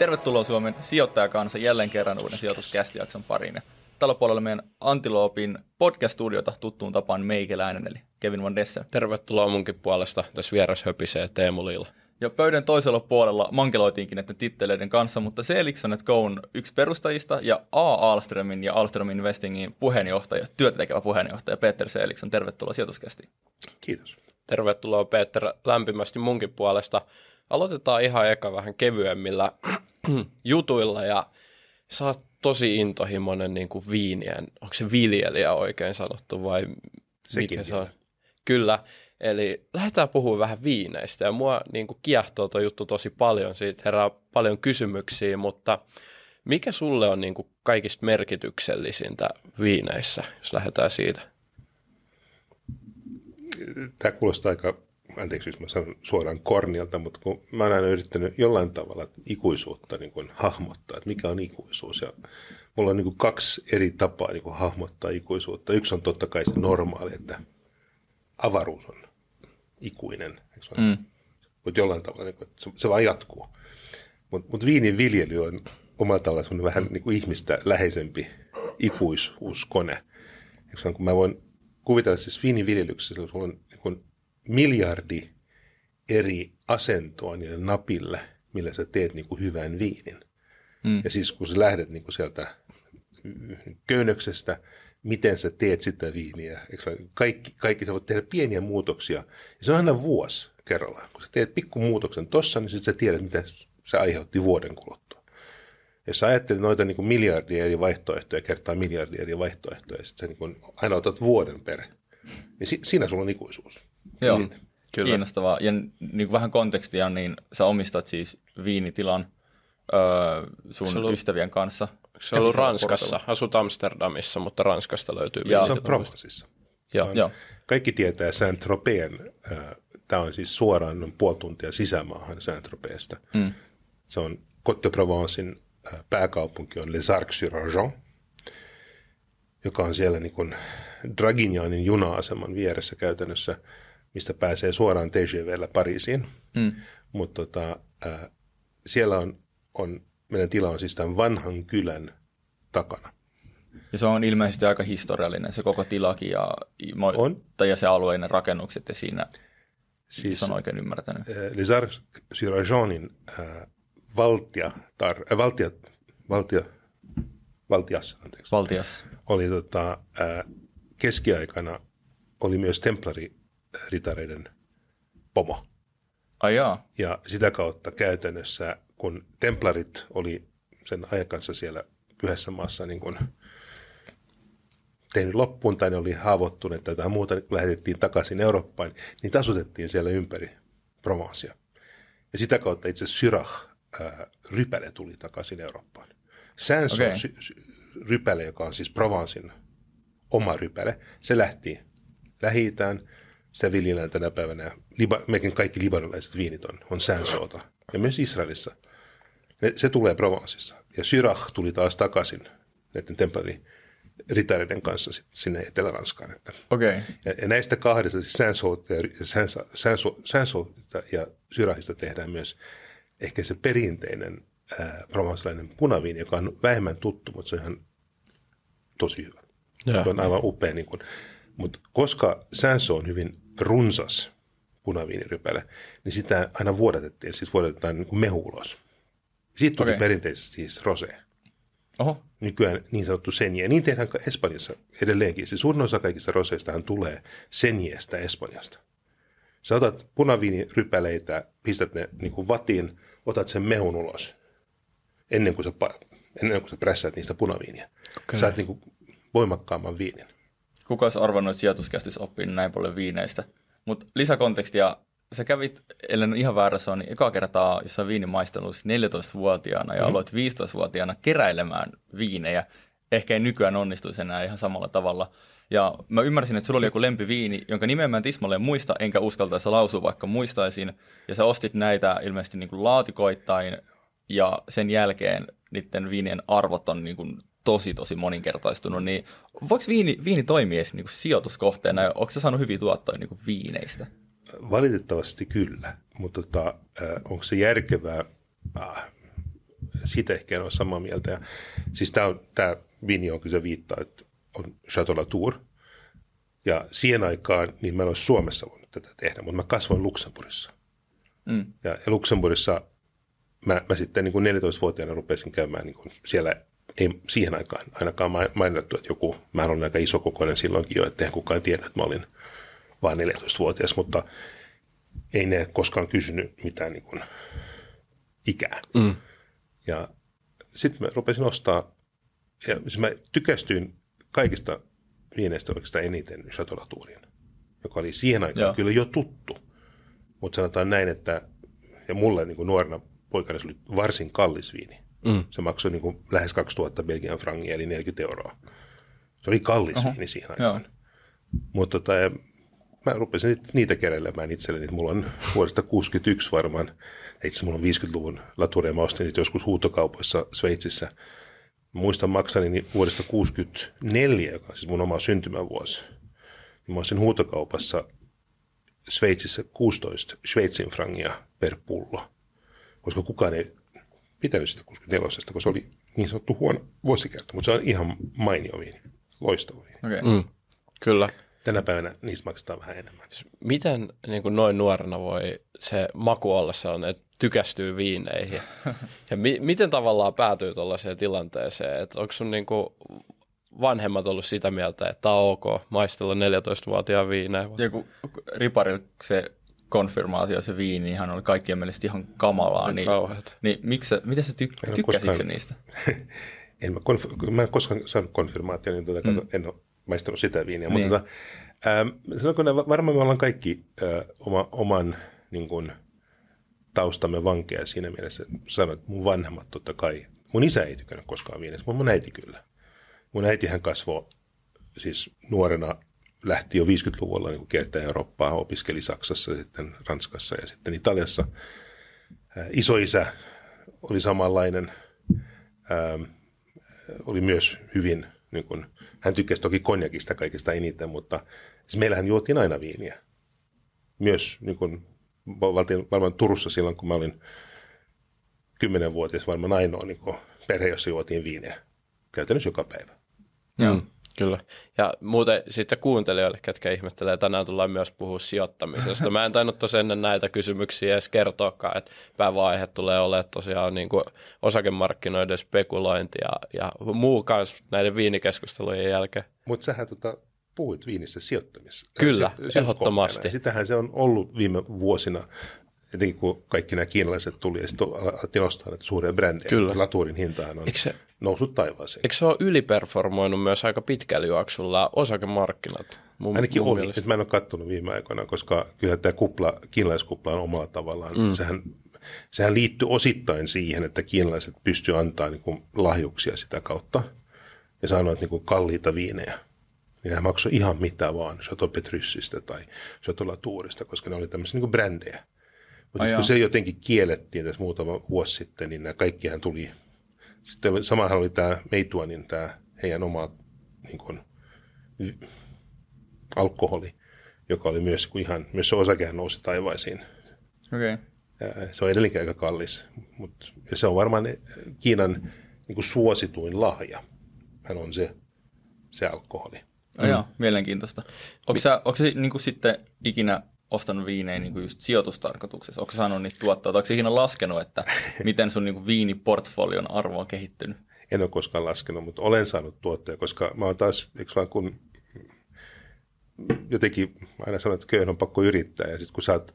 Tervetuloa Suomen sijoittajakansa jälleen kerran uuden sijoituskästijakson pariin. Ja tällä puolella meidän Antiloopin podcast-studiota tuttuun tapaan meikäläinen, eli Kevin Van Dessen. Tervetuloa munkin puolesta. Tässä vieras höpisee Teemu Liila. Ja pöydän toisella puolella mankeloitiinkin näiden titteleiden kanssa, mutta Selixon Go on yksi perustajista ja A. Alströmin ja Alström Investingin puheenjohtaja, työtä tekevä puheenjohtaja Peter Selixon. Tervetuloa sijoituskästiin. Kiitos. Tervetuloa Peter lämpimästi munkin puolesta. Aloitetaan ihan eka vähän kevyemmillä jutuilla ja sä oot tosi intohimoinen niin kuin viinien, onko se viljelijä oikein sanottu vai Sekin mikä se on? Kyllä, eli lähdetään puhumaan vähän viineistä ja mua niin kuin kiehtoo tuo juttu tosi paljon, siitä herää paljon kysymyksiä, mutta mikä sulle on niin kuin kaikista merkityksellisintä viineissä, jos lähdetään siitä? Tämä kuulostaa aika, anteeksi jos mä sanon suoraan kornialta, mutta kun mä oon aina yrittänyt jollain tavalla ikuisuutta niin kuin hahmottaa, että mikä on ikuisuus. Ja mulla on niin kuin kaksi eri tapaa niin kuin hahmottaa ikuisuutta. Yksi on totta kai se normaali, että avaruus on ikuinen. Mm. Mutta jollain tavalla niin kuin, että se, se vaan jatkuu. Mutta mut viinin viljely on omalla tavalla semmoinen vähän niin kuin ihmistä läheisempi ikuisuuskone. Kun mä voin kuvitella siis viiniviljelyksessä, sulla on niin miljardi eri asentoa niille napille, millä sä teet niin kuin hyvän viinin. Mm. Ja siis kun sä lähdet niin kuin sieltä köynnöksestä, miten sä teet sitä viiniä. Kaikki, kaikki sä voit tehdä pieniä muutoksia. Ja se on aina vuosi kerrallaan. Kun sä teet pikkumuutoksen tossa, niin sitten sä tiedät, mitä se aiheutti vuoden kuluttua. Jos sä ajattelet noita niin kuin miljardia eri vaihtoehtoja kertaa miljardia eri vaihtoehtoja, ja sitten sä niin kuin aina otat vuoden per, niin si- siinä sulla on ikuisuus. Joo, Siitä. Kyllä. kiinnostavaa. Ja niin kuin vähän kontekstia, niin sä omistat siis viinitilan öö, sun ollut, ystävien kanssa. Se on ollut Ranskassa, asut Amsterdamissa, mutta Ranskasta löytyy ja, Se on Provenceissa. Joo. Joo. Kaikki tietää Saint-Tropeen, äh, tämä on siis suoraan noin puoli tuntia sisämaahan Saint-Tropeesta. Mm. Se on Côte de Provencein pääkaupunki on Les Arcs-sur-Argent, joka on siellä niin kuin Dragignanin juna-aseman vieressä käytännössä, mistä pääsee suoraan TGVllä Pariisiin. Mm. Mutta tota, äh, siellä on, on, meidän tila on siis tämän vanhan kylän takana. Ja se on ilmeisesti aika historiallinen, se koko tilakin ja, on. ja se alueinen rakennukset ja siinä, siis on oikein ymmärtänyt. Äh, Les äh, valtia, tar, äh, valtia, valtia, valtias, anteeksi. Valtias. Oli tota, äh, keskiaikana oli myös templaritareiden pomo. Ai jaa. Ja sitä kautta käytännössä, kun templarit oli sen ajan kanssa siellä pyhässä maassa niin kuin tehnyt loppuun tai ne oli haavoittuneet tai jotain muuta, niin lähetettiin takaisin Eurooppaan, niin tasutettiin siellä ympäri Provencea. Ja sitä kautta itse Syrah ää, rypäle tuli takaisin Eurooppaan. Sanson okay. sy- sy- rypäle, joka on siis Provansin oma rypäle, se lähti lähi sitä viljellään tänä päivänä. Liba, mekin kaikki libanolaiset viinit on, on Sansoota. Ja myös Israelissa. Ne, se tulee Provenceissa. Ja Syrah tuli taas takaisin näiden temppeli ritareiden kanssa sit sinne Etelä-Ranskaan. Että. Okay. Ja, ja, näistä kahdesta, siis Sanso ja, ja Syrahista tehdään myös ehkä se perinteinen provençalainen punaviini, joka on vähemmän tuttu, mutta se on ihan tosi hyvä. Ja. Se on aivan upea. Niin kuin, mutta koska Sanso on hyvin runsas punaviinirypäle, niin sitä aina vuodatettiin. Siis vuodatetaan niin kuin mehu ulos. Siitä tuli okay. perinteisesti siis rosé. Oho. Nykyään niin sanottu senje. Niin tehdään Espanjassa edelleenkin. Siis suurin osa kaikista roseistahan tulee senjeestä Espanjasta. Sä otat punaviinirypäleitä, pistät ne niin kuin vatiin, otat sen mehun ulos ennen kuin sä, ennen kuin sä prässäät niistä punaviiniä. Okay. Saat niin kuin voimakkaamman viinin. Kuka olisi arvannut, että sijoituskästissä oppii näin paljon viineistä? Mutta lisäkontekstia, sä kävit, ellen ihan väärässä on, niin eka kertaa jossain viinimaistelussa 14-vuotiaana ja mm. aloit 15-vuotiaana keräilemään viinejä. Ehkä ei nykyään onnistuisi enää ihan samalla tavalla. Ja mä ymmärsin, että sulla oli joku lempiviini, jonka nimen mä en tismalleen muista, enkä uskaltaisi lausua, vaikka muistaisin. Ja sä ostit näitä ilmeisesti niin kuin laatikoittain, ja sen jälkeen niiden viinien arvot on niin kuin tosi, tosi moninkertaistunut. Niin voiko viini, viini toimia niin kuin sijoituskohteena, ja onko se saanut hyviä tuottoja niin kuin viineistä? Valitettavasti kyllä, mutta tota, onko se järkevää? Äh, siitä ehkä en ole samaa mieltä. Ja, siis tämä, tämä viini on kyllä se viittaa, että on Chateau Latour. Ja siihen aikaan, niin mä en olisi Suomessa voinut tätä tehdä, mutta mä kasvoin Luxemburgissa. Mm. Ja, ja Luxemburgissa mä, mä sitten niin kuin 14-vuotiaana rupesin käymään niin kuin siellä ei siihen aikaan ainakaan mainittu, että joku, mä olin aika iso kokoinen silloinkin jo, että eihän kukaan tiedä, että mä olin vain 14-vuotias, mutta ei ne koskaan kysynyt mitään niin kuin ikää. Mm. Ja sitten mä rupesin ostaa, ja siis mä tykästyin kaikista viineistä oikeastaan eniten Chateau joka oli siihen aikaan Joo. kyllä jo tuttu. Mutta sanotaan näin, että ja mulle niin kuin nuorena poikana se oli varsin kallis viini. Mm. Se maksoi niin kuin lähes 2000 Belgian frangia, eli 40 euroa. Se oli kallis Oho. viini siihen aikaan. Mutta tota, mä rupesin niitä keräilemään itselleni. Mulla on vuodesta 61 varmaan, itse mulla on 50-luvun laturia, mä ostin niitä joskus huutokaupoissa Sveitsissä. Mä muistan maksani vuodesta 64, joka on siis mun oma syntymävuosi. Niin mä ostin huutokaupassa Sveitsissä 16 Sveitsin frangia per pullo, koska kukaan ei pitänyt sitä 64, koska se oli niin sanottu huono vuosikerta, mutta se on ihan mainio viini, loistava viini. Okay. Mm, kyllä. Tänä päivänä niistä maksetaan vähän enemmän. Miten niin kuin noin nuorena voi se maku olla sellainen, että tykästyy viineihin? ja mi- miten tavallaan päätyy tuollaiseen tilanteeseen? Että onko sun niin kuin vanhemmat ollut sitä mieltä, että tämä on ok maistella 14-vuotiaan viinejä? Joku riparilla se konfirmaatio, se viini, ihan oli kaikkien mielestä ihan kamalaa. Niin, niin miksi, miten sä tyk- tykkäsit koskaan, niistä? en mä, konf- mä en koskaan saanut konfirmaatio, niin tuota, mm. en ole maistanut sitä viiniä. Niin. Mutta tota, ähm, sanonko, varmaan me ollaan kaikki äh, oma, oman niin kuin, taustamme vankeja siinä mielessä. Sanoin, että mun vanhemmat totta kai. Mun isä ei tykännyt koskaan viinestä, mutta mun äiti kyllä. Mun äitihän kasvoi siis nuorena lähti jo 50-luvulla niin kiertää Eurooppaa, opiskeli Saksassa, sitten Ranskassa ja sitten Italiassa. Isoisä oli samanlainen, ähm, oli myös hyvin, niin kuin, hän tykkäsi toki konjakista kaikista eniten, mutta siis meillähän juotiin aina viiniä. Myös niin kuin, valtiin varmaan Turussa silloin, kun mä olin kymmenenvuotias, varmaan ainoa niin kuin, perhe, jossa juotiin viiniä. Käytännössä joka päivä. Mm. Kyllä. Ja muuten sitten kuuntelijoille, ketkä ihmettelee, tänään tullaan myös puhua sijoittamisesta. Mä en tainnut tosiaan ennen näitä kysymyksiä edes kertoakaan, että päävaihe tulee olemaan tosiaan niin kuin osakemarkkinoiden spekulointi ja, ja muu kanssa näiden viinikeskustelujen jälkeen. Mutta sähän tota, puhuit viinissä sijoittamisesta. Kyllä, ehdottomasti. Sitähän se on ollut viime vuosina etenkin kun kaikki nämä kiinalaiset tuli ja sitten ostaa näitä suuria brändejä. Kyllä. Laturin hintahan on se, noussut taivaaseen. Eikö se ole yliperformoinut myös aika pitkällä juoksulla osakemarkkinat? Mun, Ainakin mun oli. Mielestä. Mä en ole katsonut viime aikoina, koska kyllä tämä kupla, kiinalaiskupla on omalla tavallaan. Mm. Sehän, sehän liittyy osittain siihen, että kiinalaiset pystyvät antaa niin lahjuksia sitä kautta ja sanoivat niin kalliita viinejä niin hän maksoi ihan mitä vaan Chateau Petryssistä tai Chateau Latourista, koska ne oli tämmöisiä niin brändejä. Mutta kun se jotenkin kiellettiin tässä muutama vuosi sitten, niin nämä kaikkihan tuli. Sitten samahan oli tämä Meituanin, tämä heidän oma niin kuin, alkoholi, joka oli myös kun ihan, myös se osakehan nousi taivaisiin. Okay. se on edelleenkin aika kallis, mutta se on varmaan Kiinan niin kuin suosituin lahja. Hän on se, se alkoholi. Oh, mm. Joo, mielenkiintoista. Onko, sä, onko se niin kuin sitten ikinä ostanut viinejä niin kuin just sijoitustarkoituksessa? Onko saanut niitä tuottaa? Onko ikinä laskenut, että miten sun niin kuin viiniportfolion arvo on kehittynyt? En ole koskaan laskenut, mutta olen saanut tuotteja, koska mä oon taas, eikö vaan kun jotenkin aina sanon, että köyhän on pakko yrittää ja sitten kun sä oot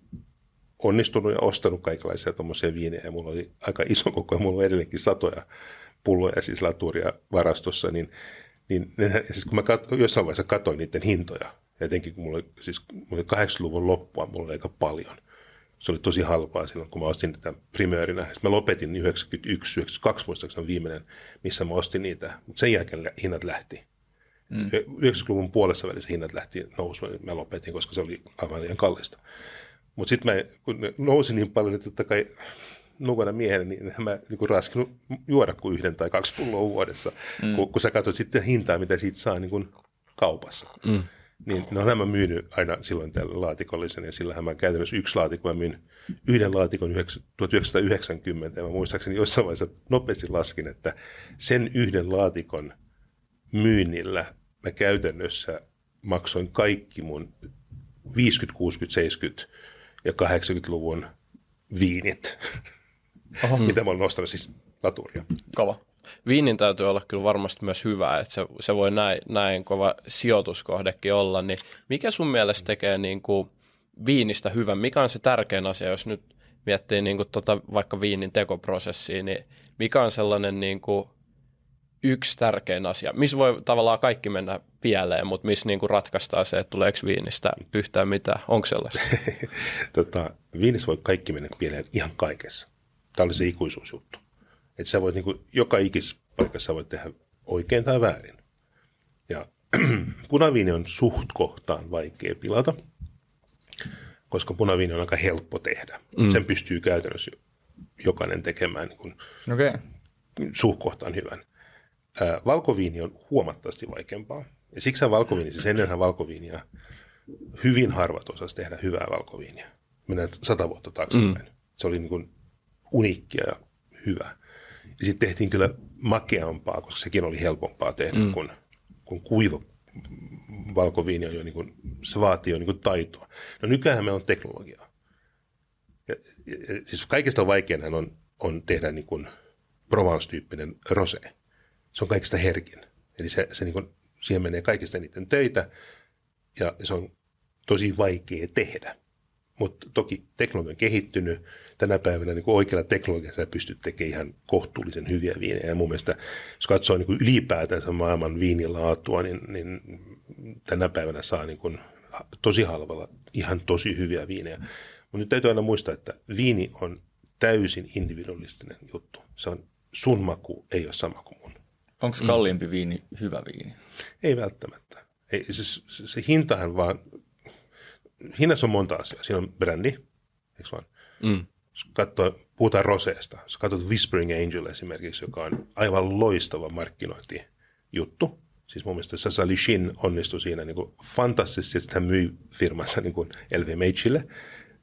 onnistunut ja ostanut kaikenlaisia tuommoisia viinejä ja mulla oli aika iso koko ja mulla on edelleenkin satoja pulloja siis laturia varastossa, niin, niin ne, siis kun mä kat, jossain vaiheessa katsoin niiden hintoja, ja etenkin kun mulla oli, siis mulla oli 80-luvun loppua, mulla oli aika paljon. Se oli tosi halpaa silloin, kun mä ostin tätä primöörinä. Sitten mä lopetin 91, 92 muistaakseni viimeinen, missä mä ostin niitä. Mutta sen jälkeen hinnat lähti. Mm. 90-luvun puolessa välissä hinnat lähti nousuun, niin mä lopetin, koska se oli aivan liian kallista. Mutta sitten mä, kun ne nousi niin paljon, että totta kai nukana miehenä, niin mä niin raskinut juoda kuin yhden tai kaksi pulloa vuodessa, mm. kun, kun sä katsot sitten hintaa, mitä siitä saa niin kuin kaupassa. Mm. Niin ne on nämä myynyt aina silloin tällä laatikollisen, ja sillähän mä käytännössä yksi laatikko, mä myyn yhden laatikon 1990, ja mä muistaakseni jossain vaiheessa nopeasti laskin, että sen yhden laatikon myynnillä mä käytännössä maksoin kaikki mun 50, 60, 70 ja 80-luvun viinit, Oho. mitä mä olen nostanut siis laturia. Kova. Viinin täytyy olla kyllä varmasti myös hyvä, että se, se voi näin, näin kova sijoituskohdekin olla. Niin mikä sun mielestä tekee niin kuin viinistä hyvän? Mikä on se tärkein asia, jos nyt miettii niin kuin tota, vaikka viinin tekoprosessia, niin mikä on sellainen niin kuin yksi tärkein asia, missä voi tavallaan kaikki mennä pieleen, mutta missä niin kuin ratkaistaan se, että tuleeko viinistä yhtään mitään. Onko sellaista? tota, viinissä voi kaikki mennä pieleen ihan kaikessa. Tämä oli se ikuisuusjuttu. Että sä voit niin kuin, joka ikis paikassa voit tehdä oikein tai väärin. Ja punaviini on suht kohtaan vaikea pilata, koska punaviini on aika helppo tehdä. Mm. Sen pystyy käytännössä jokainen tekemään niin kuin okay. suht kohtaan hyvän. Ää, valkoviini on huomattavasti vaikeampaa. Ja siksi valkoviini, siis ennenhän valkoviinia, hyvin harvat osas tehdä hyvää valkoviinia. Mennään sata vuotta taaksepäin. Mm. Se oli niin kuin uniikkia ja hyvä. Ja sitten tehtiin kyllä makeampaa, koska sekin oli helpompaa tehdä mm. kuin, kuin kuiva valkoviini on jo niin kuin, se vaatii jo niin kuin taitoa. No nykyään meillä on teknologiaa. Ja, ja, ja, siis kaikista vaikeinhan on, on tehdä niin kuin Provence-tyyppinen rose. Se on kaikista herkin. Eli se, se niin kuin, siihen menee kaikista eniten töitä ja se on tosi vaikea tehdä. Mutta toki teknologia on kehittynyt. Tänä päivänä niin kuin oikealla teknologialla sä pystyt tekemään ihan kohtuullisen hyviä viinejä. Ja mun mielestä, jos katsoo niin kuin ylipäätänsä maailman viinilaatua, niin, niin tänä päivänä saa niin kuin tosi halvalla ihan tosi hyviä viinejä. Mutta nyt täytyy aina muistaa, että viini on täysin individualistinen juttu. Se on sun maku, ei ole sama kuin mun. Onko kalliimpi viini hyvä viini? Ei välttämättä. Ei, siis, se, se hintahan vaan hinnassa on monta asiaa. Siinä on brändi, eikö vaan? Mm. Katsoo, puhutaan roseesta. Jos katsot Whispering Angel esimerkiksi, joka on aivan loistava markkinointijuttu. Siis mun mielestä Sasali Shin onnistui siinä niin kuin fantastisesti, että hän myi firmansa niin kuin LVMHille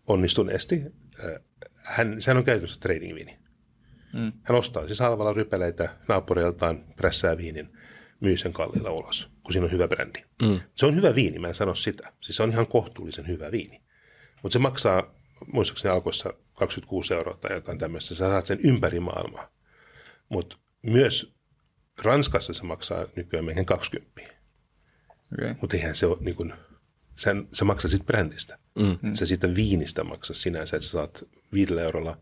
onnistuneesti. Hän, sehän on käytössä trading viini. Mm. Hän ostaa siis halvalla rypeleitä naapureiltaan, prässää viinin – myy sen kalliilla ulos, kun siinä on hyvä brändi. Mm. Se on hyvä viini, mä en sano sitä. Siis se on ihan kohtuullisen hyvä viini. Mutta se maksaa, muistaakseni alkoissa 26 euroa tai jotain tämmöistä. Sä saat sen ympäri maailmaa. Mutta myös Ranskassa se maksaa nykyään meidän 20. Okay. Mutta eihän se ole niin kuin, sen, se maksaa sitten brändistä. Mm. Se siitä viinistä maksaa sinänsä, että sä saat viidellä eurolla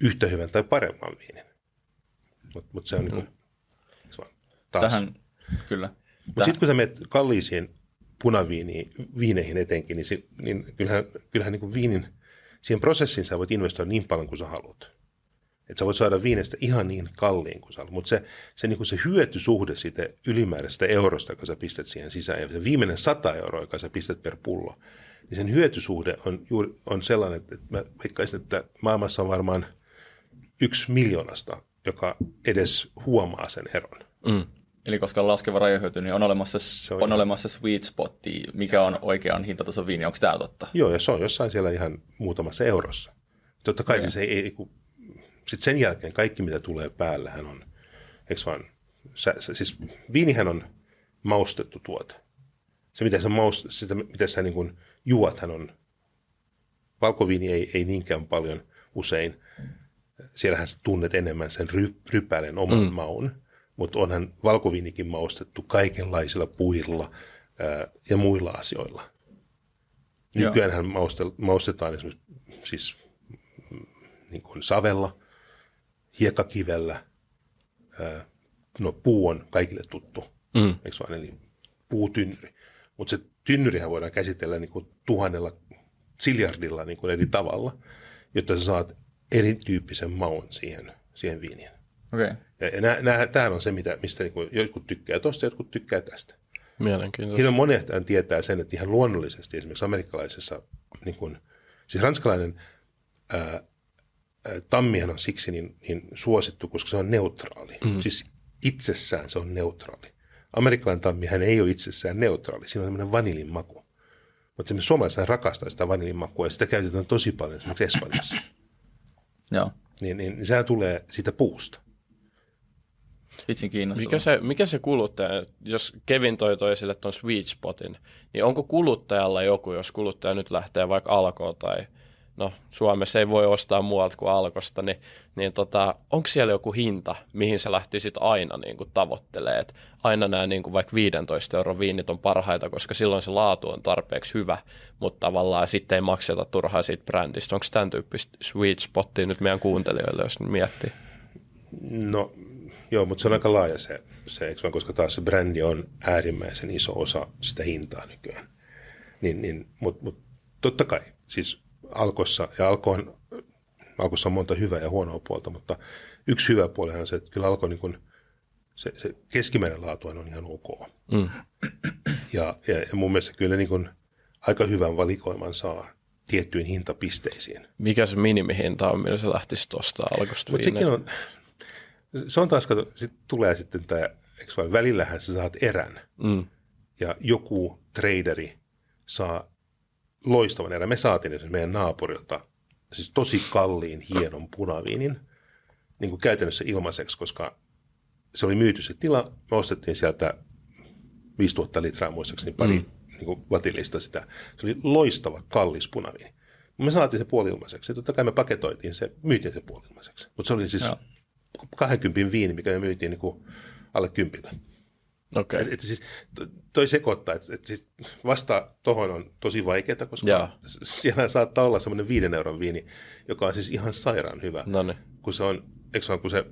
yhtä hyvän tai paremman viinin. Mutta mut se on mm. niin kuin, taas. Tähän, kyllä. Mutta sitten kun sä menet kalliisiin punaviiniin, viineihin etenkin, niin, se, niin kyllähän, kyllähän niin kuin viinin, siihen prosessiin sä voit investoida niin paljon kuin sä haluat. Että sä voit saada viinestä ihan niin kalliin kuin sä haluat. Mutta se, se, niin kuin se hyötysuhde siitä ylimääräisestä eurosta, joka sä pistät siihen sisään, ja se viimeinen 100 euroa, joka sä pistät per pullo, niin sen hyötysuhde on, juuri, on sellainen, että mä veikkaisin, että maailmassa on varmaan yksi miljoonasta, joka edes huomaa sen eron. Mm. Eli koska laskeva rajahyöty, niin on olemassa, on, on olemassa sweet spotti, mikä on oikean hintatason viini. Onko tämä totta? Joo, ja se on jossain siellä ihan muutamassa eurossa. Totta kai okay. se ei, ei sitten sen jälkeen kaikki, mitä tulee päälle, hän on, eikö vaan, sä, sä, siis viinihän on maustettu tuote. Se, mitä sä, maust, sitä, mitä sä niin juot, hän on, valkoviini ei, ei niinkään paljon usein. Siellähän sä tunnet enemmän sen ry, rypälen oman mm. maun mutta onhan valkoviinikin maustettu kaikenlaisilla puilla ää, ja muilla asioilla. Nykyään maustetaan esimerkiksi siis, mm, niin kuin savella, hiekkakivellä, ää, no puu on kaikille tuttu, mm. eikö vaan, eli puutynnyri. Mutta se tynnyrihän voidaan käsitellä niin kuin tuhannella, siljardilla niin kuin eri tavalla, jotta sä saat erityyppisen maun siihen, siihen viiniin. Okay. Ja, ja nää, on se, mitä, mistä niin kuin, jotkut tykkää tuosta, jotkut tykkää tästä. Mielenkiintoista. Hirveän monet tietää sen, että ihan luonnollisesti esimerkiksi amerikkalaisessa, niin kuin, siis ranskalainen ää, ää, tammihan on siksi niin, niin suosittu, koska se on neutraali. Mm. Siis itsessään se on neutraali. Amerikkalainen tammihän ei ole itsessään neutraali, siinä on tämmöinen vanilin maku. Mutta me suomalaiset rakastaa sitä vanilin makua ja sitä käytetään tosi paljon esimerkiksi Espanjassa. Joo. Niin, niin, niin sehän tulee siitä puusta. Vitsin kiinnostavaa. Mikä se, mikä se kuluttaja, jos Kevin toi toi esille tuon sweet spotin, niin onko kuluttajalla joku, jos kuluttaja nyt lähtee vaikka alkoon tai no Suomessa ei voi ostaa muualta kuin alkosta, niin, niin tota, onko siellä joku hinta, mihin se lähti sitten aina niin kuin tavoittelee, että aina nämä niin kuin vaikka 15 euron viinit on parhaita, koska silloin se laatu on tarpeeksi hyvä, mutta tavallaan sitten ei makseta turhaa siitä brändistä. Onko tämän tyyppistä sweet spottia nyt meidän kuuntelijoille, jos miettii? No joo, mutta se on aika laaja se, se eikö vaan, koska taas se brändi on äärimmäisen iso osa sitä hintaa nykyään. Niin, niin, mutta mut, totta kai, siis Alkossa, ja Alko on, Alkossa on monta hyvää ja huonoa puolta, mutta yksi hyvä puoli on se, että kyllä Alko niin kuin, se, se keskimäärin laatu on ihan ok. Mm. Ja, ja, ja mun mielestä kyllä niin kuin aika hyvän valikoiman saa tiettyihin hintapisteisiin. Mikä se minimihinta on, millä se lähtisi tuosta alkosta Mutta sekin on, se on taas, kato, sit tulee sitten tämä, eikö vaan, välillähän sä saat erän Mm. ja joku traderi saa loistavan erän. Me saatiin esimerkiksi meidän naapurilta siis tosi kalliin, hienon punaviinin niin kuin käytännössä ilmaiseksi, koska se oli myyty se tila. Me ostettiin sieltä 5000 litraa muistaakseni pari mm. niin kuin vatillista sitä. Se oli loistava, kallis punaviini. Me saatiin se puoli ilmaiseksi. Ja totta kai me paketoitiin se, myytiin se puoli ilmaiseksi. Mutta se oli siis Joo. 20 viini, mikä me myytiin niin kuin alle kympillä. Okei. Et, et siis, to- toi sekoittaa, että et siis vasta tuohon on tosi vaikeaa, koska s- siellä saattaa olla semmoinen viiden euron viini, joka on siis ihan sairaan hyvä, No niin. kun se on, eikö vaan, kun se,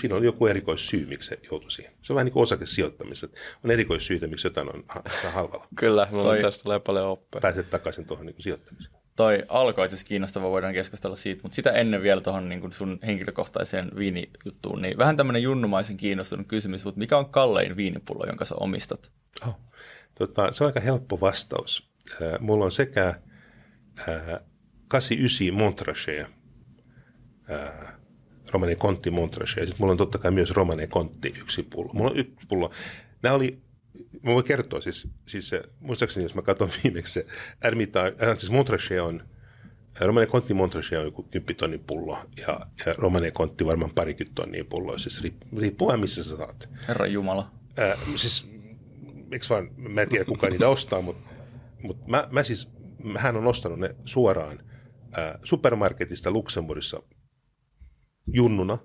siinä on joku erikoissyy, miksi se joutui siihen. Se on vähän niin kuin osakesijoittamista, on erikoissyitä, miksi jotain on saa halvalla. Kyllä, mulla Toi- tästä tulee paljon oppia. Pääset takaisin tuohon niin sijoittamiseen. Toi alkoi itse asiassa kiinnostava, voidaan keskustella siitä, mutta sitä ennen vielä tuohon niin sun henkilökohtaiseen viinijuttuun, niin vähän tämmöinen junnumaisen kiinnostunut kysymys, mutta mikä on kallein viinipullo, jonka sä omistat? Oh. Tota, se on aika helppo vastaus. Äh, mulla on sekä äh, 89 Montrachet, äh, Romane Conti Montrachet, ja sitten mulla on totta kai myös Romane Conti yksi pullo. Mulla on yksi pullo. Nämä oli, mä voin kertoa siis, siis se, muistaakseni jos mä katson viimeksi se Ermitage, äh, siis Montrachet on, äh, Romane Conti Montrachet on joku 10 tonnin pullo, ja, ja Romane Conti varmaan parikymmentä tonnia pulloa, siis riippuu, vähän missä sä saat. Herra Jumala. Ää, siis, eikö vaan, mä en tiedä kuka niitä ostaa, mutta, mutta mä, mä siis, hän on ostanut ne suoraan ää, supermarketista Luxemburgissa junnuna.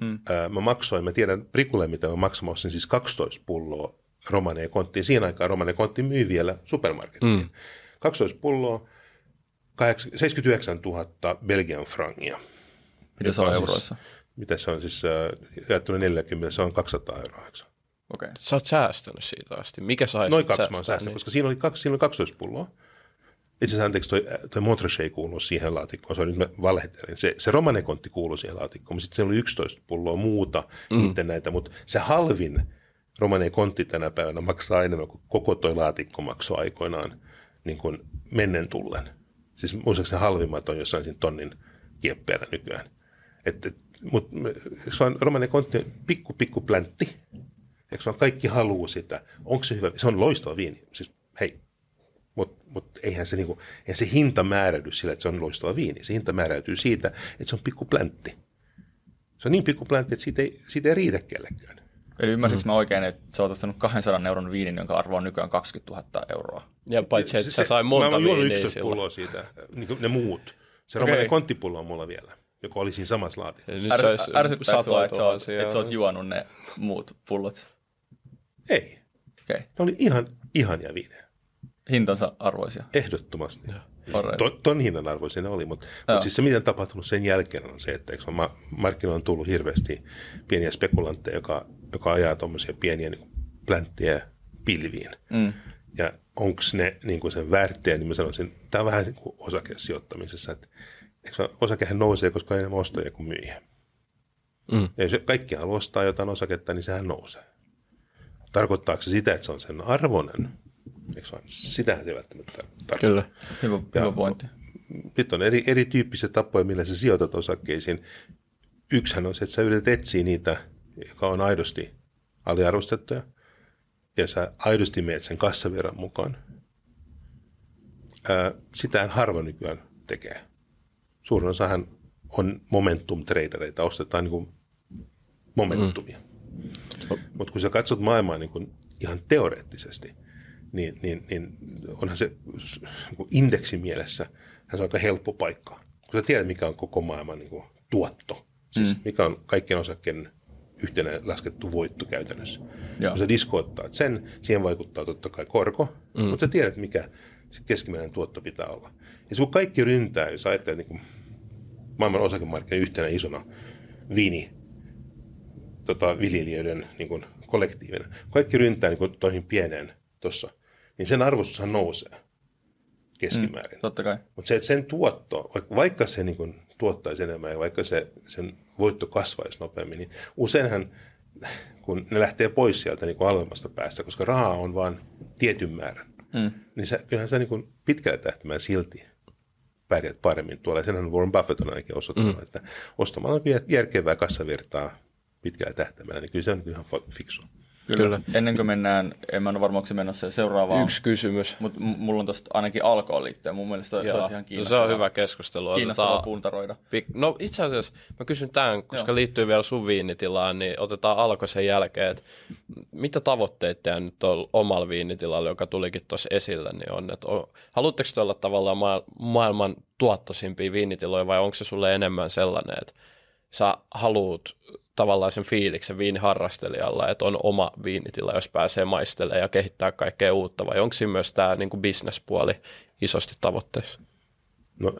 Mm. Ää, mä maksoin, mä tiedän Rikulle, mitä mä maksan, mä siis 12 pulloa Romane ja Konttiin. Siinä aikaa Romane ja Kontti myi vielä supermarkettiin. Mm. 12 pulloa, 8 79 000 Belgian frangia. Mitä se on Joka euroissa? Mitä se on siis, äh, jaettuna 40, se on 200 euroa. Okei. Okay. Sä oot säästänyt siitä asti. Mikä sai Noin kaksi mä oon säästänyt, niin- koska siinä oli, kaksi, siinä oli 12 pulloa. Itse asiassa anteeksi, toi, toi Montrachet ei kuulu siihen laatikkoon, se on nyt mä valehtelin. Se, se Romanekontti kuuluu siihen laatikkoon, mutta sitten siellä oli 11 pulloa muuta mm. niiden näitä, mutta se halvin Romanekontti tänä päivänä maksaa enemmän kuin koko toi laatikko maksoi aikoinaan niin kuin mennen tullen. Siis muistaakseni halvimmat on jossain siinä tonnin kieppeillä nykyään. Mutta se on Romanekontti on pikku, pikku pläntti, Eikö vaan kaikki haluaa sitä? Onko se hyvä? Se on loistava viini. Siis hei, mutta mut eihän, niinku, eihän se hinta määräydy sillä, että se on loistava viini. Se hinta määräytyy siitä, että se on pikku pläntti. Se on niin pikku pläntti, että siitä ei, siitä ei riitä kellekään. Eli ymmärsinkö mä oikein, että sä oot ostanut 200 euron viinin, jonka arvo on nykyään 20 000 euroa? Ja paitsi, että Se- sä se- sai Mä monta oon juonut viiniä 11 silloin. pulloa siitä, niin ne muut. Se Okei. Romanen konttipullo on mulla vielä, joka oli siinä samassa laatikossa. Ja Nyt Ärs, sais ärsyttääkö sua, että sä, oot, tuhansia. että sä oot juonut ne muut pullot? Ei, Okei. Okay. ne oli ihan ihania viinejä. Hintansa arvoisia. Ehdottomasti. Alright. Ton, ton hinnan arvoisia ne oli, mutta Joo. mut siis se, mitä on tapahtunut sen jälkeen, on se, että eikö, markkinoilla on tullut hirveästi pieniä spekulantteja, joka, joka ajaa tuommoisia pieniä niin plänttejä pilviin. Mm. Ja onko ne niin kuin sen väärttejä, niin mä sanoisin, tämä on vähän niin kuin osakesijoittamisessa, että osakehän nousee, koska on enemmän ostajia kuin myyjiä. Mm. Ja jos kaikki haluaa ostaa jotain osaketta, niin sehän nousee. Tarkoittaako se sitä, että se on sen arvoinen? Eikö vaan? Sitähän se ei välttämättä tarkoita. Kyllä. Hyvä, hyvä pointti. Nyt on eri, erityyppisiä tapoja, millä sä sijoitat osakkeisiin. Yksihän on se, että sä yrität etsiä niitä, joka on aidosti aliarvostettuja. ja sä aidosti meet sen kassavirran mukaan, ää, sitähän harva nykyään tekee. Suurin osahan on momentum-tradereita, ostetaan niin kuin momentumia. Mm. Mutta kun sä katsot maailmaa niin kuin ihan teoreettisesti, niin, niin, niin onhan se niin indeksimielessä se on aika helppo paikka. Kun sä tiedät, mikä on koko maailman niin kuin, tuotto, siis mm. mikä on kaikkien osakkeiden yhtenä laskettu voitto käytännössä. Joo. Kun sä diskoittaa sen, siihen vaikuttaa totta kai korko, mm. mutta sä tiedät, mikä se keskimääräinen tuotto pitää olla. Ja kun kaikki ryntää, jos ajattelet niin kuin maailman osakemarkkinoiden yhtenä isona viini tota, viljelijöiden niin kuin kollektiivina, kaikki ryntää niin kuin toihin pieneen tuossa, niin sen arvostushan nousee keskimäärin. Mm, totta kai. Mutta se, että sen tuotto, vaikka, vaikka se niin kuin tuottaisi enemmän ja vaikka se, sen voitto kasvaisi nopeammin, niin useinhan kun ne lähtee pois sieltä niin kuin halvemmasta päästä, koska rahaa on vain tietyn määrän, mm. niin sä, kyllähän sä niin kuin pitkällä tähtäimellä silti pärjät paremmin tuolla. Ja senhän Warren Buffett on ainakin osoittanut, mm. että ostamalla järkevää kassavirtaa pitkällä tähtäimellä, niin kyllä se on ihan fiksu. Kyllä. Kyllä. Ennen kuin mennään, en mä ole varma, onko menossa seuraavaan. Yksi kysymys. Mutta mulla on tuosta ainakin alkoon liittyen. Mun mielestä Joo. se olisi ihan kiinnostavaa. Se on hyvä keskustelu. Kiinnostavaa otetaan... puntaroida. No itse asiassa mä kysyn tämän, koska Joo. liittyy vielä sun viinitilaan, niin otetaan alko sen jälkeen, että mitä tavoitteet teidän nyt on omalla viinitilalla, joka tulikin tuossa esille, niin on, että on, haluatteko te olla tavallaan ma- maailman tuottoisimpia viinitiloja vai onko se sulle enemmän sellainen, että sä haluut tavallaan sen fiiliksen viiniharrastelijalla, että on oma viinitila, jos pääsee maistelemaan ja kehittää kaikkea uutta, vai onko siinä myös tämä niin bisnespuoli isosti tavoitteessa? No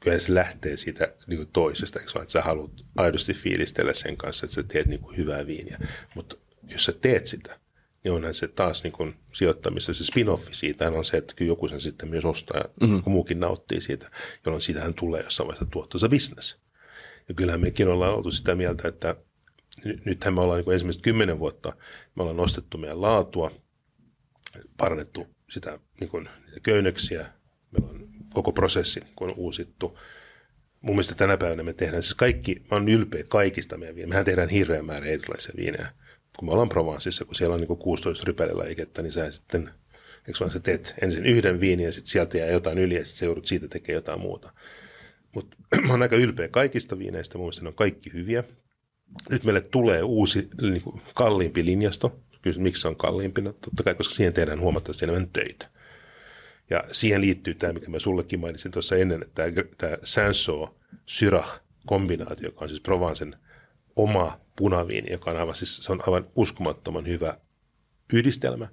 kyllä se lähtee siitä niin kuin toisesta, eikö vaan, että sä haluat aidosti fiilistellä sen kanssa, että sä teet niin kuin hyvää viiniä, mutta jos sä teet sitä, niin onhan se taas niin kuin sijoittamissa, se spin-offi siitä on se, että kyllä joku sen sitten myös ostaa ja mm-hmm. muukin nauttii siitä, jolloin siitähän tulee jossain vaiheessa tuottoisa bisnes. Ja kyllähän mekin ollaan oltu sitä mieltä, että nythän me ollaan niin ensimmäiset kymmenen vuotta, me ollaan nostettu meidän laatua, parannettu sitä niin kuin, niitä köynnöksiä, meillä on koko prosessi niin kuin uusittu. Mun mielestä tänä päivänä me tehdään, siis kaikki, mä oon ylpeä kaikista meidän viinejä. Mehän tehdään hirveän määrä erilaisia viinejä. Kun me ollaan Provenceissa, kun siellä on niin kuin 16 rypälelajiketta, niin sä sitten, eikö vaan sä teet ensin yhden viinin ja sitten sieltä jää jotain yli ja sitten se joudut siitä tekemään jotain muuta. Mutta mä oon aika ylpeä kaikista viineistä, mun mielestä ne on kaikki hyviä. Nyt meille tulee uusi niin kuin kalliimpi linjasto. Kyllä miksi se on kalliimpi? No, totta kai, koska siihen tehdään huomattavasti enemmän töitä. Ja siihen liittyy tämä, mikä mä sullekin mainitsin tuossa ennen, että tämä, tämä Sanso Syrah kombinaatio, joka on siis Provencen oma punaviini, joka on aivan, siis se on aivan uskomattoman hyvä yhdistelmä.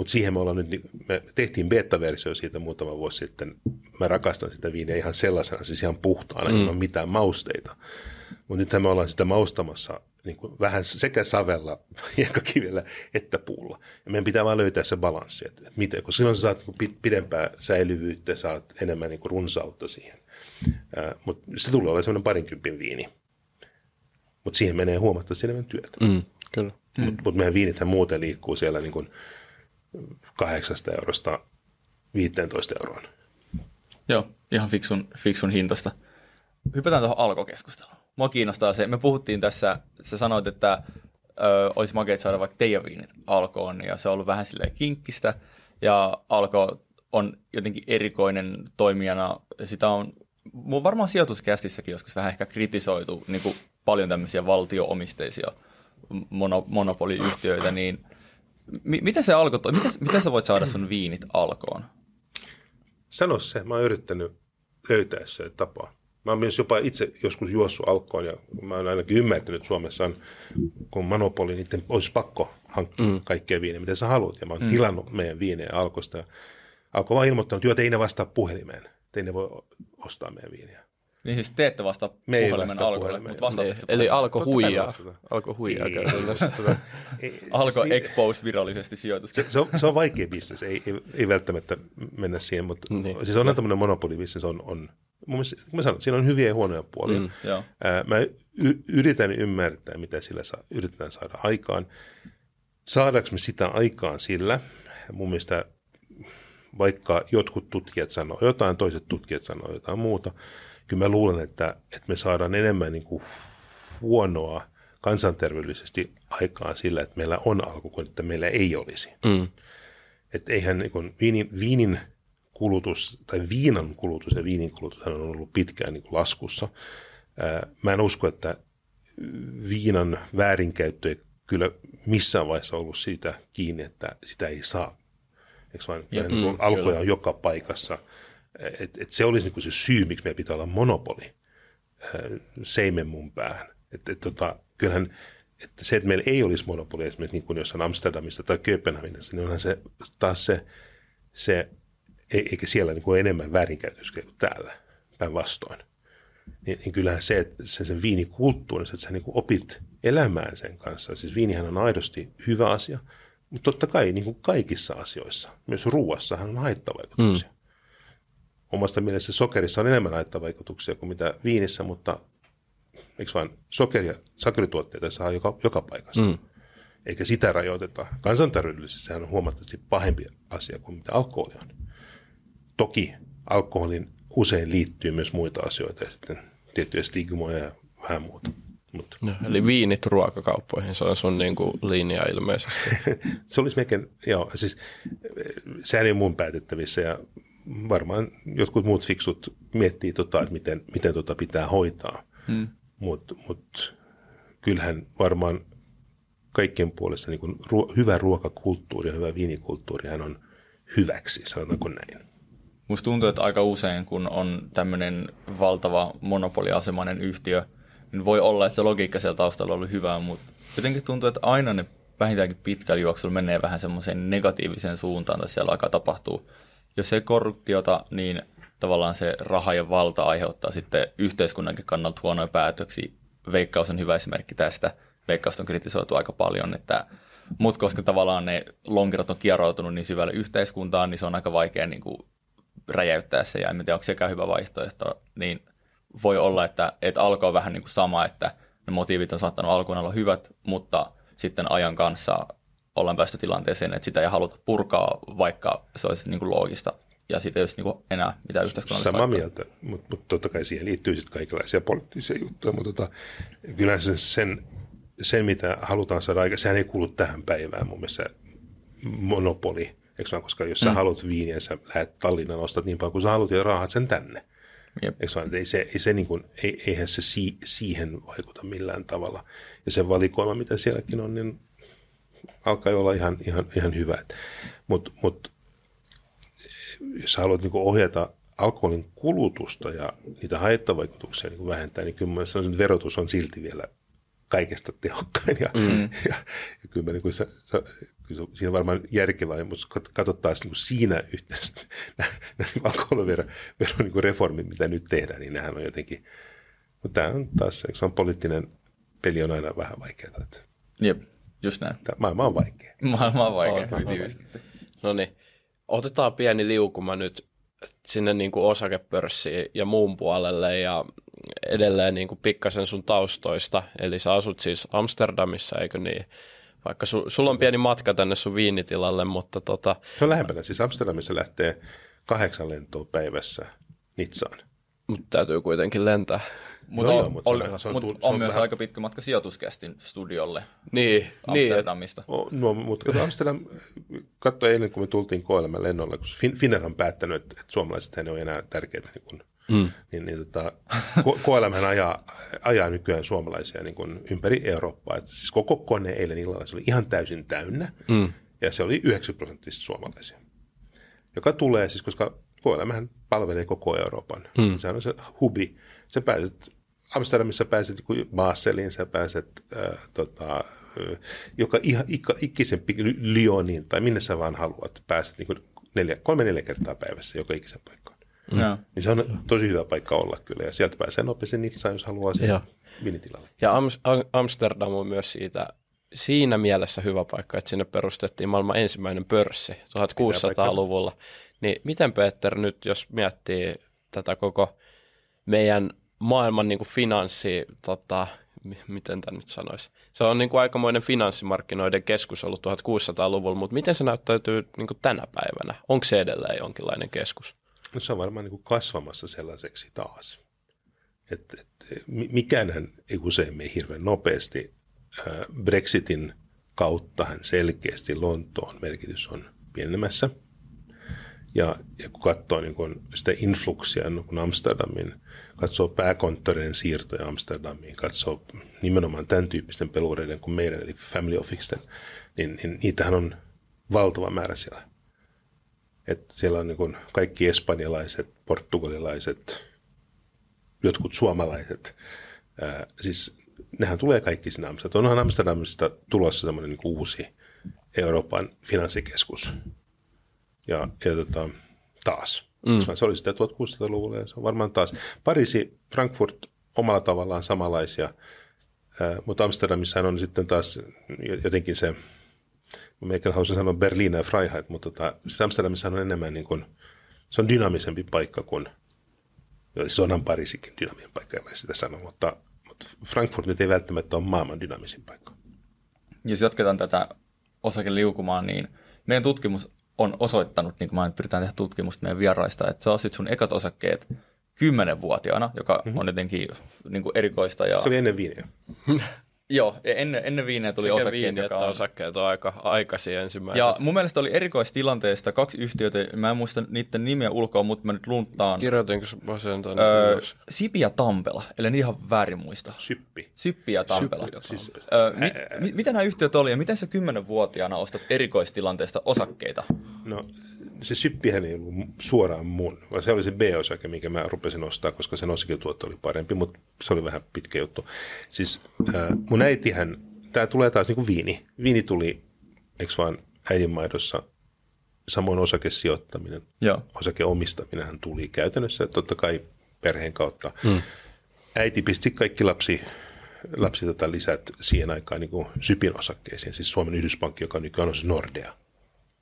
Mutta siihen me ollaan nyt, niin me tehtiin beta-versio siitä muutama vuosi sitten. Mä rakastan sitä viiniä ihan sellaisena, siis ihan puhtaana, mm. ilman mitään mausteita. Mutta nythän me ollaan sitä maustamassa niin kuin vähän sekä savella, kivellä että puulla. Ja meidän pitää vaan löytää se balanssi, että, miten, koska silloin sä saat niin pidempää säilyvyyttä, saat enemmän niin kuin runsautta siihen. Mutta se tulee olemaan semmoinen parinkympin viini. Mutta siihen menee huomattavasti enemmän työtä. Mm, kyllä. Mutta mut meidän viinithän muuten liikkuu siellä niin kuin kahdeksasta eurosta 15 euroon. Joo, ihan fiksun, fiksun hintasta. Hypätään tuohon alkokeskusteluun. Mua kiinnostaa se, me puhuttiin tässä, sä sanoit, että ö, olisi makeet saada vaikka teidän viinit alkoon, ja se on ollut vähän silleen kinkkistä, ja alko on jotenkin erikoinen toimijana, sitä on mun varmaan sijoituskästissäkin joskus vähän ehkä kritisoitu niin kuin paljon tämmöisiä valtioomisteisia mono, monopoliyhtiöitä, niin M- miten se alkoi? Miten, miten sä voit saada sun viinit alkoon? Sano se. Mä oon yrittänyt löytää se tapa. Mä oon myös jopa itse joskus juossut alkoon ja mä oon ainakin ymmärtänyt, että Suomessa on, kun monopoli, niin olisi pakko hankkia mm. kaikkea viinejä, mitä sä haluat. Ja mä oon mm. tilannut meidän viinejä alkosta. Alko vaan ilmoittanut, että ei ne vastaa puhelimeen. Te ne voi ostaa meidän viiniä. Niin siis te ette vasta Me ei vasta alkoille, mutta vastaatte niin, Eli alko huijaa. Alko huijaa. alko expose virallisesti sijoitus. Se, se, on, se on vaikea bisnes, ei, ei, ei välttämättä mennä siihen, mutta niin. siis on tämmöinen monopolibisnes on, on mun mielestä, mä sanon, siinä on hyviä ja huonoja puolia. Mm, Ää, mä y- yritän ymmärtää, mitä sillä saa, yritetään saada aikaan. Saadaanko me sitä aikaan sillä, mun mielestä vaikka jotkut tutkijat sanoo jotain, toiset tutkijat sanoo jotain muuta, kyllä mä luulen, että, että me saadaan enemmän niin kuin huonoa kansanterveydellisesti aikaan sillä, että meillä on alku kuin että meillä ei olisi. Mm. Että eihän niin kuin viinin, viinin kulutus tai viinan kulutus ja viinin kulutus on ollut pitkään niin kuin laskussa. Ää, mä en usko, että viinan väärinkäyttö ei kyllä missään vaiheessa ollut siitä kiinni, että sitä ei saa. Eikö vaan, ja, mm, alkoja on joka paikassa. Et, et se olisi niin kuin se syy, miksi meidän pitää olla monopoli seimen mun päähän. Et, et, tota, kyllähän että se, että meillä ei olisi monopoli esimerkiksi niin kuin jossain Amsterdamissa tai Kööpenhaminassa, niin onhan se taas se, se eikä siellä niin kuin enemmän väärinkäytöksiä kuin täällä, päinvastoin. Niin, niin kyllähän se, että se sen viinikulttuuri, että sä niin kuin opit elämään sen kanssa. Siis viinihän on aidosti hyvä asia, mutta totta kai niin kuin kaikissa asioissa, myös ruuassahan on haittavaikutuksia. Mm. Omasta mielestä sokerissa on enemmän haittavaikutuksia kuin mitä viinissä, mutta eikö vain sokeria, sokerituotteita saa joka, joka paikasta. Mm. Eikä sitä rajoiteta. Kansanterveydellisesti sehän on huomattavasti pahempi asia kuin mitä alkoholi on. Toki alkoholin usein liittyy myös muita asioita ja sitten tiettyjä stigmoja ja vähän muuta. Mut. No, eli viinit ruokakauppoihin, se on sun niin kuin linja ilmeisesti. se olisi melkein, joo, siis sehän ei mun päätettävissä ja varmaan jotkut muut fiksut miettii tota, että miten, miten tota pitää hoitaa. Hmm. Mutta mut, kyllähän varmaan kaikkien puolesta niin kuin ruo- hyvä ruokakulttuuri ja hyvä viinikulttuuri on hyväksi, sanotaanko näin. Musta tuntuu, että aika usein, kun on tämmöinen valtava monopoliasemainen yhtiö, niin voi olla, että se logiikka siellä taustalla oli hyvää, mutta jotenkin tuntuu, että aina ne vähintäänkin pitkällä juoksulla menee vähän semmoiseen negatiiviseen suuntaan, että siellä alkaa tapahtua. Jos ei korruptiota, niin tavallaan se raha ja valta aiheuttaa sitten yhteiskunnankin kannalta huonoja päätöksiä. Veikkaus on hyvä esimerkki tästä. Veikkaus on kritisoitu aika paljon, että mutta koska tavallaan ne lonkerot on kieroutunut niin syvälle yhteiskuntaan, niin se on aika vaikea niin kuin räjäyttää se, ja en tiedä, onko sekään hyvä vaihtoehto, niin voi olla, että, että alkoi vähän niin kuin sama, että ne motiivit on saattanut alkuun olla hyvät, mutta sitten ajan kanssa ollaan päästy tilanteeseen, että sitä ei haluta purkaa, vaikka se olisi niin kuin loogista ja siitä ei olisi niin enää mitään yhteiskunnallista Samaa mieltä, mutta, mutta totta kai siihen liittyy sitten kaikenlaisia poliittisia juttuja, mutta tota, kyllä sen, sen, sen, mitä halutaan saada aika, sehän ei kuulu tähän päivään mun mielestä monopoli, eikö vaan, koska jos sä mm. haluat viiniä, sä lähdet Tallinnan, ostat niin paljon kuin sä haluat ja rahat sen tänne. Jep. Eikö vaan, ei se, ei se niin kuin, ei, eihän se si, siihen vaikuta millään tavalla. Ja se valikoima, mitä sielläkin on, niin alkaa olla ihan, ihan, ihan hyvä. Mutta mut, jos haluat niin ohjata alkoholin kulutusta ja niitä haittavaikutuksia niin vähentää, niin kyllä sanoisin, että verotus on silti vielä kaikesta tehokkain. Ja, mm. ja, ja kyllä mä, niin kuin, se, se, kyllä siinä on varmaan järkevää, mutta katsottaisiin niin siinä yhteydessä niin alkoholivero niin reformit, mitä nyt tehdään, niin nehän on jotenkin, mutta tämä on taas, se on poliittinen peli on aina vähän vaikeaa. Että Jep, just näin. Tämä maailma on vaikea. Maailma on vaikea, hyvin No niin, otetaan pieni liukuma nyt sinne niin kuin osakepörssiin ja muun puolelle ja edelleen niin kuin pikkasen sun taustoista. Eli sä asut siis Amsterdamissa, eikö niin? Vaikka su, sulla on pieni matka tänne sun viinitilalle, mutta tota... Se on lähempänä. Siis Amsterdamissa lähtee kahdeksan lentoa päivässä Nitsaan. Mutta täytyy kuitenkin lentää. Mutta on, on, on, on, on, on myös vähän... aika pitkä matka sijoituskästin studiolle niin, niin Amsterdamista. Niin, no, mutta kato Amsterdam, katso eilen kun me tultiin KLM lennolle, kun Finnair on päättänyt, että, että suomalaiset ei ole enää tärkeitä, niin, kun, mm. niin, niin tota, KLM ajaa, ajaa nykyään suomalaisia niin kun ympäri Eurooppaa. Että siis koko kone eilen illalla se oli ihan täysin täynnä mm. ja se oli 90 prosenttisesti suomalaisia. Joka tulee siis, koska KLM palvelee koko Euroopan. Mm. Sehän on se hubi. Sä pääset Amsterdamissa pääset Baseliin, sä pääset äh, tota, äh, joka ihan ikisen Lyoniin tai minne sä vaan haluat, pääset niin kuin neljä, kolme neljä kertaa päivässä joka ikisen paikkaan. Mm. Niin se on tosi hyvä paikka olla kyllä ja sieltä pääsee nopeasti Nitsaan, jos haluaa sen vinitilalle. Ja Am- Amsterdam on myös siitä siinä mielessä hyvä paikka, että sinne perustettiin maailman ensimmäinen pörssi 1600-luvulla. Niin miten Peter nyt, jos miettii tätä koko meidän maailman niin kuin finanssi, tota, miten tämä nyt sanoisi, se on niin kuin aikamoinen finanssimarkkinoiden keskus ollut 1600-luvulla, mutta miten se näyttäytyy niin kuin tänä päivänä? Onko se edelleen jonkinlainen keskus? No se on varmaan niin kuin kasvamassa sellaiseksi taas. Et, et, mikään ei usein mene hirveän nopeasti, Brexitin kauttahan selkeästi Lontoon merkitys on pienenemässä. Ja, ja kun katsoo niin kun sitä influksia niin kun Amsterdamin, katsoo pääkonttorien siirtoja Amsterdamiin, katsoo nimenomaan tämän tyyppisten pelureiden kuin meidän, eli family officeten, niin, niin niitähän on valtava määrä siellä. Et siellä on niin kaikki espanjalaiset, portugalilaiset, jotkut suomalaiset. Ää, siis nehän tulee kaikki sinne Amsterdamiin. Onhan Amsterdamista tulossa semmoinen niin uusi Euroopan finanssikeskus. Ja, ja tota, taas. Mm. Se oli sitä 1600-luvulla ja se on varmaan taas. Pariisi, Frankfurt omalla tavallaan samanlaisia, mutta Amsterdamissa on sitten taas jotenkin se, meikä haluaisin sanoa Berliin ja Freiheit, mutta tota, siis Amsterdamissa on enemmän niin kuin, se on dynaamisempi paikka kuin, se onhan Pariisikin dynaaminen paikka, en sitä sano, mutta, mutta Frankfurt nyt ei välttämättä ole maailman dynaamisin paikka. Jos jatketaan tätä osakeliukumaan, niin meidän tutkimus on osoittanut, niin kuin mä nyt pyritään tehdä tutkimusta meidän vieraista, että sä ostit sun ekat osakkeet kymmenenvuotiaana, joka mm-hmm. on jotenkin niin kuin erikoista. Ja... Se oli ennen viiniä. Joo, ennen, ennen viineä tuli Sekä osakkeet, viini, joka on... osakkeet on aika aikaisin ensimmäisestä. Ja mun mielestä oli erikoistilanteesta kaksi yhtiötä, mä en muista niiden nimiä ulkoa, mutta mä nyt lunttaan. Kirjoitinko mä sen tänne Öö, ylös? Sipi ja Tampela, eli ihan väärin muista. Syppi. Syppi ja Tampela. Syppi ja Siis, Öö, mit, mit, mitä nämä yhtiöt oli ja miten sä kymmenenvuotiaana ostat erikoistilanteesta osakkeita? No se syppihän ei ollut suoraan mun, vaan se oli se B-osake, minkä mä rupesin ostaa, koska sen osaketuotto oli parempi, mutta se oli vähän pitkä juttu. Siis äh, mun äitihän, tämä tulee taas niin kuin viini. Viini tuli, eikö vaan äidinmaidossa, samoin osakesijoittaminen, Joo. osakeomistaminenhan tuli käytännössä, totta kai perheen kautta. Hmm. Äiti pisti kaikki lapsi, lapsi tota lisät siihen aikaan niin Sypin osakkeisiin, siis Suomen Yhdyspankki, joka nykyään on siis Nordea.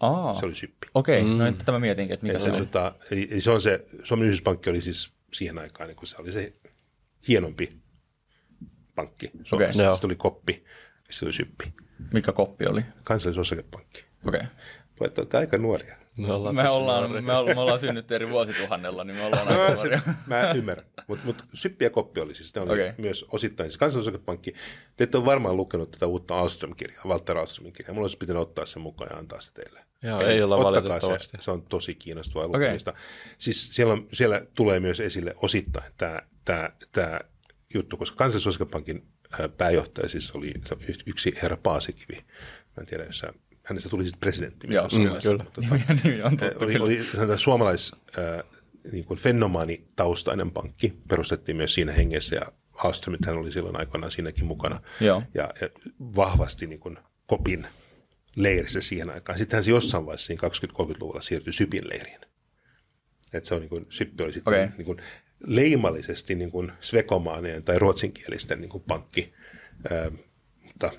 Aa, Se oli Syppi. okei, okay, mm. no nyt tätä mä mietinkin, että mikä Ja se se, oli. tota, eli, eli se on se, Suomen Yhdyspankki oli siis siihen aikaan, niin kun se oli se hienompi pankki. Suomessa okay, oli koppi ja se oli syppi. Mikä koppi oli? Kansallisosakepankki. Okei. Voi, te olette aika nuoria. Me ollaan, Me ollaan, me, ollaan, me ollaan synnytty eri vuosituhannella, niin me ollaan aika Mä, ymmärrän, mutta mut syppi ja koppi oli siis, ne oli okay. myös osittain. Siis kansallisosakepankki, te ette ole varmaan lukenut tätä uutta Alström-kirjaa, Walter Alströmin kirjaa. Mulla olisi pitänyt ottaa sen mukaan ja antaa se teille. Joo, ei olla valitettavasti. Se, se on tosi kiinnostavaa Okei. lukemista. Siis siellä, on, siellä tulee myös esille osittain tämä, tämä, tämä juttu, koska kansallisosakepankin ää, pääjohtaja siis oli yksi herra Paasikivi. Mä en tiedä, jos sä, hänestä tuli sitten presidentti. Joo, mm, kyllä. tota, Nimi, nimi on Eh, tuttu oli, kyllä. oli sanotaan, suomalais äh, niin kuin fenomaanitaustainen pankki, perustettiin myös siinä hengessä ja Alströmit hän oli silloin aikoinaan siinäkin mukana Joo. ja, ja vahvasti niin kuin kopin leirissä siihen aikaan. Sittenhän se jossain vaiheessa siinä 20-30-luvulla siirtyi Sypin leiriin. Et se on niin kuin, Syppi oli sitten Okei. niin kuin leimallisesti niin kuin svekomaanien tai ruotsinkielisten niin kuin pankki, äh, mutta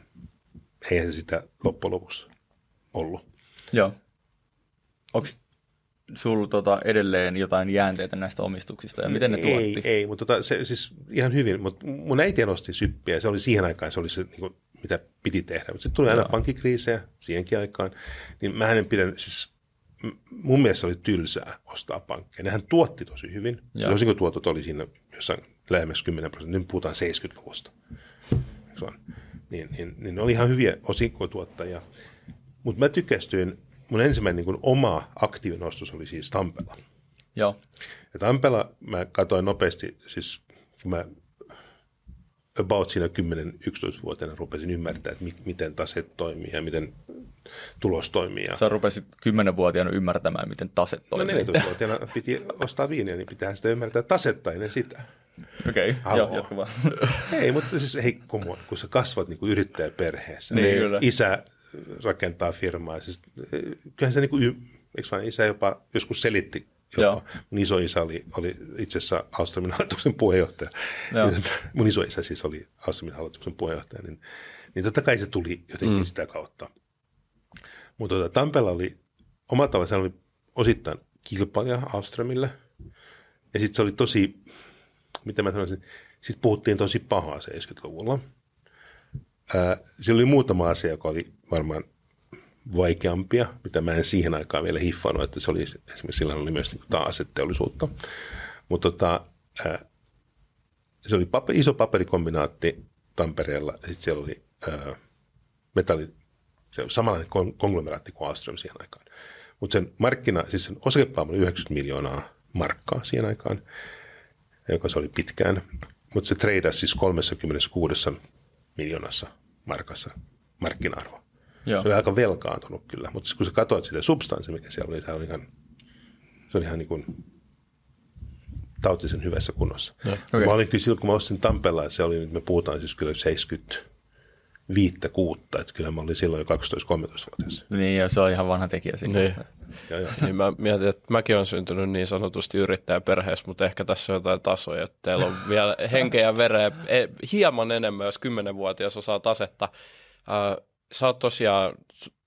eihän se sitä loppujen lopuksi ollut. Joo. Onko sulla tota edelleen jotain jäänteitä näistä omistuksista ja miten ne ei, tuotti? Ei, mutta tota, se siis ihan hyvin. Mutta mun äiti nosti syppiä ja se oli siihen aikaan, se oli se, niin kuin, mitä piti tehdä. Mutta sitten tuli aina pankkikriisejä siihenkin aikaan. Niin mä en pidän, siis mun mielestä oli tylsää ostaa pankkeja. Nehän tuotti tosi hyvin. Joo. Osinkotuotot oli siinä jossain lähemmäs 10 prosenttia. Nyt puhutaan 70-luvusta. Se on. Niin, niin, niin ne oli ihan hyviä osinkotuottajia. Mutta mä tykästyin, mun ensimmäinen niin oma aktiivinen ostos oli siis Tampella. Joo. Ja Tampella mä katsoin nopeasti, siis kun mä about siinä 10-11-vuotiaana rupesin ymmärtää, että mi- miten taseet toimii ja miten tulos toimii. Ja Sä rupesit kymmenenvuotiaana ymmärtämään, miten taset no toimii. 14-vuotiaana piti ostaa viiniä, niin pitää sitä ymmärtää tasetta ennen sitä. Okei, okay. Joo, jatka vaan. Ei, mutta siis hei, come on, kun sä kasvat niin kuin yrittäjäperheessä, Niin, kyllä. isä rakentaa firmaa, siis, eh, kyllähän se niin kuin, eikö vaan isä jopa joskus selitti, jopa. Joo. mun isoisä oli, oli itse asiassa Alstromin hallituksen puheenjohtaja. Joo. Mun isoisä siis oli Alstromin hallituksen puheenjohtaja, niin, niin totta kai se tuli jotenkin mm. sitä kautta. Mutta tota, Tampella oli omalla tavalla, se oli osittain kilpailija Alströmille, ja sitten se oli tosi, mitä mä sanoisin, sitten puhuttiin tosi pahaa 70-luvulla. Ää, siellä oli muutama asia, joka oli varmaan vaikeampia, mitä mä en siihen aikaan vielä hiffannut, että se oli esimerkiksi silloin oli myös niin kuin aseteollisuutta. Mutta tota, ää, se oli paper, iso paperikombinaatti Tampereella, sitten siellä oli ö, metalli, se on samanlainen kon- konglomeraatti kuin Alström siihen aikaan. Mutta sen markkina, siis sen oli 90 miljoonaa markkaa siihen aikaan, joka se oli pitkään. Mutta se treidasi siis 36 miljoonassa markassa markkina-arvo. Joo. Se oli aika velkaantunut kyllä, mutta kun sä katsoit sitä substanssia, mikä siellä oli, niin se oli ihan, se oli ihan niin kuin tautisen hyvässä kunnossa. No, okay. Mä olin kyllä silloin, kun mä ostin Tampeella, se oli, nyt me puhutaan siis kyllä 75 kuutta, että kyllä mä olin silloin jo 12-13-vuotias. Niin, ja se on ihan vanha tekijä siinä. Niin. Ja, ja. Niin mä mietin, että mäkin olen syntynyt niin sanotusti yrittäjäperheessä, mutta ehkä tässä on jotain tasoja, että teillä on vielä henkeä ja vereä e, hieman enemmän, jos 10-vuotias osaa tasetta. Äh, sä oot tosiaan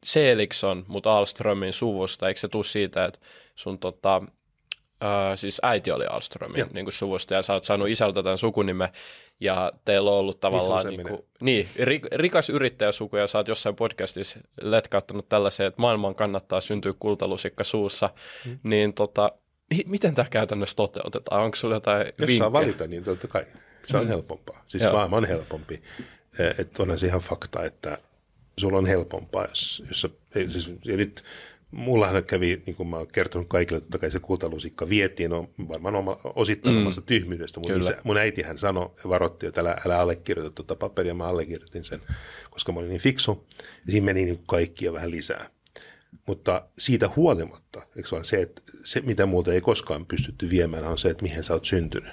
Seelikson, mutta Alströmin suvusta, eikö se tule siitä, että sun tota, äh, siis äiti oli Alströmin Joo. niin kuin suvusta ja sä oot saanut isältä tämän sukunimen ja teillä on ollut tavallaan niin, kuin, niin, ri, rikas yrittäjäsuku ja sä oot jossain podcastissa letkauttanut tällaiseen, että maailman kannattaa syntyä kultalusikka suussa, mm. niin tota, mi- miten tämä käytännössä toteutetaan? Onko sulla jotain Jos saa vinkkejä? valita, niin totta kai. Se on helpompaa. Siis Joo. maailma on helpompi. Eh, Että onhan se ihan fakta, että sulla on helpompaa, jos, jos sä, siis, ja nyt mullahan kävi, niin kuin mä oon kertonut kaikille, totta kai se kultalusikka vietiin, on varmaan oma, osittain mm. omasta tyhmyydestä. Mun, isä, mun äitihän sanoi varoitti, että älä, älä allekirjoita tuota paperia, mä allekirjoitin sen, koska mä olin niin fiksu. Ja siinä meni niin kuin kaikkia vähän lisää. Mutta siitä huolimatta, eikö ole se, että se, mitä muuta ei koskaan pystytty viemään, on se, että mihin sä oot syntynyt.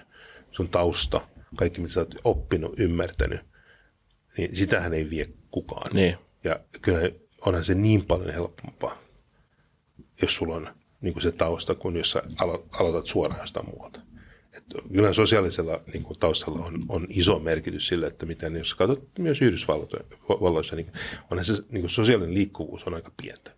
Sun tausta, kaikki mitä sä oot oppinut, ymmärtänyt, niin sitähän ei vie kukaan. Niin. Ja kyllä onhan se niin paljon helpompaa, jos sulla on niin kuin se tausta, kuin jos sä alo- aloitat suoraan jostain muualta. Et kyllä sosiaalisella niin kuin taustalla on, on iso merkitys sille, että miten, jos katsot myös Yhdysvalloissa, niin onhan se niin kuin sosiaalinen liikkuvuus on aika pientä.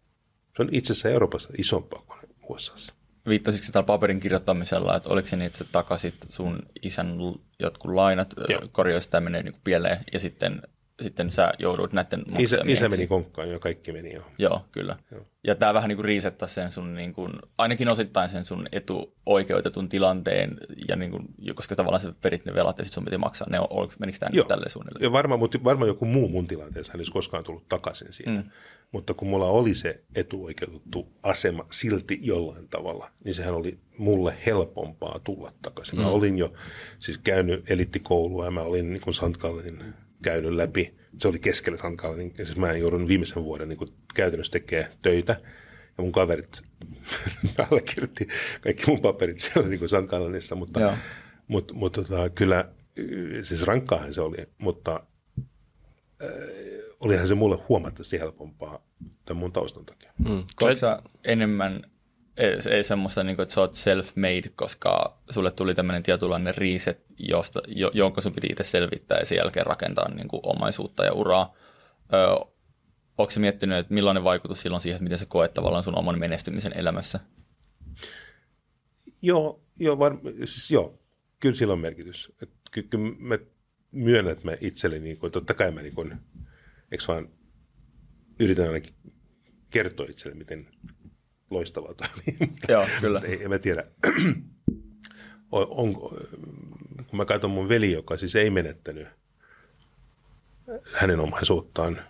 Se on itse asiassa Euroopassa isompaa kuin USAssa. Viittasitko tällä paperin kirjoittamisella, että oliko se niin, että sä takasit sun isän jotkut lainat, korjaus tämä menee niin pieleen, ja sitten, sitten sä joudut näiden Isä, isä meni konkkaan ja kaikki meni jo. Joo, kyllä. Joo. Ja tämä vähän niin kuin riisettää sen sun, niin kuin, ainakin osittain sen sun etuoikeutetun tilanteen, ja niin kuin, koska tavallaan sä perit ne velat ja sitten sun piti maksaa ne, oliko, menikö tämä Joo. nyt tälleen suunnilleen? Ja varmaan, mutta varmaan joku muu mun tilanteessa olisi koskaan tullut takaisin siitä. Mm. Mutta kun mulla oli se etuoikeutettu asema silti jollain tavalla, niin sehän oli mulle helpompaa tulla takaisin. Mm. Mä olin jo siis käynyt elittikoulua ja mä olin niin kuin St. käynyt läpi. Se oli keskellä. Gallinin, ja siis mä joudun viimeisen vuoden niin kuin käytännössä tekemään töitä. Ja mun kaverit allekirjoitti kaikki mun paperit siellä niin. Gallinissa, mutta, Joo. mutta, mutta tota, kyllä, siis rankkaahan se oli, mutta olihan se mulle huomattavasti helpompaa tämän mun taustan takia. Mm. Koetko sä enemmän ei, ei semmoista, niin kuin, että sä oot self-made, koska sulle tuli tämmöinen tietynlainen reset, josta, jo, jonka sun piti itse selvittää ja sen jälkeen rakentaa niin kuin, omaisuutta ja uraa. Ö, Onko miettinyt, että millainen vaikutus sillä on siihen, että miten sä koet tavallaan sun oman menestymisen elämässä? Joo, joo, var, siis joo, kyllä sillä on merkitys. Et, ky, kyllä mä myönnän, että mä itselleni, niin kuin, totta kai mä niin kuin, vaan yritän ainakin kertoa itselle, miten loistavaa toi oli. Joo, kyllä. Ei, en mä tiedä, on, onko, kun mä katson mun veli, joka siis ei menettänyt hänen omaisuuttaan.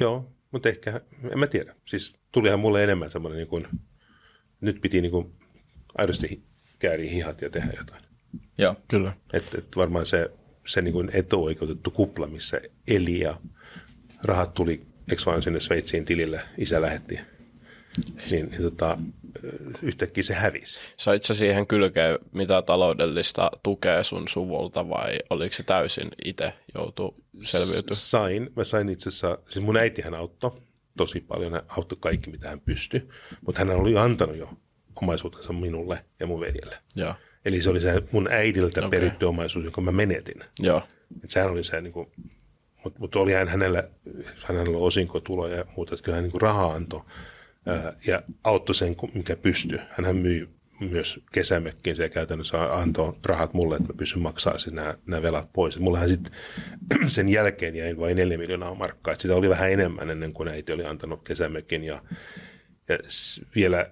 Joo, mutta ehkä, en mä tiedä. Siis tulihan mulle enemmän semmoinen, niin kuin, nyt piti niin kuin aidosti kääriä hihat ja tehdä jotain. Joo, Kyllä. Että et varmaan se, se niin kuin etuoikeutettu kupla, missä eli ja rahat tuli, eikö vaan sinne Sveitsiin tilille, isä lähetti, niin, niin tota, yhtäkkiä se hävisi. Sait sä siihen kylkeen mitä taloudellista tukea sun suvulta vai oliko se täysin itse joutu selviytymään? Sain, mä sain itse asiassa, siis mun äitihän auttoi tosi paljon, hän auttoi kaikki mitä hän pystyi, mutta hän oli antanut jo omaisuutensa minulle ja mun veljelle. Joo. Eli se oli se mun äidiltä okay. peritty omaisuus, jonka mä menetin. Joo. Et sehän oli se, niin kuin, mutta mut oli hän hänellä, hänellä osinkotuloja ja muuta, että kyllä hän niin rahaa antoi ää, ja auttoi sen, mikä pystyi. Hän myi myös kesämökkiin ja käytännössä antoi rahat mulle, että mä pystyn maksamaan siis nämä, nämä velat pois. Mullahan sitten sen jälkeen jäi vain neljä miljoonaa markkaa. Et sitä oli vähän enemmän ennen kuin äiti oli antanut kesämökin ja, ja vielä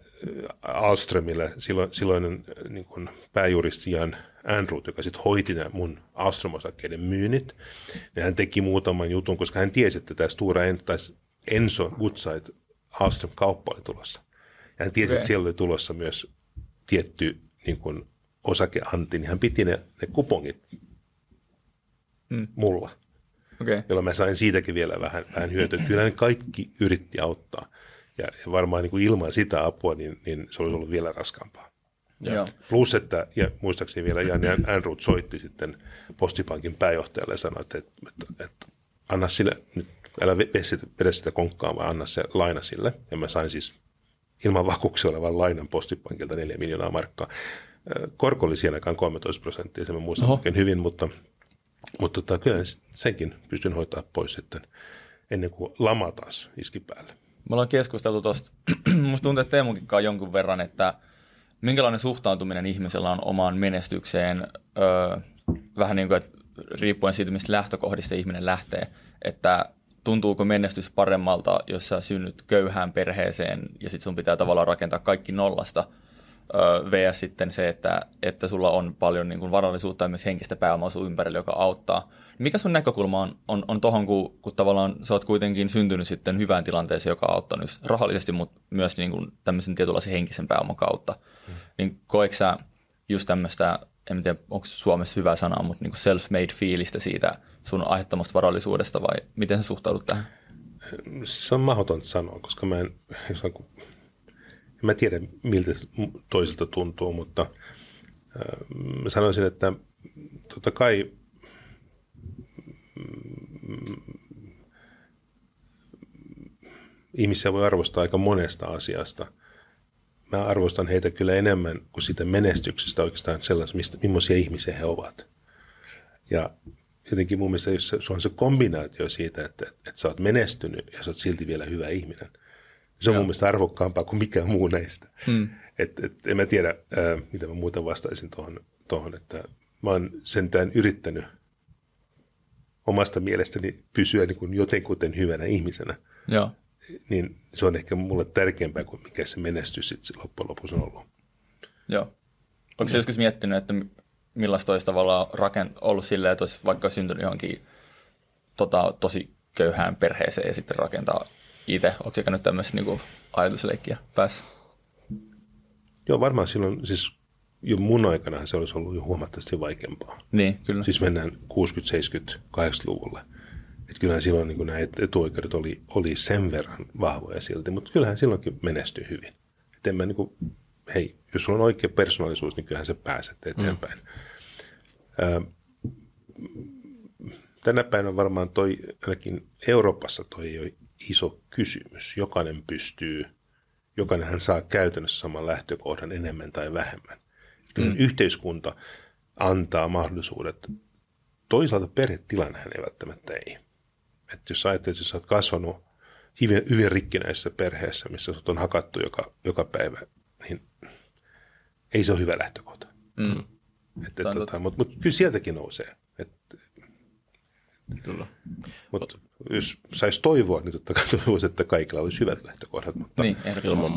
Alströmille, silloin, silloinen niin kuin pääjuristi Jan Andrew, joka sitten hoiti nämä mun Alström-osakkeiden myynnit, niin hän teki muutaman jutun, koska hän tiesi, että tämä Stura Enso Woodside Alström-kauppa oli tulossa. Ja hän tiesi, okay. että siellä oli tulossa myös tietty niin kuin osakeanti, niin hän piti ne, ne kupongit mm. mulla. Okay. Jolloin mä sain siitäkin vielä vähän, vähän hyötyä. Kyllä ne kaikki yritti auttaa. Ja, ja varmaan niin kuin ilman sitä apua, niin, niin se olisi ollut vielä raskaampaa. Ja. Plus, että ja muistaakseni vielä Jan Andrew soitti sitten Postipankin pääjohtajalle ja sanoi, että, että, että, että anna sille nyt, älä vedä sitä konkkaa, vaan anna se laina sille. Ja mä sain siis ilman vakuuksia olevan lainan Postipankilta 4 miljoonaa markkaa. Korko oli siinä aikaan 13 prosenttia, se mä muistan Oho. oikein hyvin, mutta, mutta tota, kyllä senkin pystyn hoitaa pois sitten ennen kuin lama taas iski päälle. Me ollaan keskusteltu tuosta, musta tuntuu, että Teemunkin jonkun verran, että minkälainen suhtautuminen ihmisellä on omaan menestykseen, öö, vähän niin kuin, että riippuen siitä, mistä lähtökohdista ihminen lähtee, että tuntuuko menestys paremmalta, jos sä synnyt köyhään perheeseen ja sitten sun pitää tavallaan rakentaa kaikki nollasta, vs. sitten se, että, että sulla on paljon niin kuin varallisuutta ja myös henkistä pääomaa sun ympärillä, joka auttaa. Mikä sun näkökulma on, on, on tohon, kun, kun tavallaan sä oot kuitenkin syntynyt sitten hyvään tilanteeseen, joka on auttanut rahallisesti, mutta myös niin kuin tämmöisen tietynlaisen henkisen pääoman kautta. Hmm. Niin koetko sä just tämmöistä, en tiedä onko Suomessa hyvä sana, mutta niin kuin self-made fiilistä siitä sun aiheuttamasta varallisuudesta vai miten sä suhtaudut tähän? Se on mahdotonta sanoa, koska mä en, mä tiedä miltä toisilta tuntuu, mutta äh, mä sanoisin, että totta kai mm, ihmisiä voi arvostaa aika monesta asiasta. Mä arvostan heitä kyllä enemmän kuin sitä menestyksestä oikeastaan sellaista, mistä, millaisia ihmisiä he ovat. Ja jotenkin mun mielestä jos se on se kombinaatio siitä, että, että sä oot menestynyt ja sä oot silti vielä hyvä ihminen – se on Joo. mun mielestä arvokkaampaa kuin mikään muu näistä. Hmm. Et, et, en mä tiedä, ää, mitä mä muuten vastaisin tuohon, tohon, että mä oon sentään yrittänyt omasta mielestäni pysyä niin kuin jotenkuten hyvänä ihmisenä. Joo. Niin se on ehkä mulle tärkeämpää kuin mikä se menestys sitten loppujen lopuksi on ollut. Joo. Onko se joskus miettinyt, että millaista olisi tavallaan rakent- ollut silleen, että olisi vaikka syntynyt johonkin tota, tosi köyhään perheeseen ja sitten rakentaa itse? Oletko käynyt tämmöistä niin ajatusleikkiä päässä? Joo, varmaan silloin, siis jo mun aikana se olisi ollut jo huomattavasti vaikeampaa. Niin, kyllä. Siis mennään 60, 70, 80-luvulle. Että kyllähän silloin niin nämä etuoikeudet oli, oli sen verran vahvoja silti, mutta kyllähän silloinkin menestyi hyvin. Että en mä niin kuin, hei, jos sulla on oikea persoonallisuus, niin kyllähän se pääset eteenpäin. Mm. tänä päivänä varmaan toi, ainakin Euroopassa toi ei ole iso kysymys. Jokainen pystyy, jokainen hän saa käytännössä saman lähtökohdan enemmän tai vähemmän. Mm. Yhteiskunta antaa mahdollisuudet. Toisaalta perhetilannehän ei välttämättä ei. Että jos ajattelet, että sä oot kasvanut hyvin, hyvin rikkinäisessä perheessä, missä sut on hakattu joka, joka päivä, niin ei se ole hyvä lähtökohta. Mm. tota, Mutta mut kyllä sieltäkin nousee. Et, Kyllä. Mutta jos saisi toivoa, niin totta kai toivoisi, että kaikilla olisi hyvät lähtökohdat, mutta niin,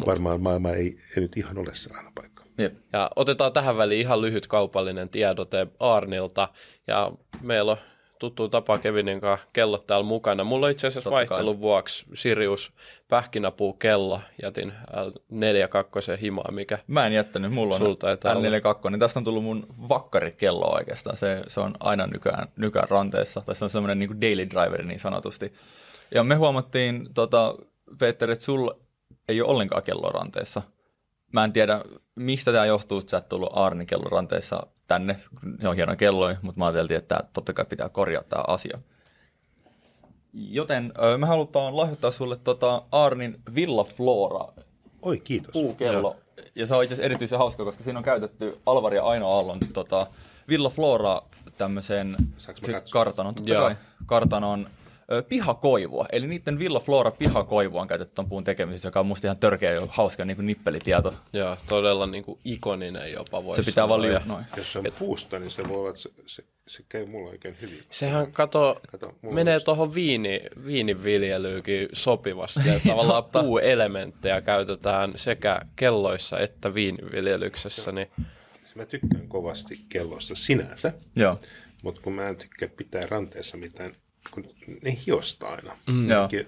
varmaan maailma ei, ei nyt ihan ole sellainen paikka. Jep. Ja otetaan tähän väliin ihan lyhyt kaupallinen tiedote Arnilta. Ja meillä on tuttu tapa Kevinin kanssa kellot täällä mukana. Mulla on itse asiassa vaihtelun vuoksi Sirius pähkinäpuu kello. Jätin L42 himaa, mikä Mä en jättänyt, mulla on L42. Niin tästä on tullut mun vakkarikello oikeastaan. Se, se on aina nykään, nykään ranteessa. Tai se on semmoinen niin daily driver niin sanotusti. Ja me huomattiin, tota, Peter, että sulla ei ole ollenkaan kello ranteessa. Mä en tiedä, mistä tämä johtuu, että sä et tullut Arni ranteessa tänne. Ne on hienoja kelloja, mutta mä ajattelin, että totta kai pitää korjata tämä asia. Joten me halutaan lahjoittaa sulle tota Arnin Villa Flora Oi, kiitos. puukello. Ja, ja se on itse asiassa erityisen hauska, koska siinä on käytetty Alvar ja Aino Aallon tota, Villa Flora tämmöiseen kartanon, totta kai, kartanon pihakoivua. Eli niiden Villa Flora pihakoivua on käytetty ton puun tekemisessä, joka on musta ihan törkeä ja hauska niin kuin nippelitieto. Joo, todella niin kuin ikoninen jopa voisi Se pitää vaan liu, noin. Jos se on puusta, niin se voi olla, että se, se, se käy mulla oikein hyvin. Sehän kato, Kato, menee on- tuohon viini, viininviljelyykin sopivasti. Ja tavallaan Totta. puuelementtejä käytetään sekä kelloissa että viiniviljelyksessä. Niin, Siis Mä tykkään kovasti kellosta sinänsä, Joo. mutta kun mä en tykkää pitää ranteessa mitään, kun ne hiostaa aina. Mm. Kaikki,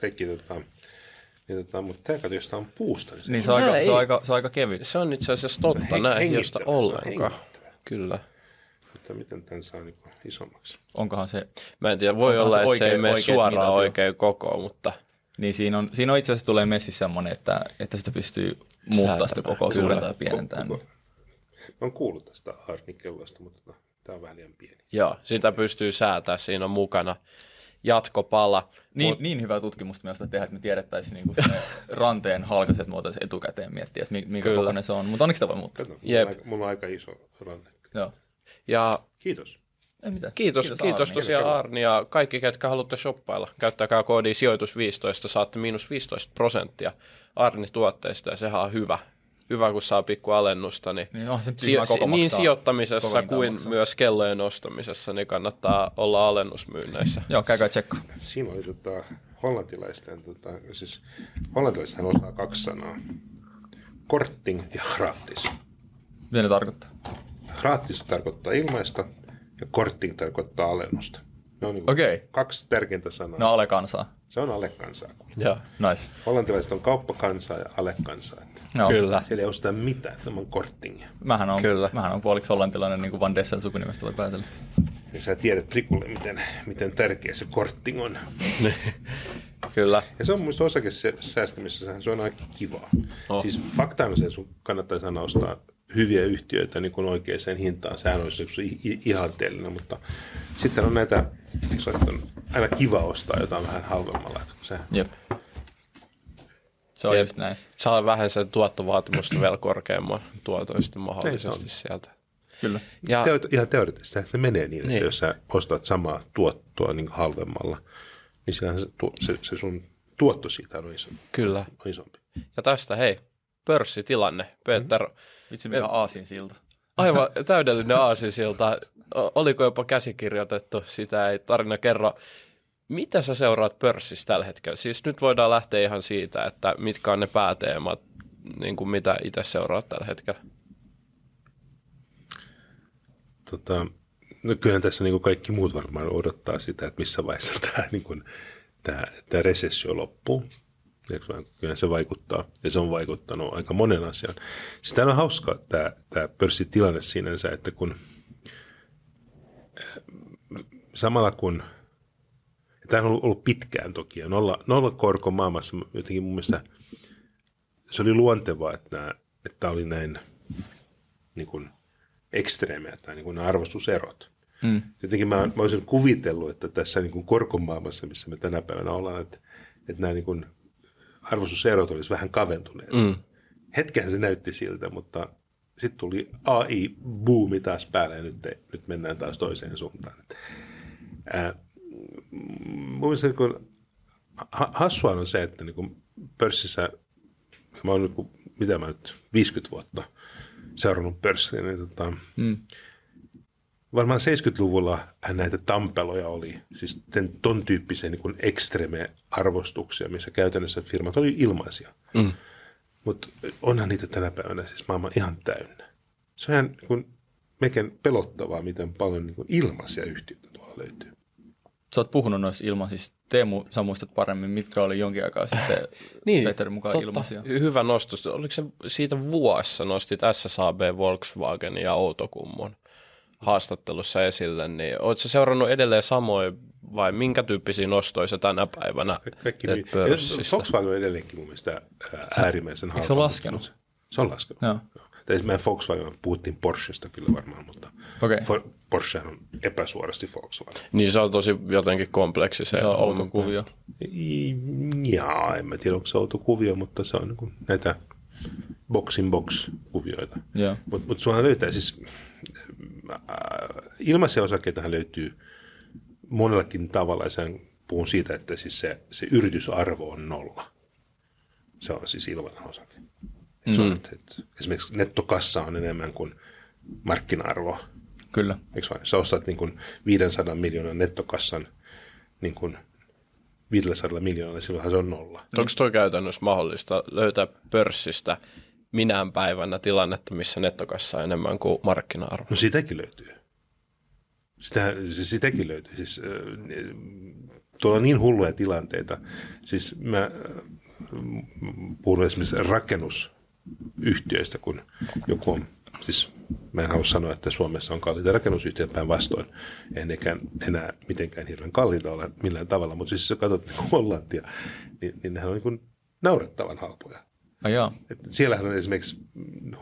kaikki tota, niin tota, mutta tämä kato, on puusta, niin se Niin se on, aika, se, ei- on aika, se on aika kevyt. se on itse asiassa totta, Hen- näin se on ollenkaan. Kyllä. Mutta miten tämän saa niin isommaksi? Onkohan se... Mä en tiedä, voi olla, se että se ei oikein- mene oikein suoraan oikein koko, mutta Niin siinä on, siinä on itse asiassa tulee messissä semmoinen, että, että sitä pystyy muuttaa sitä Säätämään, koko kyllä. suurentaa ja pienentää. Mä oon kuullut tästä Arnikellosta, mutta tota, tämä on vähän liian pieni. joo, sitä pystyy säätämään, siinä on mukana jatkopala. Niin, niin hyvää tutkimusta me tehdä, että me tiedettäisiin niinku se ranteen halkaiset muotoiset etukäteen miettiä, että mi- minkä Kyllä. kokoinen se on. Mutta onneksi sitä voi muuttaa. Kato, mulla, Jep. on aika, mulla on aika iso ranne. Joo. Ja Kiitos. Ei mitään. Kiitos, kiitos, kiitos Arni. tosiaan Arni ja kaikki, ketkä haluatte shoppailla. Käyttäkää koodi sijoitus 15, saatte miinus 15 prosenttia Arni tuotteista ja sehän on hyvä. Hyvä, kun saa pikku alennusta. Niin, Niin se ihan koko niin sijoittamisessa kuin maksaa. myös kellojen ostamisessa niin kannattaa olla alennusmyynneissä. Joo, käykää tsekko. Siinä oli tota, hollantilaisten, tota, siis hollantilaisethan osaa kaksi sanaa. Kortting ja gratis. Mitä ne tarkoittaa? Gratis tarkoittaa ilmaista ja kortting tarkoittaa alennusta. Ne on niin Okei. kaksi tärkeintä sanaa. Ne on alekansaa. Se on alekansaa. Joo, Nice. Hollantilaiset on kauppakansaa ja alekansaa. Että Joo. kyllä. Siellä ei osteta mitään, tämä on korttingia. Mähän on, Kyllä. mähän on puoliksi hollantilainen, niin kuin Van Dessen sukunimestä voi päätellä. Ja sä tiedät Prikulle, miten, miten tärkeä se kortting on. Kyllä. Ja se on mun osakesäästämisessä se on aika kivaa. Oh. Siis fakta on se, että sun kannattaisi aina ostaa hyviä yhtiöitä niin kuin oikeaan hintaan. Sehän olisi yksi ihanteellinen, mutta sitten on näitä, se on aina kiva ostaa jotain vähän halvemmalla. Että se, Jep. Se on Jep. just näin. Saa vähän sen tuottovaatimusta vielä korkeamman tuoton sitten mahdollisesti Ei, sieltä. Kyllä. Ja, Teo, ihan teoreettisesti se menee niin, että Niin. jos sä ostat samaa tuottoa niin halvemmalla, niin sillähän se, tu- se, se sun tuotto siitä on, iso, kyllä. on isompi. Ja tästä hei, pörssitilanne. Peter, Vitsi mikä aasin silta. Aivan täydellinen aasinsilta. Oliko jopa käsikirjoitettu, sitä ei tarina kerro. Mitä sä seuraat pörssissä tällä hetkellä? Siis nyt voidaan lähteä ihan siitä, että mitkä on ne pääteemat, niin kuin mitä itse seuraat tällä hetkellä. Tota, no kyllähän tässä niin kuin kaikki muut varmaan odottaa sitä, että missä vaiheessa tämä, niin kuin, tämä, tämä resessio loppuu. Kyllä se vaikuttaa, ja se on vaikuttanut aika monen asian. Siis tämä on hauska tämä, tämä pörssitilanne sinänsä, että kun samalla kun, tämä on ollut, ollut pitkään toki, ja nolla, nolla korko maailmassa jotenkin mun mielestä se oli luontevaa, että, nämä, että oli näin niin kuin, ekstreemejä tai niin kuin nämä arvostuserot. Mm. Jotenkin mä, mä olisin kuvitellut, että tässä niin kuin korkomaailmassa, missä me tänä päivänä ollaan, että, että nämä niin kuin arvostuserot olisi vähän kaventuneet. Mm. Hetken se näytti siltä, mutta sitten tuli AI-buumi taas päälle ja nyt, nyt mennään taas toiseen suuntaan. Ää, muistan, kun ha- hassua on se, että niin kuin pörssissä, mä oon niin kuin, mitä mä nyt, 50 vuotta seurannut pörssiä, niin tota, mm. varmaan 70-luvulla näitä tampeloja oli, siis sen, ton tyyppisiä niin ekstreme-arvostuksia, missä käytännössä firmat oli ilmaisia. Mm. Mutta onhan niitä tänä päivänä siis maailman ihan täynnä. Se on ihan niin kuin, meikin pelottavaa, miten paljon niin kuin ilmaisia yhtiöitä tuolla löytyy. Sä oot puhunut noissa ilmaisista. Teemu, sä muistat paremmin, mitkä oli jonkin aikaa sitten Niin, Peterin mukaan totta. ilmaisia. Hyvä nostus. Oliko se siitä vuossa nostit SSAB, Volkswagen ja Outokummun haastattelussa esille, niin oletko seurannut edelleen samoin vai minkä tyyppisiä nostoja tänä päivänä Kaikki teet pörssistä? Volkswagen on edelleenkin mun mielestä ää, äärimmäisen halpa. se ole laskenut? Se on laskenut. Joo. Tai mä en Volkswagen, puhuttiin Porschesta kyllä varmaan, mutta Okei. For, Porsche on epäsuorasti Volkswagen. Niin se on tosi jotenkin kompleksi se, Se on outo homma. kuvio. I- Jaa, en mä tiedä, onko se outo kuvio, mutta se on niin kuin näitä box in box kuvioita. Joo. Mutta mut sulla löytää siis, äh, ilmaisia osakkeitahan löytyy monellakin tavalla. Ja sehän puhun siitä, että siis se, se yritysarvo on nolla. Se on siis ilmainen osake. Mm. Että, että esimerkiksi nettokassa on enemmän kuin markkina-arvo. Kyllä. Eikö vain? Sä ostat niin kuin 500 miljoonan nettokassan niin kuin 500 miljoonalla, silloinhan se on nolla. Onko tuo käytännössä mahdollista löytää pörssistä minään päivänä tilannetta, missä nettokassa on enemmän kuin markkina-arvo? No sitäkin löytyy. Sitä, siis sitäkin löytyy. Siis, äh, tuolla on niin hulluja tilanteita. Siis mä äh, puhun esimerkiksi rakennusyhtiöistä, kun joku on, siis mä en halua sanoa, että Suomessa on kalliita rakennusyhtiöitä päinvastoin. En enää mitenkään hirveän kalliita ole millään tavalla, mutta siis jos katsot niin Hollantia, niin, niin nehän on niin kuin naurettavan halpoja. Et siellähän on esimerkiksi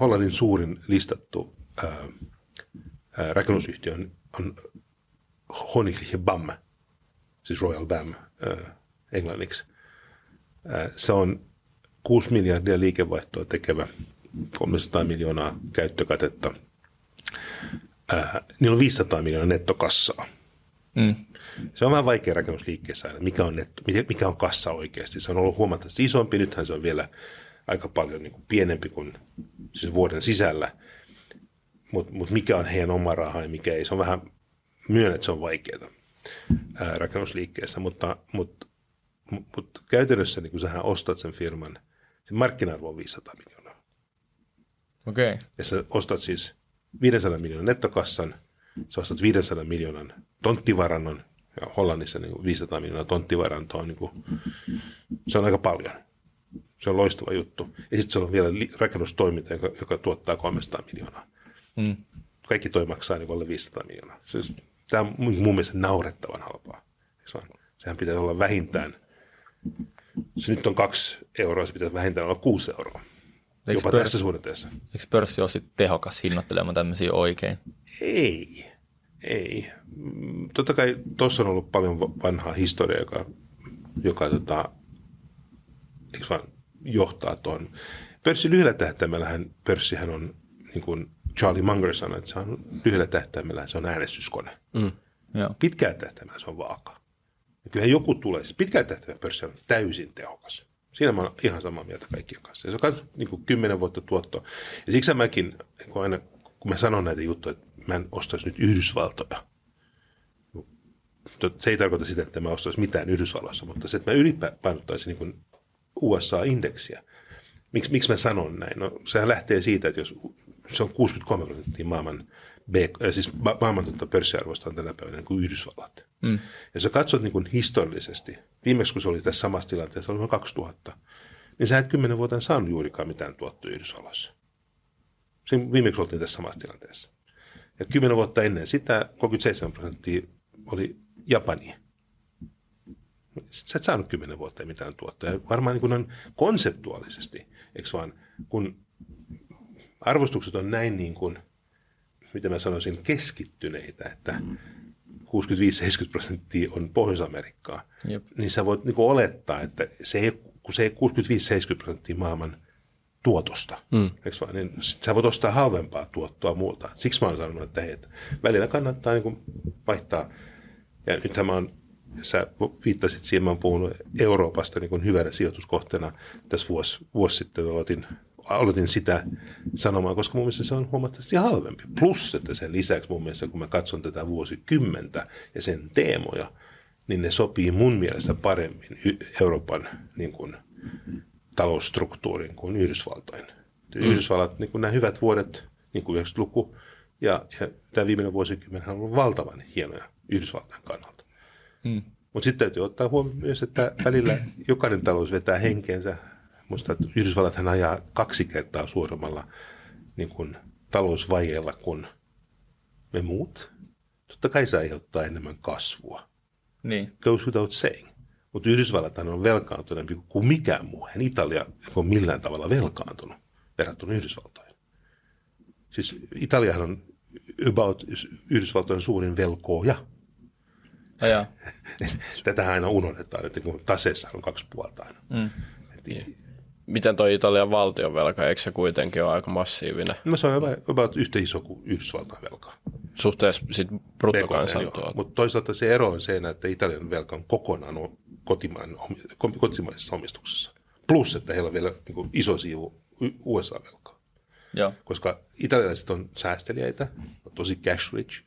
Hollannin suurin listattu ää, ää, rakennusyhtiö on, on Honigliche BAM, siis Royal BAM ää, englanniksi. Ää, se on 6 miljardia liikevaihtoa tekevä, 300 miljoonaa käyttökatetta. Ää, niillä on 500 miljoonaa nettokassaa. Mm. Se on vähän vaikea rakennusliikkeessä aina, mikä on, netto, mikä on kassa oikeasti. Se on ollut huomattavasti isompi, nythän se on vielä aika paljon niin kuin pienempi kuin siis vuoden sisällä. Mutta mut mikä on heidän oma raha ja mikä ei, se on vähän, myönnä, että se on vaikeaa ää, rakennusliikkeessä, mutta, mutta, mutta käytännössä niin kun sähän ostat sen firman, se markkina-arvo on 500 miljoonaa. Okei. Okay. Ja sä ostat siis 500 miljoonan nettokassan, sä ostat 500 miljoonan tonttivarannon, ja Hollannissa niin 500 miljoonaa tonttivarantoa, niin kuin, se on aika paljon. Se on loistava juttu. Ja sitten se on vielä rakennustoiminta, joka, joka tuottaa 300 miljoonaa. Mm. Kaikki toi maksaa niin alle 500 miljoonaa. Siis, tämä on mun mielestä naurettavan halpaa. Se on, sehän pitäisi olla vähintään, se nyt on kaksi euroa, se pitäisi vähintään olla kuusi euroa. Eikö Jopa pörs- tässä suhdanteessa. Eikö pörssi ole sitten tehokas hinnoittelemaan tämmöisiä oikein? Ei, ei. Mm, Totta kai tuossa on ollut paljon va- vanhaa historiaa, joka, joka tota, eikö vaan, johtaa tuon. Pörssi lyhyellä tähtäimellähän, pörssihän on, niin kuin Charlie Munger sanoi, että se on lyhyellä tähtäimellä se on äänestyskone. Mm. Joo. Pitkällä tähtäimellä se on vaaka. Ja kyllähän joku tulee. Pitkällä tähtäimellä pörssi on täysin tehokas. Siinä mä olen ihan samaa mieltä kaikkien kanssa. Ja se on niin kuin 10 vuotta tuottoa. Ja siksi mäkin, kun aina kun mä sanon näitä juttuja, että mä en ostaisi nyt Yhdysvaltoja. Se ei tarkoita sitä, että mä ostaisin mitään Yhdysvalloissa, mutta se, että mä ylipainottaisin niin USA-indeksiä. Miksi, miksi mä sanon näin? No, sehän lähtee siitä, että jos se on 63 prosenttia maailman, B, äh, siis ma- maailman tuota pörssiarvosta on tänä päivänä niin kuin Yhdysvallat. Mm. Ja sä katsot niin kuin historiallisesti, viimeksi kun se oli tässä samassa tilanteessa, oli noin 2000, niin sä et kymmenen vuoteen saanut juurikaan mitään tuottoa Yhdysvalloissa. Siinä viimeksi oltiin tässä samassa tilanteessa. Ja kymmenen vuotta ennen sitä 37 prosenttia oli Japani. Sitten sä et saanut kymmenen vuotta mitään tuottoa. Ja varmaan niin kuin on konseptuaalisesti, eikö vaan, kun arvostukset on näin niin kuin, mitä mä sanoisin, keskittyneitä, että 65-70 prosenttia on Pohjois-Amerikkaa, Jep. niin sä voit niin olettaa, että se ei, kun se ei 65-70 prosenttia maailman tuotosta, mm. eikö vaan, niin sit sä voit ostaa halvempaa tuottoa muulta. Siksi mä oon sanonut, että hei, että välillä kannattaa niin kuin vaihtaa. Ja nythän mä oon, sä viittasit siihen, mä oon puhunut Euroopasta niin kuin hyvänä sijoituskohteena. Tässä vuosi, vuosi sitten aloitin, aloitin sitä sanomaan, koska mun mielestä se on huomattavasti halvempi. Plus, että sen lisäksi mun mielestä, kun mä katson tätä vuosikymmentä ja sen teemoja, niin ne sopii mun mielestä paremmin Euroopan niin kuin, talousstruktuuriin kuin Yhdysvaltain. Mm. Yhdysvallat, niin kuin nämä hyvät vuodet, niin kuin 90-luku, ja, ja tämä viimeinen vuosikymmen on ollut valtavan hienoja Yhdysvaltain kannalta. Mm. Mutta sitten täytyy ottaa huomioon myös, että välillä jokainen talous vetää henkeensä. Musta että Yhdysvallathan ajaa kaksi kertaa suuremmalla niin kuin, talousvajeella kuin me muut. Totta kai se aiheuttaa enemmän kasvua. Niin. Goes without saying. Mutta Yhdysvallathan on velkaantuneempi kuin mikään muu. En Italia ei ole millään tavalla velkaantunut verrattuna Yhdysvaltoihin. Siis Italiahan on about Yhdysvaltojen suurin velkoja. Ajaa. Tätähän aina unohdetaan, että kun taseessa on kaksi puolta aina. Mm. Et, Miten toi Italian valtionvelka, eikö se kuitenkin ole aika massiivinen? No se on about, yhtä iso kuin Yhdysvaltain velkaa. suhteessa sit bruttokansantuotteeseen. Mutta toisaalta se ero on se, että Italian velka on kokonaan kotimaan, kotimaisessa omistuksessa. Plus, että heillä on vielä niin iso siivu USA-velkaa. Joo. Koska italialaiset on säästeliäitä, on tosi cash rich.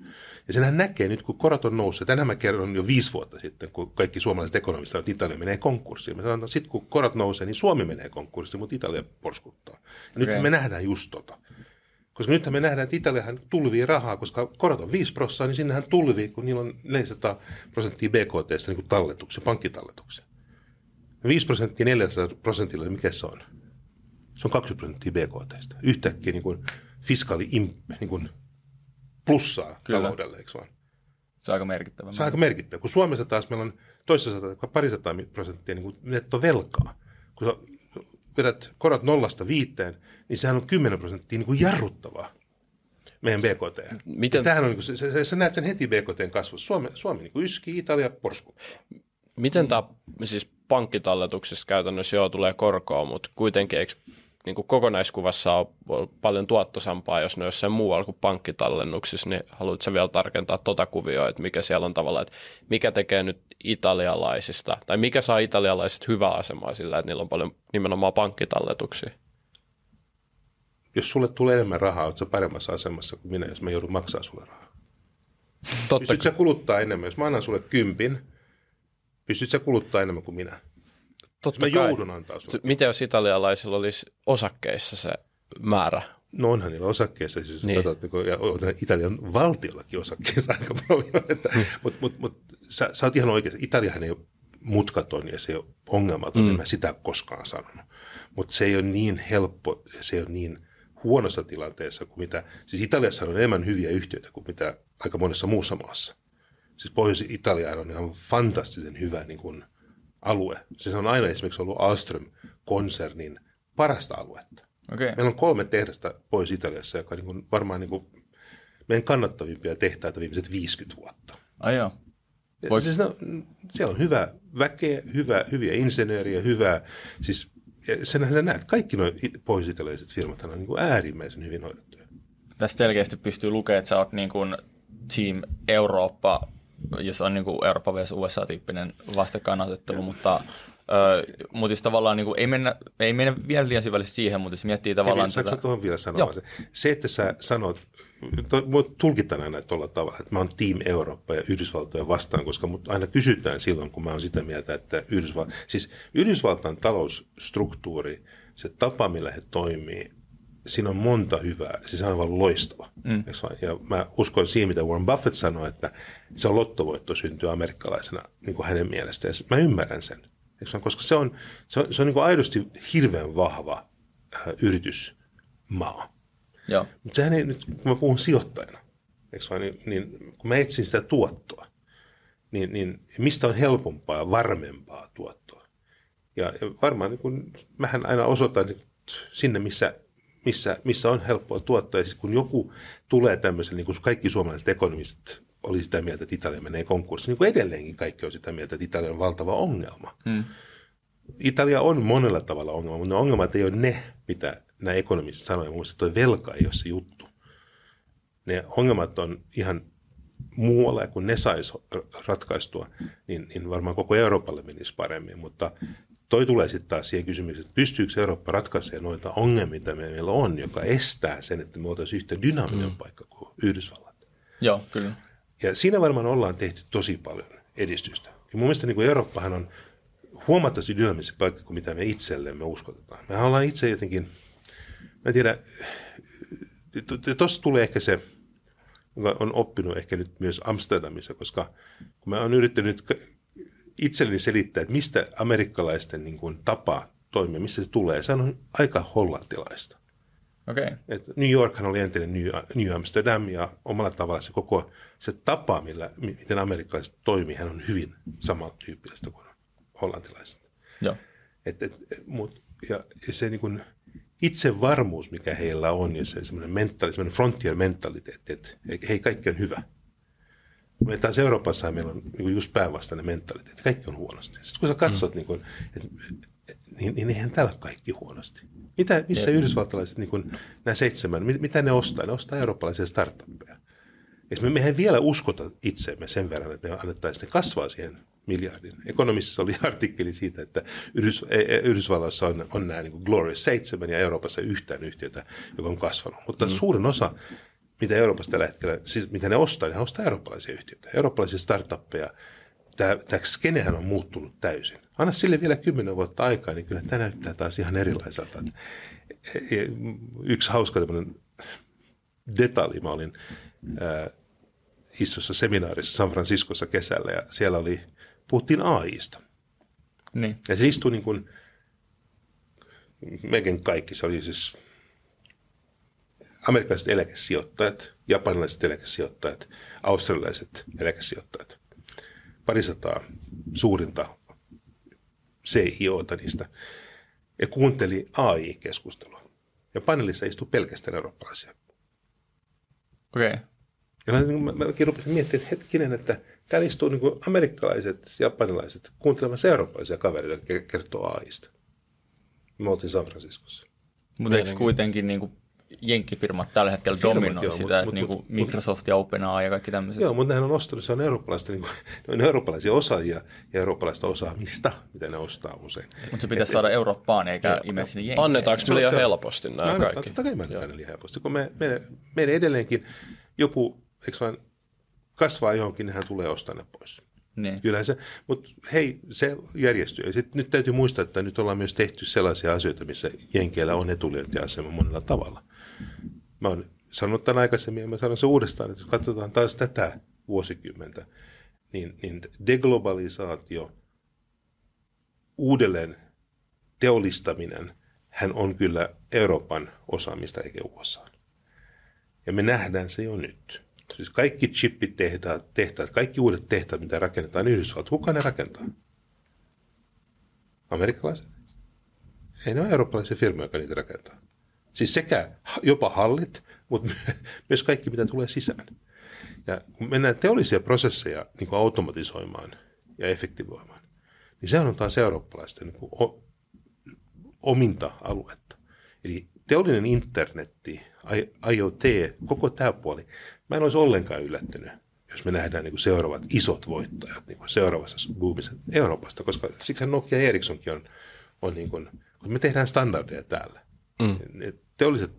Ja senhän näkee nyt, kun korot on noussut. Tänään mä kerron jo viisi vuotta sitten, kun kaikki suomalaiset ekonomistit sanovat, että Italia menee konkurssiin. Mä sanon, että sitten kun korot nousee, niin Suomi menee konkurssiin, mutta Italia porskuttaa. Ja okay. nyt me nähdään just tota. Koska nyt me nähdään, että Italiahan tulvii rahaa, koska korot on 5 prosenttia, niin sinnehän tulvii, kun niillä on 400 prosenttia BKT niin kuin talletuksia, pankkitalletuksia. 5 prosenttia 400 prosentilla, niin mikä se on? Se on 20 prosenttia BKT. Yhtäkkiä niin kuin fiskaali niin kuin plussaa Kyllä. taloudelle, eikö vaan? Se on aika merkittävä. Se on aika merkittävä. Kun Suomessa taas meillä on toisessa parisataa prosenttia niin kuin nettovelkaa. Kun sä vedät korot nollasta viiteen, niin sehän on 10 prosenttia niin kuin jarruttavaa meidän BKT. Miten... Tämähän on, niin kuin, sä, sä, näet sen heti BKTn kasvussa. Suomi, Suomi niin kuin yskii, Italia porskuttaa. Miten tämä siis pankkitalletuksissa käytännössä joo tulee korkoa, mutta kuitenkin eikö niin kuin kokonaiskuvassa on paljon tuottosampaa, jos ne on jossain muualla kuin pankkitallennuksissa, niin haluatko vielä tarkentaa tuota kuvioa, että mikä siellä on tavallaan, että mikä tekee nyt italialaisista, tai mikä saa italialaiset hyvää asemaa sillä, että niillä on paljon nimenomaan pankkitalletuksia? Jos sulle tulee enemmän rahaa, oletko paremmassa asemassa kuin minä, jos mä joudun maksaa sulle rahaa? Totta. Pystytkö sä kuluttaa enemmän? Jos mä annan sulle kympin, pystytkö sä kuluttaa enemmän kuin minä? Totta mä kai. joudun antaa sulle. Miten jos italialaisilla olisi osakkeissa se määrä? No onhan niillä osakkeissa, siis niin. katsotte, ja Italian valtiollakin osakkeissa aika paljon. Hmm. Mutta mut, mut, sä, sä oot ihan oikeassa, Italiahan ei ole mutkaton ja se ei ole ongelmaton, mm. en mä sitä koskaan sanonut. Mutta se ei ole niin helppo ja se ei ole niin huonossa tilanteessa kuin mitä, siis Italiassa on enemmän hyviä yhtiöitä kuin mitä aika monessa muussa maassa. Siis Pohjois-Italia on ihan fantastisen hyvä niin kuin, alue. Se on aina esimerkiksi ollut Alström-konsernin parasta aluetta. Okay. Meillä on kolme tehdasta pois Italiassa, joka on niin kuin, varmaan niin kuin meidän kannattavimpia tehtaita viimeiset 50 vuotta. Ai joo. Vois... Siis no, siellä on hyvä väkeä, hyvä, hyviä insinööriä, hyvää, siis senhän sä näet, kaikki nuo pohjois firmat on niin kuin äärimmäisen hyvin hoidettuja. Tästä selkeästi pystyy lukemaan, että sä oot niin kuin Team Eurooppa jos on niin kuin Eurooppa vs. USA-tyyppinen vastakkainasettelu, mutta Öö, mutta jos tavallaan niin kuin, ei, mennä, ei mennä vielä liian syvällisesti siihen, mutta jos miettii tavallaan... Kevin, tätä... tuohon vielä sanoa se? Se, että sä sanot, tulkitaan aina tuolla tavalla, että mä oon Team Eurooppa ja Yhdysvaltoja vastaan, koska mut aina kysytään silloin, kun mä oon sitä mieltä, että Yhdysval... siis Yhdysvaltain talousstruktuuri, se tapa, millä he toimii, siinä on monta hyvää, siis se on aivan loistava. Mm. Ja mä uskon siihen, mitä Warren Buffett sanoi, että se on lottovoitto syntyä amerikkalaisena niin kuin hänen mielestään. Mä ymmärrän sen, koska se on, se on, se on niin kuin aidosti hirveän vahva äh, yritysmaa. Joo. Mutta sehän ei nyt, kun mä puhun sijoittajana, vaan, niin, niin kun mä etsin sitä tuottoa, niin, niin mistä on helpompaa ja varmempaa tuottoa? Ja, ja varmaan niin kun, mähän aina osoitan sinne, missä missä, missä on helppoa tuottaa. Ja siis kun joku tulee tämmöisen, niin kuin kaikki suomalaiset ekonomistit oli sitä mieltä, että Italia menee konkurssiin, niin kuin edelleenkin kaikki on sitä mieltä, että Italia on valtava ongelma. Hmm. Italia on monella tavalla ongelma, mutta ne ongelmat ei ole ne, mitä nämä ekonomistit sanoivat. Mun tuo velka ei ole se juttu. Ne ongelmat on ihan muualla, ja kun ne saisi ratkaistua, niin, niin varmaan koko Euroopalle menisi paremmin. Mutta toi tulee sitten taas siihen kysymykseen, että pystyykö Eurooppa ratkaisemaan noita ongelmia, mitä meillä on, joka estää sen, että me oltaisiin yhtä dynaaminen mm. paikka kuin Yhdysvallat. Joo, kyllä. Ja siinä varmaan ollaan tehty tosi paljon edistystä. Ja mun mielestä niin Eurooppahan on huomattavasti dynaamisempi paikka kuin mitä me itsellemme uskotetaan. Me ollaan itse jotenkin, mä en tiedä, tuossa tulee ehkä se, on oppinut ehkä nyt myös Amsterdamissa, koska kun mä oon yrittänyt itselleni selittää, että mistä amerikkalaisten niin kuin, tapa toimia, missä se tulee. Se on aika hollantilaista. Okay. Et New Yorkhan oli entinen New, New Amsterdam ja omalla tavalla se koko se tapa, millä, miten amerikkalaiset toimii, hän on hyvin samantyyppistä kuin hollantilaiset. Joo. Et, et, mut, ja, ja se niin kuin, itsevarmuus, mikä heillä on, ja se semmoinen, mentaali, semmoinen frontier mentaliteetti, että hei, kaikki on hyvä – me taas Euroopassa meillä on niin just päinvastainen mentaliteetti. Kaikki on huonosti. Sitten kun sä katsot, mm. niin, kuin, et, niin, niin eihän täällä kaikki huonosti. Mitä, missä ja. yhdysvaltalaiset, niin kuin, nämä seitsemän, mit, mitä ne ostaa? Ne ostaa eurooppalaisia startuppeja. Ja me, mehän vielä uskota itseemme sen verran, että me annettaisiin ne kasvaa siihen miljardin. Ekonomissa oli artikkeli siitä, että Yhdys, e, e, Yhdysvalloissa on, on nämä niin Glorious 7 ja Euroopassa yhtään yhtiötä, joka on kasvanut. Mutta mm. suurin osa, mitä Euroopassa tällä hetkellä, siis mitä ne ostaa, ne ostaa eurooppalaisia yhtiöitä, eurooppalaisia startuppeja. Tämä, tämä skenehän on muuttunut täysin. Anna sille vielä kymmenen vuotta aikaa, niin kyllä tämä näyttää taas ihan erilaiselta. E, yksi hauska tämmöinen detalji, mä olin ää, istussa seminaarissa San Franciscossa kesällä ja siellä oli, puhuttiin AIsta. Niin. Ja se istui niin kuin, melkein kaikki, se oli siis amerikkalaiset eläkesijoittajat, japanilaiset eläkesijoittajat, australialaiset eläkesijoittajat. Parisataa suurinta CIOta niistä. Ja kuunteli AI-keskustelua. Ja paneelissa istui pelkästään eurooppalaisia. Okei. Okay. Ja mä, mä, mäkin rupesin miettimään, että hetkinen, että täällä istuu niin amerikkalaiset, japanilaiset kuuntelemassa eurooppalaisia kavereita, jotka kertoo AIsta. Me oltiin San Franciscossa. Mutta eikö kuitenkin niin kuin jenkkifirmat tällä hetkellä dominoi sitä, mut, että niin kuin Microsoft ja OpenAI ja kaikki tämmöiset. Joo, mutta nehän on ostanut, se on eurooppalaista, niin kuin, ne on eurooppalaisia osaajia ja eurooppalaista osaamista, mitä ne ostaa usein. Mutta se pitäisi et, saada Eurooppaan eikä imeä sinne jenkkeihin. Annetaanko me liian helposti nämä no, kaikki? Totta kai me annetaan liian helposti, kun me, me, meidän edelleenkin joku, eikö vaan, kasvaa johonkin, niin hän tulee ostaa ne pois. Niin. Kyllähän se, mutta hei, se järjestyy. Ja sit nyt täytyy muistaa, että nyt ollaan myös tehty sellaisia asioita, missä Jenkeillä on etulyöntiasema monella tavalla. Mä oon sanonut tämän aikaisemmin ja mä sanon se uudestaan, että jos katsotaan taas tätä vuosikymmentä, niin, niin deglobalisaatio, uudelleen teollistaminen, hän on kyllä Euroopan osaamista eikä USA. Ja me nähdään se jo nyt. Siis kaikki chippit tehtaat, tehtaat, kaikki uudet tehtaat, mitä rakennetaan Yhdysvallat, kuka ne rakentaa? Amerikkalaiset? Ei ne ole eurooppalaisia firmoja, jotka niitä rakentaa. Siis sekä jopa hallit, mutta myös kaikki, mitä tulee sisään. Ja kun mennään teollisia prosesseja niin kuin automatisoimaan ja efektivoimaan, niin se on taas eurooppalaisten niin kuin ominta aluetta. Eli teollinen internetti, IoT, koko tämä puoli, mä en olisi ollenkaan yllättynyt, jos me nähdään niin kuin seuraavat isot voittajat niin kuin seuraavassa boomissa Euroopasta, koska siksi Nokia ja Ericssonkin on, on niin kuin, kun me tehdään standardeja täällä. Mm. Teolliset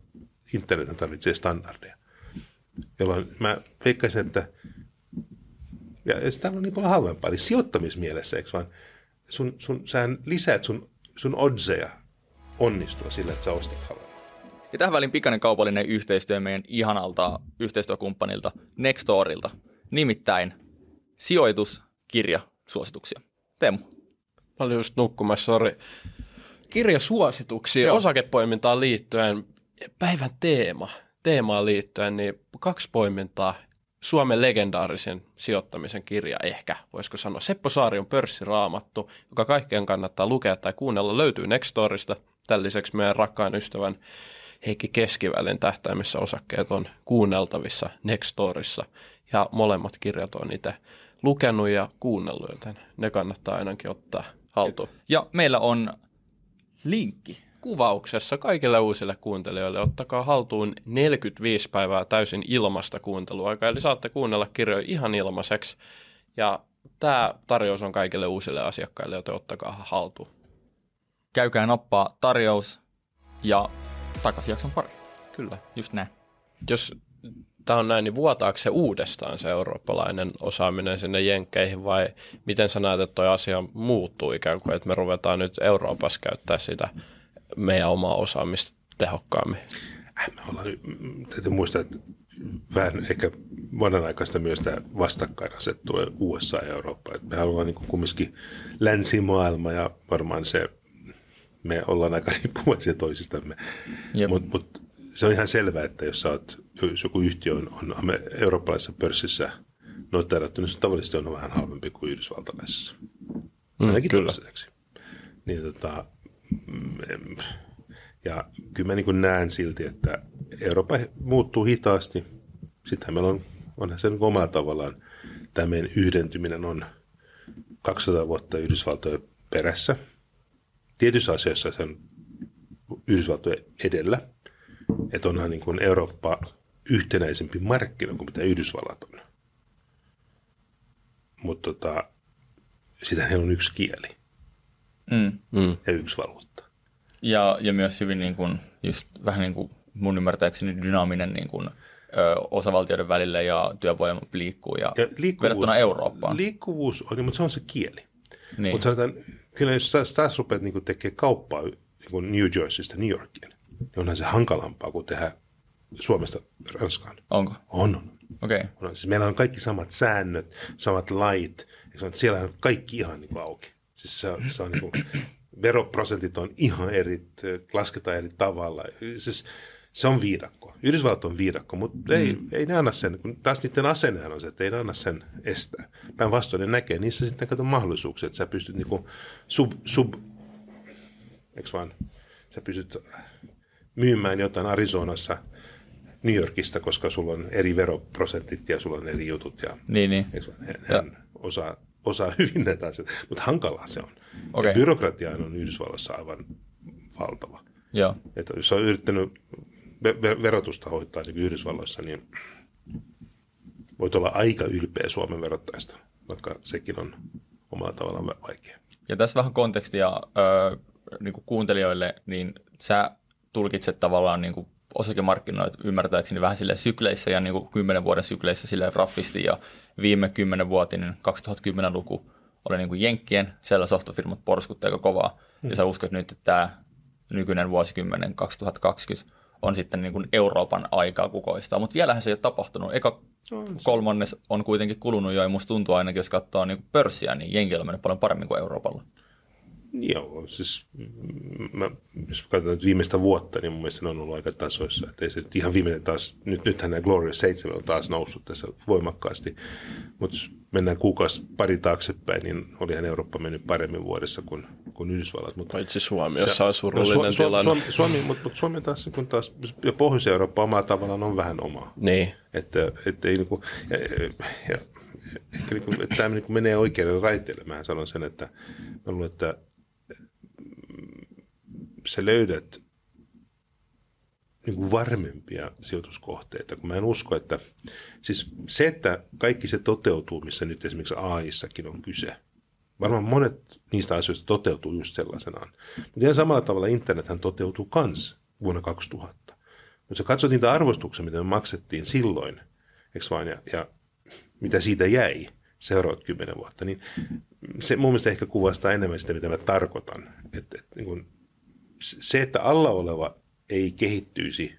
internet tarvitsee standardeja, jolloin mä veikkaisin, että ja täällä on niin paljon halvempaa, eli sijoittamismielessä, eikö vaan sun, sun, sähän lisäät sun, sun odseja onnistua sillä, että sä ostat halvempaa. Ja tähän väliin pikainen kaupallinen yhteistyö meidän ihanalta yhteistyökumppanilta Nextorilta. Nimittäin sijoituskirja suosituksia. Teemu. Mä olin just nukkumassa, sori. Kirjasuosituksia Joo. osakepoimintaan liittyen, päivän teema, teemaan liittyen, niin kaksi poimintaa. Suomen legendaarisen sijoittamisen kirja ehkä, voisiko sanoa. Seppo Saarion pörssiraamattu, joka kaikkien kannattaa lukea tai kuunnella, löytyy Nextorista. Tämän lisäksi meidän rakkaan ystävän Heikki Keskivälin tähtäimessä osakkeet on kuunneltavissa Nextorissa ja molemmat kirjat on itse lukenut ja kuunnellut, joten ne kannattaa ainakin ottaa haltuun. Ja meillä on linkki kuvauksessa kaikille uusille kuuntelijoille. Ottakaa haltuun 45 päivää täysin ilmasta kuunteluaikaa, eli saatte kuunnella kirjoja ihan ilmaiseksi. Ja tämä tarjous on kaikille uusille asiakkaille, joten ottakaa haltuun. Käykää nappaa tarjous ja takaisin jakson pari. Kyllä. Just näin. Jos on näin, niin vuotaako se uudestaan se eurooppalainen osaaminen sinne jenkkeihin vai miten sä näet, että toi asia muuttuu ikään kuin, että me ruvetaan nyt Euroopassa käyttää sitä meidän omaa osaamista tehokkaammin? Äh, me ollaan, täytyy muistaa, että vähän ehkä vanhanaikaista myös tämä vastakkainasettu USA ja Eurooppa. Että me haluamme niin kumminkin länsimaailma ja varmaan se me ollaan aika riippuvaisia toisistamme. Mutta mut, se on ihan selvää, että jos, oot, jos joku yhtiö on, on eurooppalaisessa pörssissä noterattu, niin se tavallisesti on vähän halvempi kuin yhdysvaltalaisessa. Mm, Ainakin kyllä. Niin, tota, mm, ja kyllä mä niin näen silti, että Eurooppa muuttuu hitaasti. Sittenhän meillä on, onhan se niin omalla tavallaan, tämä meidän yhdentyminen on 200 vuotta Yhdysvaltojen perässä – tietyissä asioissa sen Yhdysvaltojen edellä. Että onhan niin kuin Eurooppa yhtenäisempi markkina kuin mitä Yhdysvallat on. Mutta tota, sitä heillä on yksi kieli Mm. Mm. ja yksi valuutta. Ja, ja myös hyvin niin kuin, just vähän niin kuin mun ymmärtääkseni dynaaminen niin kuin, ö, osavaltioiden välillä ja työvoima liikkuu ja, Ja verrattuna Eurooppaan. Liikkuvuus on, mutta se on se kieli. niin. Mutta sanotaan, kyllä jos taas, taas rupeat niin tekemään kauppaa niin New Jerseystä New Yorkiin, niin onhan se hankalampaa kuin tehdä Suomesta Ranskaan. Onko? On. Okei. Okay. on. Siis meillä on kaikki samat säännöt, samat lait. Siellä on kaikki ihan niin kuin auki. Siis se, on- se on niin kuin, veroprosentit on ihan eri, lasketaan eri tavalla. Siis se on viidakko. Yhdysvallat on viidakko, mutta ei, ei ne anna sen, kun taas niiden asennehan on se, että ei ne anna sen estää. Päinvastoin ne näkee niissä sitten kato mahdollisuuksia, että sä pystyt niinku sub, sub eikö vaan, sä pystyt myymään jotain Arizonassa New Yorkista, koska sulla on eri veroprosentit ja sulla on eri jutut ja Niin, niin. Hän, hän osaa, osaa hyvin näitä asioita, mutta hankalaa se on. Ja byrokratia on Yhdysvalloissa aivan valtava. Joo. Että jos on yrittänyt ve- ve- verotusta hoitaa niin Yhdysvalloissa, niin voit olla aika ylpeä Suomen verottajasta, vaikka sekin on omalla tavallaan va- vaikea. Ja tässä vähän kontekstia ö, niin kuin kuuntelijoille, niin sä tulkitset tavallaan niin kuin osakemarkkinoita ymmärtääkseni vähän sille sykleissä ja niin kuin 10 vuoden sykleissä sille raffisti ja viime 10 vuotinen 2010-luku oli niin kuin Jenkkien, siellä softafirmat porskutti aika kovaa ja sä uskot nyt, että tämä nykyinen vuosikymmenen 2020 on sitten niin kuin Euroopan aikaa kukoistaa, mutta vielähän se ei ole tapahtunut. Eka kolmannes on kuitenkin kulunut jo, ja musta tuntuu ainakin, jos katsoo niin pörssiä, niin Jenkillä on mennyt paljon paremmin kuin Euroopalla. Joo, siis mä, jos katsotaan nyt viimeistä vuotta, niin mun mielestä ne on ollut aika tasoissa. Että ei se nyt ihan viimeinen taas, nyt, nythän nämä Glorious 7 on taas noussut tässä voimakkaasti, mutta mennään kuukausi pari taaksepäin, niin olihan Eurooppa mennyt paremmin vuodessa kuin, kuin Yhdysvallat. Mutta Paitsi Suomi, jossa on surullinen no, Su- Su- tilanne. Suomi, Suomi, mutta, mutta Suomi taas, kun taas, ja Pohjois-Eurooppa omalla tavallaan on vähän omaa. Niin. Että, että ei niinku, ja, ja, ehkä niinku, että tämä niinku menee oikealle raiteelle. Mä sanon sen, että mä luulen, että sä löydät niinku varmempia sijoituskohteita, kun mä en usko, että siis se, että kaikki se toteutuu, missä nyt esimerkiksi AIssakin on kyse, varmaan monet niistä asioista toteutuu just sellaisenaan. Mutta ihan samalla tavalla internethän toteutuu kans vuonna 2000. Mutta sä katsot niitä arvostuksia, mitä me maksettiin silloin, eikö vain, ja, ja mitä siitä jäi seuraavat kymmenen vuotta, niin se mun mielestä ehkä kuvastaa enemmän sitä, mitä mä tarkoitan. Että, että niin se, että alla oleva ei kehittyisi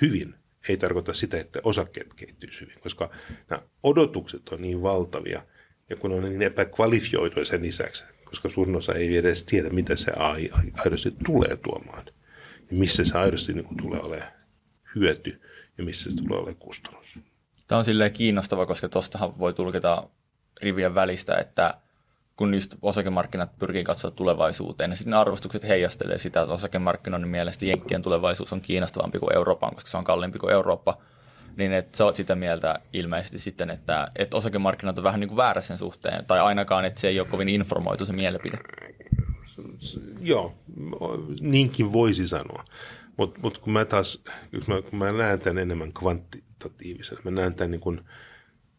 hyvin, ei tarkoita sitä, että osakkeet kehittyisi hyvin, koska nämä odotukset on niin valtavia, ja kun on niin epäkvalifioituja sen lisäksi, koska suurin osa ei edes tiedä, mitä se AI aidosti tulee tuomaan, ja missä se aidosti niin kuin tulee olemaan hyöty, ja missä se tulee olemaan kustannus. Tämä on silleen kiinnostava, koska tuostahan voi tulkita rivien välistä, että kun just osakemarkkinat pyrkii katsoa tulevaisuuteen, niin sitten arvostukset heijastelee sitä, että osakemarkkinoiden mielestä Jenkkien tulevaisuus on kiinnostavampi kuin Euroopan, koska se on kalliimpi kuin Eurooppa. Niin että sä oot sitä mieltä ilmeisesti sitten, että, että osakemarkkinat on vähän niin kuin väärä sen suhteen, tai ainakaan, että se ei ole kovin informoitu se mielipide. Joo, niinkin voisi sanoa. Mutta mut kun mä taas, kun mä, kun mä näen tämän enemmän kvantitatiivisena, mä näen tämän niin kuin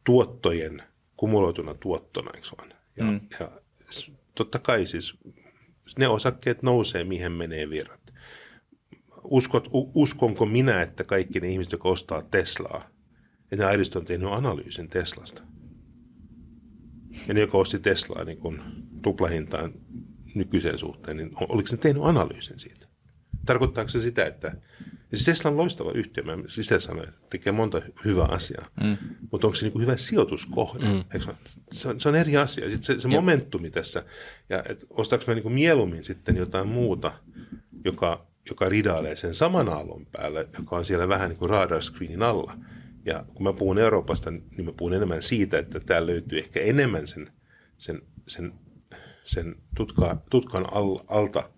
tuottojen kumuloituna tuottona, eikö vaan? Ja, mm. ja totta kai siis ne osakkeet nousee, mihin menee virrat. Uskot, uskonko minä, että kaikki ne ihmiset, jotka ostaa Teslaa, että ne aidosti on tehnyt analyysin Teslasta? Ja ne, jotka osti Teslaa niin kun tuplahintaan nykyiseen suhteen, niin oliko ne tehnyt analyysin siitä? Tarkoittaako se sitä, että siis Tesla on loistava yhtiö, mä sitä sanoin, että tekee monta hyvää asiaa, mm. mutta onko se niin hyvä sijoituskohde? Mm. Se, on, se on eri asia. Sitten se, se momentumi tässä, ja et ostaako mä niin mieluummin sitten jotain muuta, joka, joka ridailee sen saman aallon päälle, joka on siellä vähän niin kuin radar screenin alla. Ja kun mä puhun Euroopasta, niin mä puhun enemmän siitä, että täällä löytyy ehkä enemmän sen, sen, sen, sen tutka, tutkan al, alta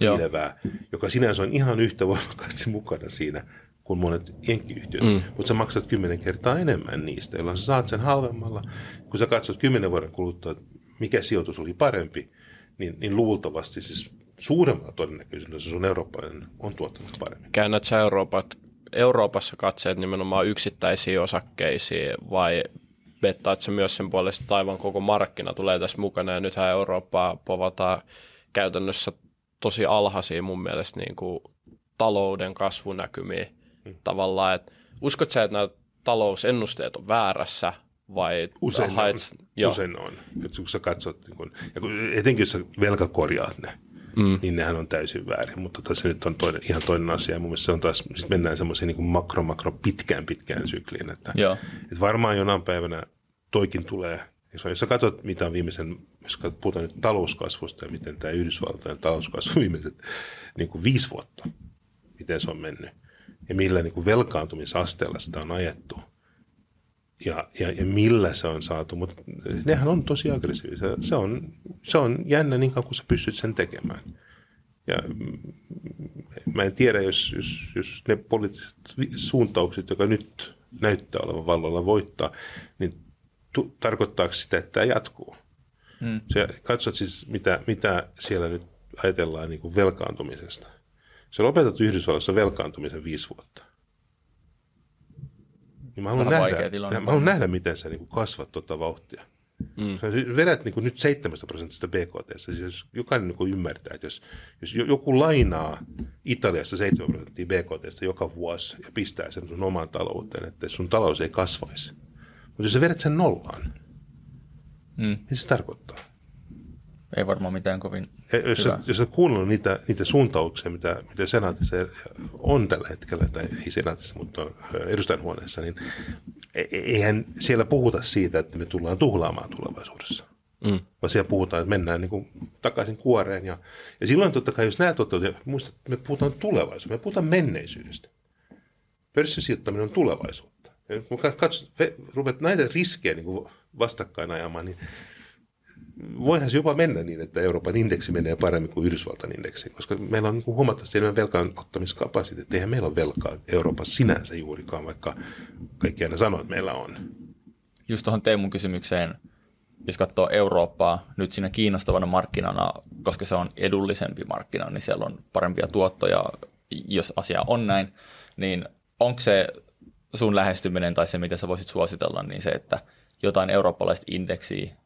Piilevää, joka sinänsä on ihan yhtä voimakkaasti mukana siinä kuin monet jenkkiyhtiöt, mm. mutta sä maksat kymmenen kertaa enemmän niistä, jolloin sä saat sen halvemmalla. Kun sä katsot kymmenen vuoden kuluttua, mikä sijoitus oli parempi, niin, niin luultavasti siis suuremmalla todennäköisyydellä se sun eurooppalainen on tuottanut paremmin. Käännät sä Euroopat Euroopassa katseet nimenomaan yksittäisiin osakkeisiin vai vettaat se myös sen puolesta, että aivan koko markkina tulee tässä mukana ja nythän Eurooppaa povataan käytännössä tosi alhaisia mun mielestä niin kuin talouden kasvunäkymiä mm. tavallaan, että uskot sä, että nämä talousennusteet on väärässä vai usein haet, on. Jo. Usein on. Et kun sä katsot, niin kun, ja kun, etenkin jos sä velkakorjaat ne, mm. niin nehän on täysin väärin. Mutta tota, se nyt on toinen, ihan toinen asia. Mun mielestä se on taas, sit mennään semmoiseen niin makro, makro, pitkään, pitkään sykliin. Että, Joo. että varmaan jonain päivänä toikin tulee. Jos sä katsot, mitä on viimeisen, jos puhutaan nyt talouskasvusta ja miten tämä Yhdysvaltojen talouskasvu viimeiset niin kuin viisi vuotta, miten se on mennyt ja millä niin kuin velkaantumisasteella sitä on ajettu ja, ja, ja millä se on saatu, mutta nehän on tosi aggressiivisia. Se on, se on jännä niin kauan, kun sä pystyt sen tekemään. Ja mä en tiedä, jos, jos, jos ne poliittiset suuntaukset, jotka nyt näyttää olevan vallalla voittaa, niin tu, tarkoittaako sitä, että tämä jatkuu? Hmm. Se, katsot siis, mitä, mitä siellä nyt ajatellaan niin kuin velkaantumisesta. Se lopetat Yhdysvalloissa velkaantumisen viisi vuotta. Niin mä, haluan nähdä, tilanne. mä haluan nähdä, miten sä niin kasvat tuota vauhtia. Mm. Sä vedät niin nyt 7 prosentista BKT. Siis jokainen niin ymmärtää, että jos, jos joku lainaa Italiassa 7 prosenttia BKT joka vuosi ja pistää sen sun omaan talouteen, että sun talous ei kasvaisi. Mutta jos sä vedät sen nollaan, mm. niin se tarkoittaa? Ei varmaan mitään kovin Jos, hyvä. jos olet kuunnellut niitä, niitä suuntauksia, mitä, mitä senaatissa on tällä hetkellä, tai ei senaatissa, mutta edustajanhuoneessa, niin e, e, eihän siellä puhuta siitä, että me tullaan tuhlaamaan tulevaisuudessa. Mm. Vaan siellä puhutaan, että mennään niin kuin takaisin kuoreen. Ja, ja silloin totta kai, jos nämä toteutuu, muista, että me puhutaan tulevaisuudesta, me puhutaan menneisyydestä. Pörssisijoittaminen on tulevaisuutta. Ja kun katsot, rupeat näitä riskejä niin kuin vastakkain ajamaan, niin voihan se jopa mennä niin, että Euroopan indeksi menee paremmin kuin Yhdysvaltain indeksi, koska meillä on niin huomattavasti enemmän velkaan ottamiskapasiteettia. Eihän meillä ole velkaa Euroopassa sinänsä juurikaan, vaikka kaikki aina sanoo, että meillä on. Just tuohon Teemun kysymykseen, jos katsoo Eurooppaa nyt siinä kiinnostavana markkinana, koska se on edullisempi markkina, niin siellä on parempia tuottoja, jos asia on näin, niin onko se sun lähestyminen tai se, mitä sä voisit suositella, niin se, että jotain eurooppalaista indeksiä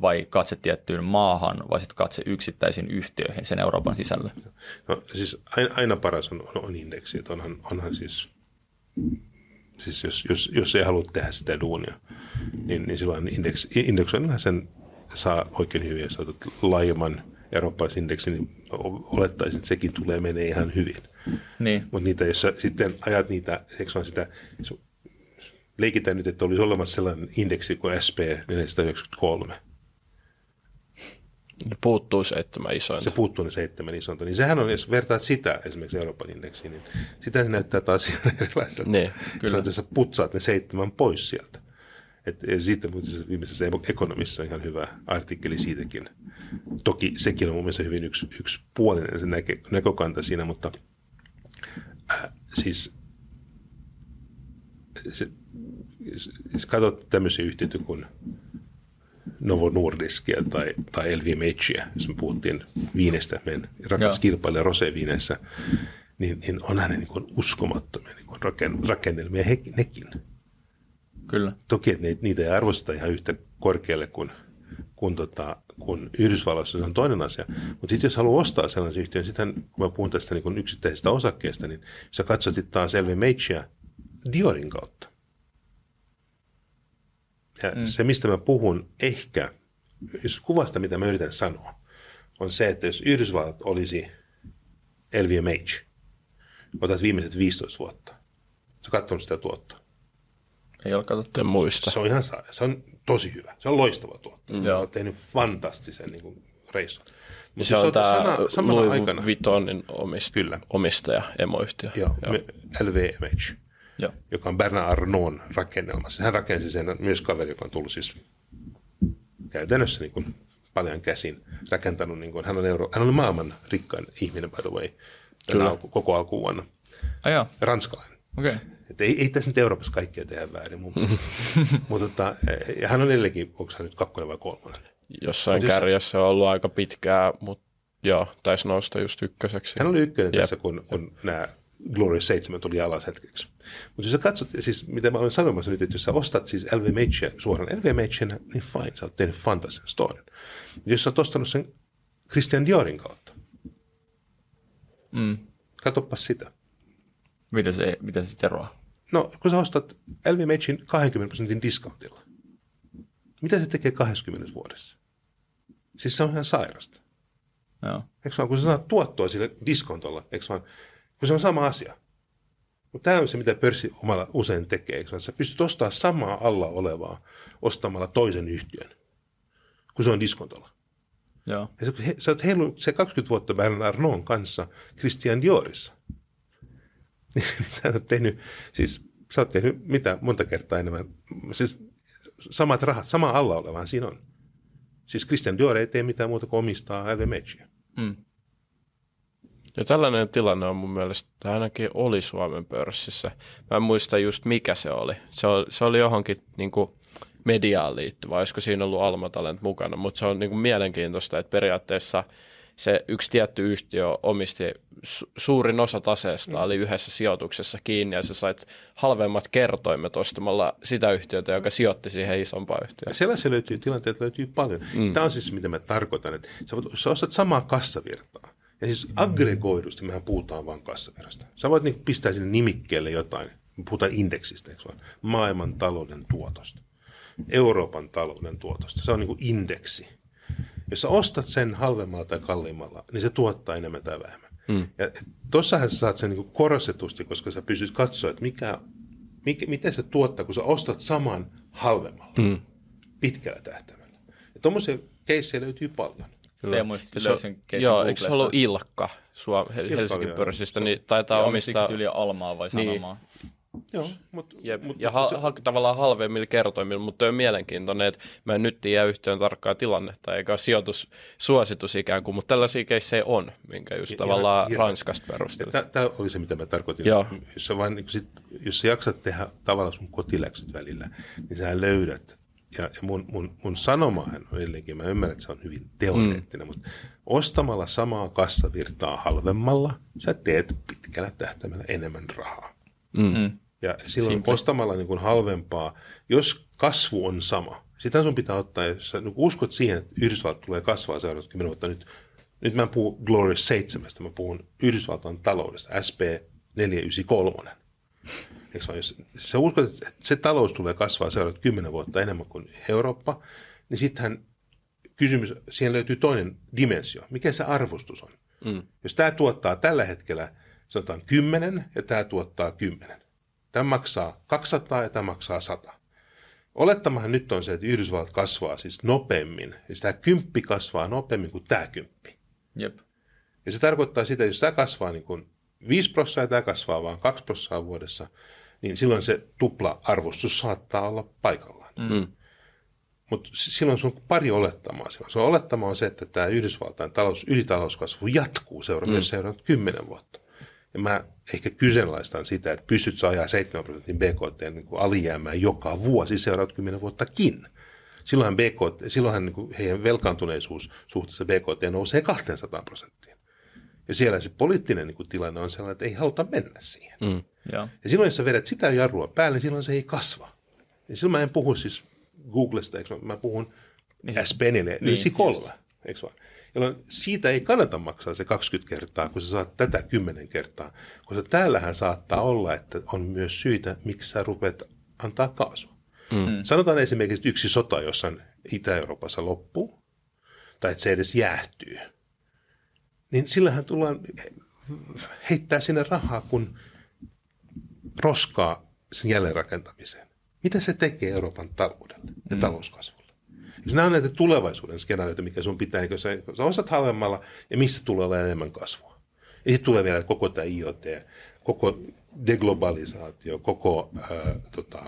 vai katse tiettyyn maahan, vai sitten katse yksittäisiin yhtiöihin sen Euroopan sisällä? No siis aina, aina paras on, on, on indeksi, että onhan, onhan siis, siis jos, jos, jos ei halua tehdä sitä duunia, niin, niin silloin indeksi, indeksoinnilla sen saa oikein hyvin, jos otat laajemman eurooppalaisen indeksin, niin olettaisin, että sekin tulee menee ihan hyvin. Niin. Mutta niitä, jos sä sitten ajat niitä, eikö vaan sitä, leikitään nyt, että olisi olemassa sellainen indeksi kuin SP 493, Puuttuu seitsemän isointa. Se puuttuu ne seitsemän isointa. Niin sehän on, jos vertaat sitä esimerkiksi Euroopan indeksiin, niin sitä se näyttää taas ihan erilaiselta. Niin, kyllä. Jos sä putsaat ne seitsemän pois sieltä. Et, ja sitten viimeisessä ekonomissa ihan hyvä artikkeli siitäkin. Toki sekin on mun mielestä hyvin yksi, yksipuolinen se näkö, näkökanta siinä, mutta äh, siis se, jos katsot tämmöisiä yhtiöitä kuin Novo Nordiskia tai, tai LVMHia, jos me puhuttiin viinestä, meidän rakas kilpailija Rosé-viineissä, niin, niin onhan ne niin kuin uskomattomia niin kuin raken, rakennelmia he, nekin. Kyllä. Toki että niitä, niitä ei arvosteta ihan yhtä korkealle kuin, kuin, tota, kuin Yhdysvalloissa, se on toinen asia. Mutta sitten jos haluaa ostaa sellaisen yhtiön, sitten kun mä puhun tästä niin yksittäisestä osakkeesta, niin sä katsot taas LVMHia Diorin kautta. Ja mm. se, mistä mä puhun ehkä, jos kuvasta, mitä mä yritän sanoa, on se, että jos Yhdysvallat olisi LVMH, otat viimeiset 15 vuotta, sä katsonut sitä tuottoa. Ei ole katsottu. muista. Se on ihan se on tosi hyvä. Se on loistava tuotto. Mm. Joo. tehnyt fantastisen niin kuin, reissun. Niin se on tämä Louis aikana, Vuittonin omist, Kyllä. omistaja, emoyhtiö. Joo, Joo. LVMH. Joo. joka on Bernard Arnault rakennelma. Hän rakensi sen myös kaveri, joka on tullut siis käytännössä niin kuin paljon käsin rakentanut. Niin kuin, hän, on euro, hän on maailman rikkain ihminen, by the way, Kyllä. Alku, koko alkuvuonna. Ah, Ranskalainen. Okay. Että ei, ei tässä nyt Euroopassa kaikkea tehdä väärin mun Mutta tota, ja hän on edelleenkin, onko hän nyt kakkonen vai kolmonen? Jossain Mut kärjessä on ollut aika pitkää, mutta joo, taisi nousta just ykköseksi. Hän oli ykkönen Jep. tässä, kun, kun nämä Glory 7 tuli alas hetkeksi. Mutta jos sä katsot, siis mitä mä olen sanomassa nyt, että jos sä ostat siis LVMH suoraan LVMH, niin fine, sä oot tehnyt fantasisen storin. Jos sä oot ostanut sen Christian Diorin kautta, Mm. katsopas sitä. Miten se, miten se eroaa? No, kun sä ostat LVMHin 20 prosentin discountilla, mitä se tekee 20 vuodessa? Siis se on ihan sairasta. Joo. Eikö vaan, kun sä saat tuottoa sille diskontolla, eikö vaan, kun se on sama asia. Mutta tämä on se, mitä pörssi omalla usein tekee. Eikö vaan, sä pystyt ostamaan samaa alla olevaa ostamalla toisen yhtiön, kun se on diskontolla. Joo. Ja sä, he, sä oot heilunut se 20 vuotta Bernard Arnault kanssa Christian Diorissa. Sä oot tehnyt, siis sä oot tehnyt mitä monta kertaa enemmän, siis samat rahat, sama alla olevaan siinä on. Siis Christian Dior ei tee mitään muuta kuin omistaa LVMHia. Mm. Ja tällainen tilanne on mun mielestä, ainakin oli Suomen pörssissä. Mä en muista just mikä se oli. Se oli, se oli johonkin niin kuin mediaan liittyvä, olisiko siinä ollut Alma Talent mukana, mutta se on niin kuin mielenkiintoista, että periaatteessa se yksi tietty yhtiö omisti su- suurin osa taseesta oli yhdessä sijoituksessa kiinni ja sä sait halvemmat kertoimet ostamalla sitä yhtiötä, joka sijoitti siihen isompaan yhtiöön. Sellaisia löytyy, tilanteita löytyy paljon. Mm. Tämä on siis mitä mä tarkoitan, että sä, voit, sä ostat samaa kassavirtaa. Ja siis aggregoidusti mehän puhutaan vain kassavirrasta. Sä voit niin pistää sinne nimikkeelle jotain. Me puhutaan indeksistä, eikö vaan? Maailman talouden tuotosta. Euroopan talouden tuotosta. Se on niin kuin indeksi. Jos sä ostat sen halvemmalla tai kalliimmalla, niin se tuottaa enemmän tai vähemmän. Mm. Ja tossahan sä saat sen niin korostetusti, koska sä pystyt katsoa, että mikä, mikä, miten se tuottaa, kun sä ostat saman halvemmalla mm. pitkällä tähtäimellä. Ja tuommoisia keissejä löytyy paljon. Teemu just löysin keissin Joo, eikö se ollut Ilkka Suom- Hel- Helsingin pörssistä, niin taitaa Ja omistaa... yli Almaa vai Niin. Joo, Jep. mut, ja mut ha- se- ha- tavallaan halvemmilla kertoimilla, mutta on mielenkiintoinen, että mä en nyt tiedä yhtiön tarkkaa tilannetta, eikä sijoitussuositus ikään kuin, mutta tällaisia keissejä on, minkä just Ja- tavallaan ja- Ranskasta perusteltiin. Tämä oli se, mitä mä tarkoitin. Joo. Jos sä, vain, niin sit, jos sä jaksat tehdä tavallaan sun kotiläksyt välillä, niin sä löydät. Ja, ja mun, mun, mun sanomahan on edelleenkin, mä ymmärrän, että se on hyvin teoreettinen, mm. mutta ostamalla samaa kassavirtaa halvemmalla, sä teet pitkällä tähtäimellä enemmän rahaa. Mm. Ja silloin Simple. ostamalla niin kuin halvempaa, jos kasvu on sama, sitä sun pitää ottaa, jos sä niin uskot siihen, että Yhdysvallat tulee kasvaa seuraavat 10 vuotta nyt, nyt mä en puhu Glory 7, mä puhun Yhdysvaltain taloudesta, SP 493. Eikö vaan, jos sä uskot, että se talous tulee kasvaa seuraavat 10 vuotta enemmän kuin Eurooppa, niin sittenhän kysymys, siihen löytyy toinen dimensio. Mikä se arvostus on? Mm. Jos tämä tuottaa tällä hetkellä, sanotaan 10 ja tämä tuottaa 10. Tämä maksaa 200 ja tämä maksaa 100. Olettamahan nyt on se, että Yhdysvallat kasvaa siis nopeammin, ja tämä kymppi kasvaa nopeammin kuin tämä kymppi. Jep. Ja se tarkoittaa sitä, että jos tämä kasvaa niin kuin 5 prosenttia ja tämä kasvaa vain 2 prosenttia vuodessa, niin silloin se tupla-arvostus saattaa olla paikallaan. Mm. Mutta silloin sun on pari olettamaa. Silloin se olettama on se, että tämä Yhdysvaltain talous, ylitalouskasvu jatkuu seura- mm. seuraavat kymmenen vuotta. Ja mä ehkä kyseenalaistan sitä, että pystyt sä ajaa 7 prosentin BKT niin kuin alijäämää joka vuosi seuraavat kymmenen vuottakin. Silloinhan, BKT, silloinhan niin kuin heidän velkaantuneisuus suhteessa BKT nousee 200 prosenttiin. Ja siellä se poliittinen niin kuin, tilanne on sellainen, että ei haluta mennä siihen. Mm. Joo. Ja silloin, jos sä vedät sitä jarrua päälle, niin silloin se ei kasva. Ja silloin mä en puhu siis Googlesta, eikö mä, mä puhun niin, SPNille, niin, niin, kolme, eikö vaan? Jolloin siitä ei kannata maksaa se 20 kertaa, kun sä saat tätä 10 kertaa. Koska täällähän saattaa olla, että on myös syitä, miksi sä rupeat antaa kaasua. Mm. Sanotaan esimerkiksi, että yksi sota jossain Itä-Euroopassa loppuu, tai että se edes jäähtyy. Niin sillähän tullaan heittää sinne rahaa, kun roskaa sen jälleenrakentamiseen. Mitä se tekee Euroopan taloudelle ja mm. talouskasvulle? Jos nämä on näitä tulevaisuuden skenaarioita, mikä sun pitää, kun sä, sä ostat halvemmalla ja missä tulee olemaan enemmän kasvua. Ja sitten tulee vielä koko tämä IoT, koko deglobalisaatio, koko ää, tota,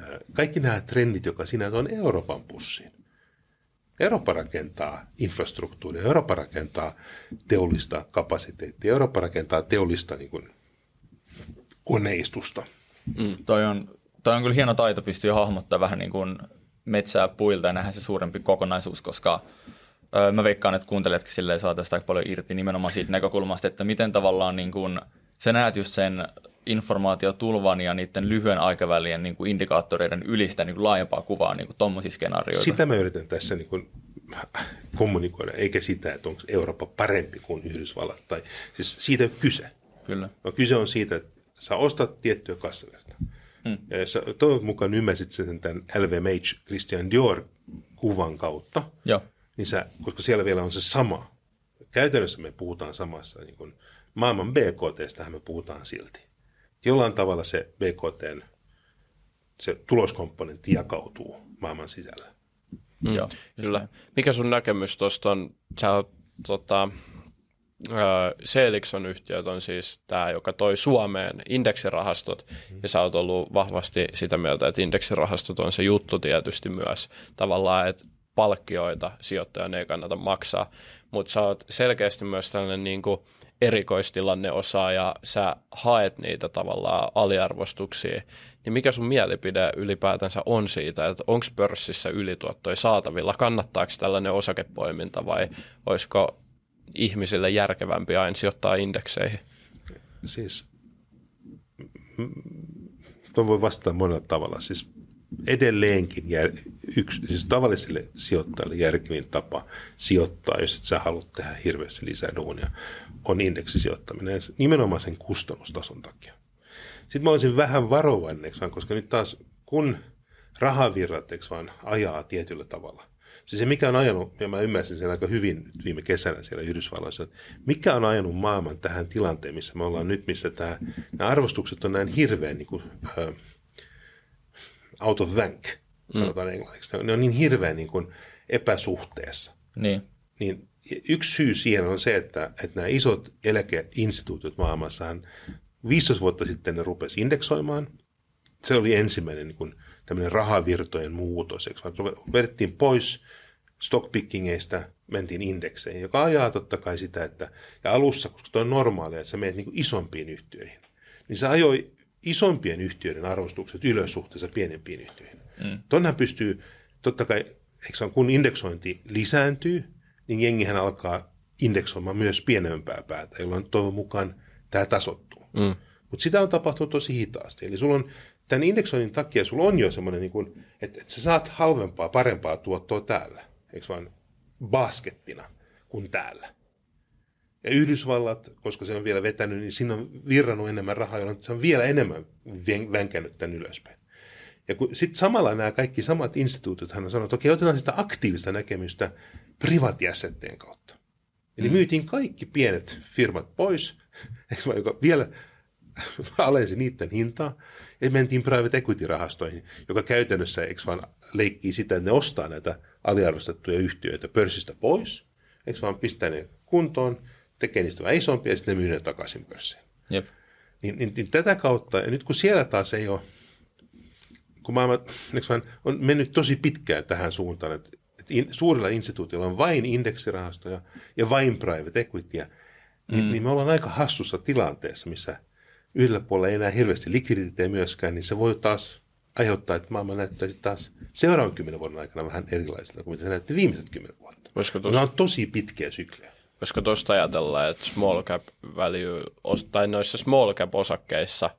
ää, kaikki nämä trendit, jotka siinä on Euroopan pussiin. Eurooppa rakentaa infrastruktuuria, Eurooppa rakentaa teollista kapasiteettia, Eurooppa rakentaa teollista niin kuin, koneistusta. Toi on, toi on kyllä hieno taito pystyä hahmottaa vähän niin kuin metsää puilta ja nähdä se suurempi kokonaisuus, koska öö, mä veikkaan, että kuuntelijatkin silleen saa tästä aika paljon irti nimenomaan siitä näkökulmasta, että miten tavallaan niin kuin sä näet just sen informaatiotulvan ja niiden lyhyen aikavälien niin kuin indikaattoreiden ylistä niin kuin laajempaa kuvaa niin tuommoisia skenaarioita. Sitä mä yritän tässä niin kuin kommunikoida, eikä sitä, että onko Eurooppa parempi kuin Yhdysvallat. Tai, siis siitä ei ole kyse. Kyllä. No, kyse on siitä, että sä ostat tiettyä kassaverta. Ja sä toivon mukaan ymmärsit sen tämän LVMH Christian Dior kuvan kautta, Joo. niin sä, koska siellä vielä on se sama. Käytännössä me puhutaan samassa, niin kuin maailman BKTstä me puhutaan silti. Jollain tavalla se BKT, se tuloskomponentti jakautuu maailman sisällä. Mm, Joo, kyllä. Mikä sun näkemys tuosta on? Sä oot, tota, Seelixon yhtiöt on siis tämä, joka toi Suomeen indeksirahastot, mm-hmm. ja sä oot ollut vahvasti sitä mieltä, että indeksirahastot on se juttu tietysti myös. Tavallaan, että palkkioita sijoittajan ei kannata maksaa, mutta sä oot selkeästi myös tällainen niin kuin erikoistilanne osaa ja sä haet niitä tavallaan aliarvostuksia, niin mikä sun mielipide ylipäätänsä on siitä, että onko pörssissä ylituottoja saatavilla, kannattaako tällainen osakepoiminta vai olisiko ihmisille järkevämpi aina sijoittaa indekseihin? Siis, tuon voi vastata monella tavalla. Siis edelleenkin jär, yksi, siis tavalliselle sijoittajalle järkevin tapa sijoittaa, jos et sä haluat tehdä hirveästi lisää duunia, on indeksisijoittaminen nimenomaan sen kustannustason takia. Sitten mä olisin vähän varovainen, koska nyt taas kun rahavirrat vaan ajaa tietyllä tavalla, Siis se mikä on ajanut, ja mä ymmärsin sen aika hyvin viime kesänä siellä Yhdysvalloissa, että mikä on ajanut maailman tähän tilanteen, missä me ollaan nyt, missä tämä, nämä arvostukset on näin hirveän niin kuin, uh, out of rank, sanotaan mm. englanniksi. Ne on, ne on niin hirveän niin kuin, epäsuhteessa. Niin. Niin yksi syy siihen on se, että, että nämä isot eläkeinstituutiot maailmassahan 15 vuotta sitten ne rupesi indeksoimaan. Se oli ensimmäinen niin kuin, tämmöinen rahavirtojen muutos. Vedettiin pois stockpickingeista, mentiin indekseihin, joka ajaa totta kai sitä, että ja alussa, koska tuo on normaalia, että sä menet niin isompiin yhtiöihin, niin se ajoi isompien yhtiöiden arvostukset ylös suhteessa pienempiin yhtiöihin. Mm. Tuonnehan pystyy, totta kai, eikö kun indeksointi lisääntyy, niin jengihän alkaa indeksoimaan myös pienempää päätä, jolloin toivon mukaan tämä tasottuu. Mm. Mutta sitä on tapahtunut tosi hitaasti. Eli sulla on tämän indeksoinnin takia sulla on jo semmoinen, niin kuin, että, että sä saat halvempaa, parempaa tuottoa täällä, eikö vaan baskettina kuin täällä. Ja Yhdysvallat, koska se on vielä vetänyt, niin siinä on virrannut enemmän rahaa, jolloin se on vielä enemmän vänkännyt tämän ylöspäin. Ja sitten samalla nämä kaikki samat instituutit hän on sanonut, että okei, otetaan sitä aktiivista näkemystä privatiassetteen kautta. Eli mm. myytiin kaikki pienet firmat pois, joka vielä alensi niiden hintaa, mentiin private equity-rahastoihin, joka käytännössä eikö vaan leikkii sitä, että ne ostaa näitä aliarvostettuja yhtiöitä pörssistä pois, eikö vaan pistää ne kuntoon, tekee niistä vähän isompia ja sitten ne myy ne takaisin pörssiin. Jep. Niin, niin, niin, tätä kautta, ja nyt kun siellä taas ei ole, kun maailma vaan, on mennyt tosi pitkään tähän suuntaan, että, että in, suurilla instituutioilla on vain indeksirahastoja ja vain private equityä, niin, mm. niin me ollaan aika hassussa tilanteessa, missä – yhdellä puolella ei enää hirveästi likviditeettiä myöskään, niin se voi taas aiheuttaa, että maailma näyttäisi taas seuraavan kymmenen vuoden aikana vähän erilaiselta kuin mitä se näytti viimeiset kymmenen vuotta. Voisiko tosta, Nämä on tosi pitkiä syklejä. Voisiko tuosta ajatella, että small cap value, tai noissa small cap osakkeissa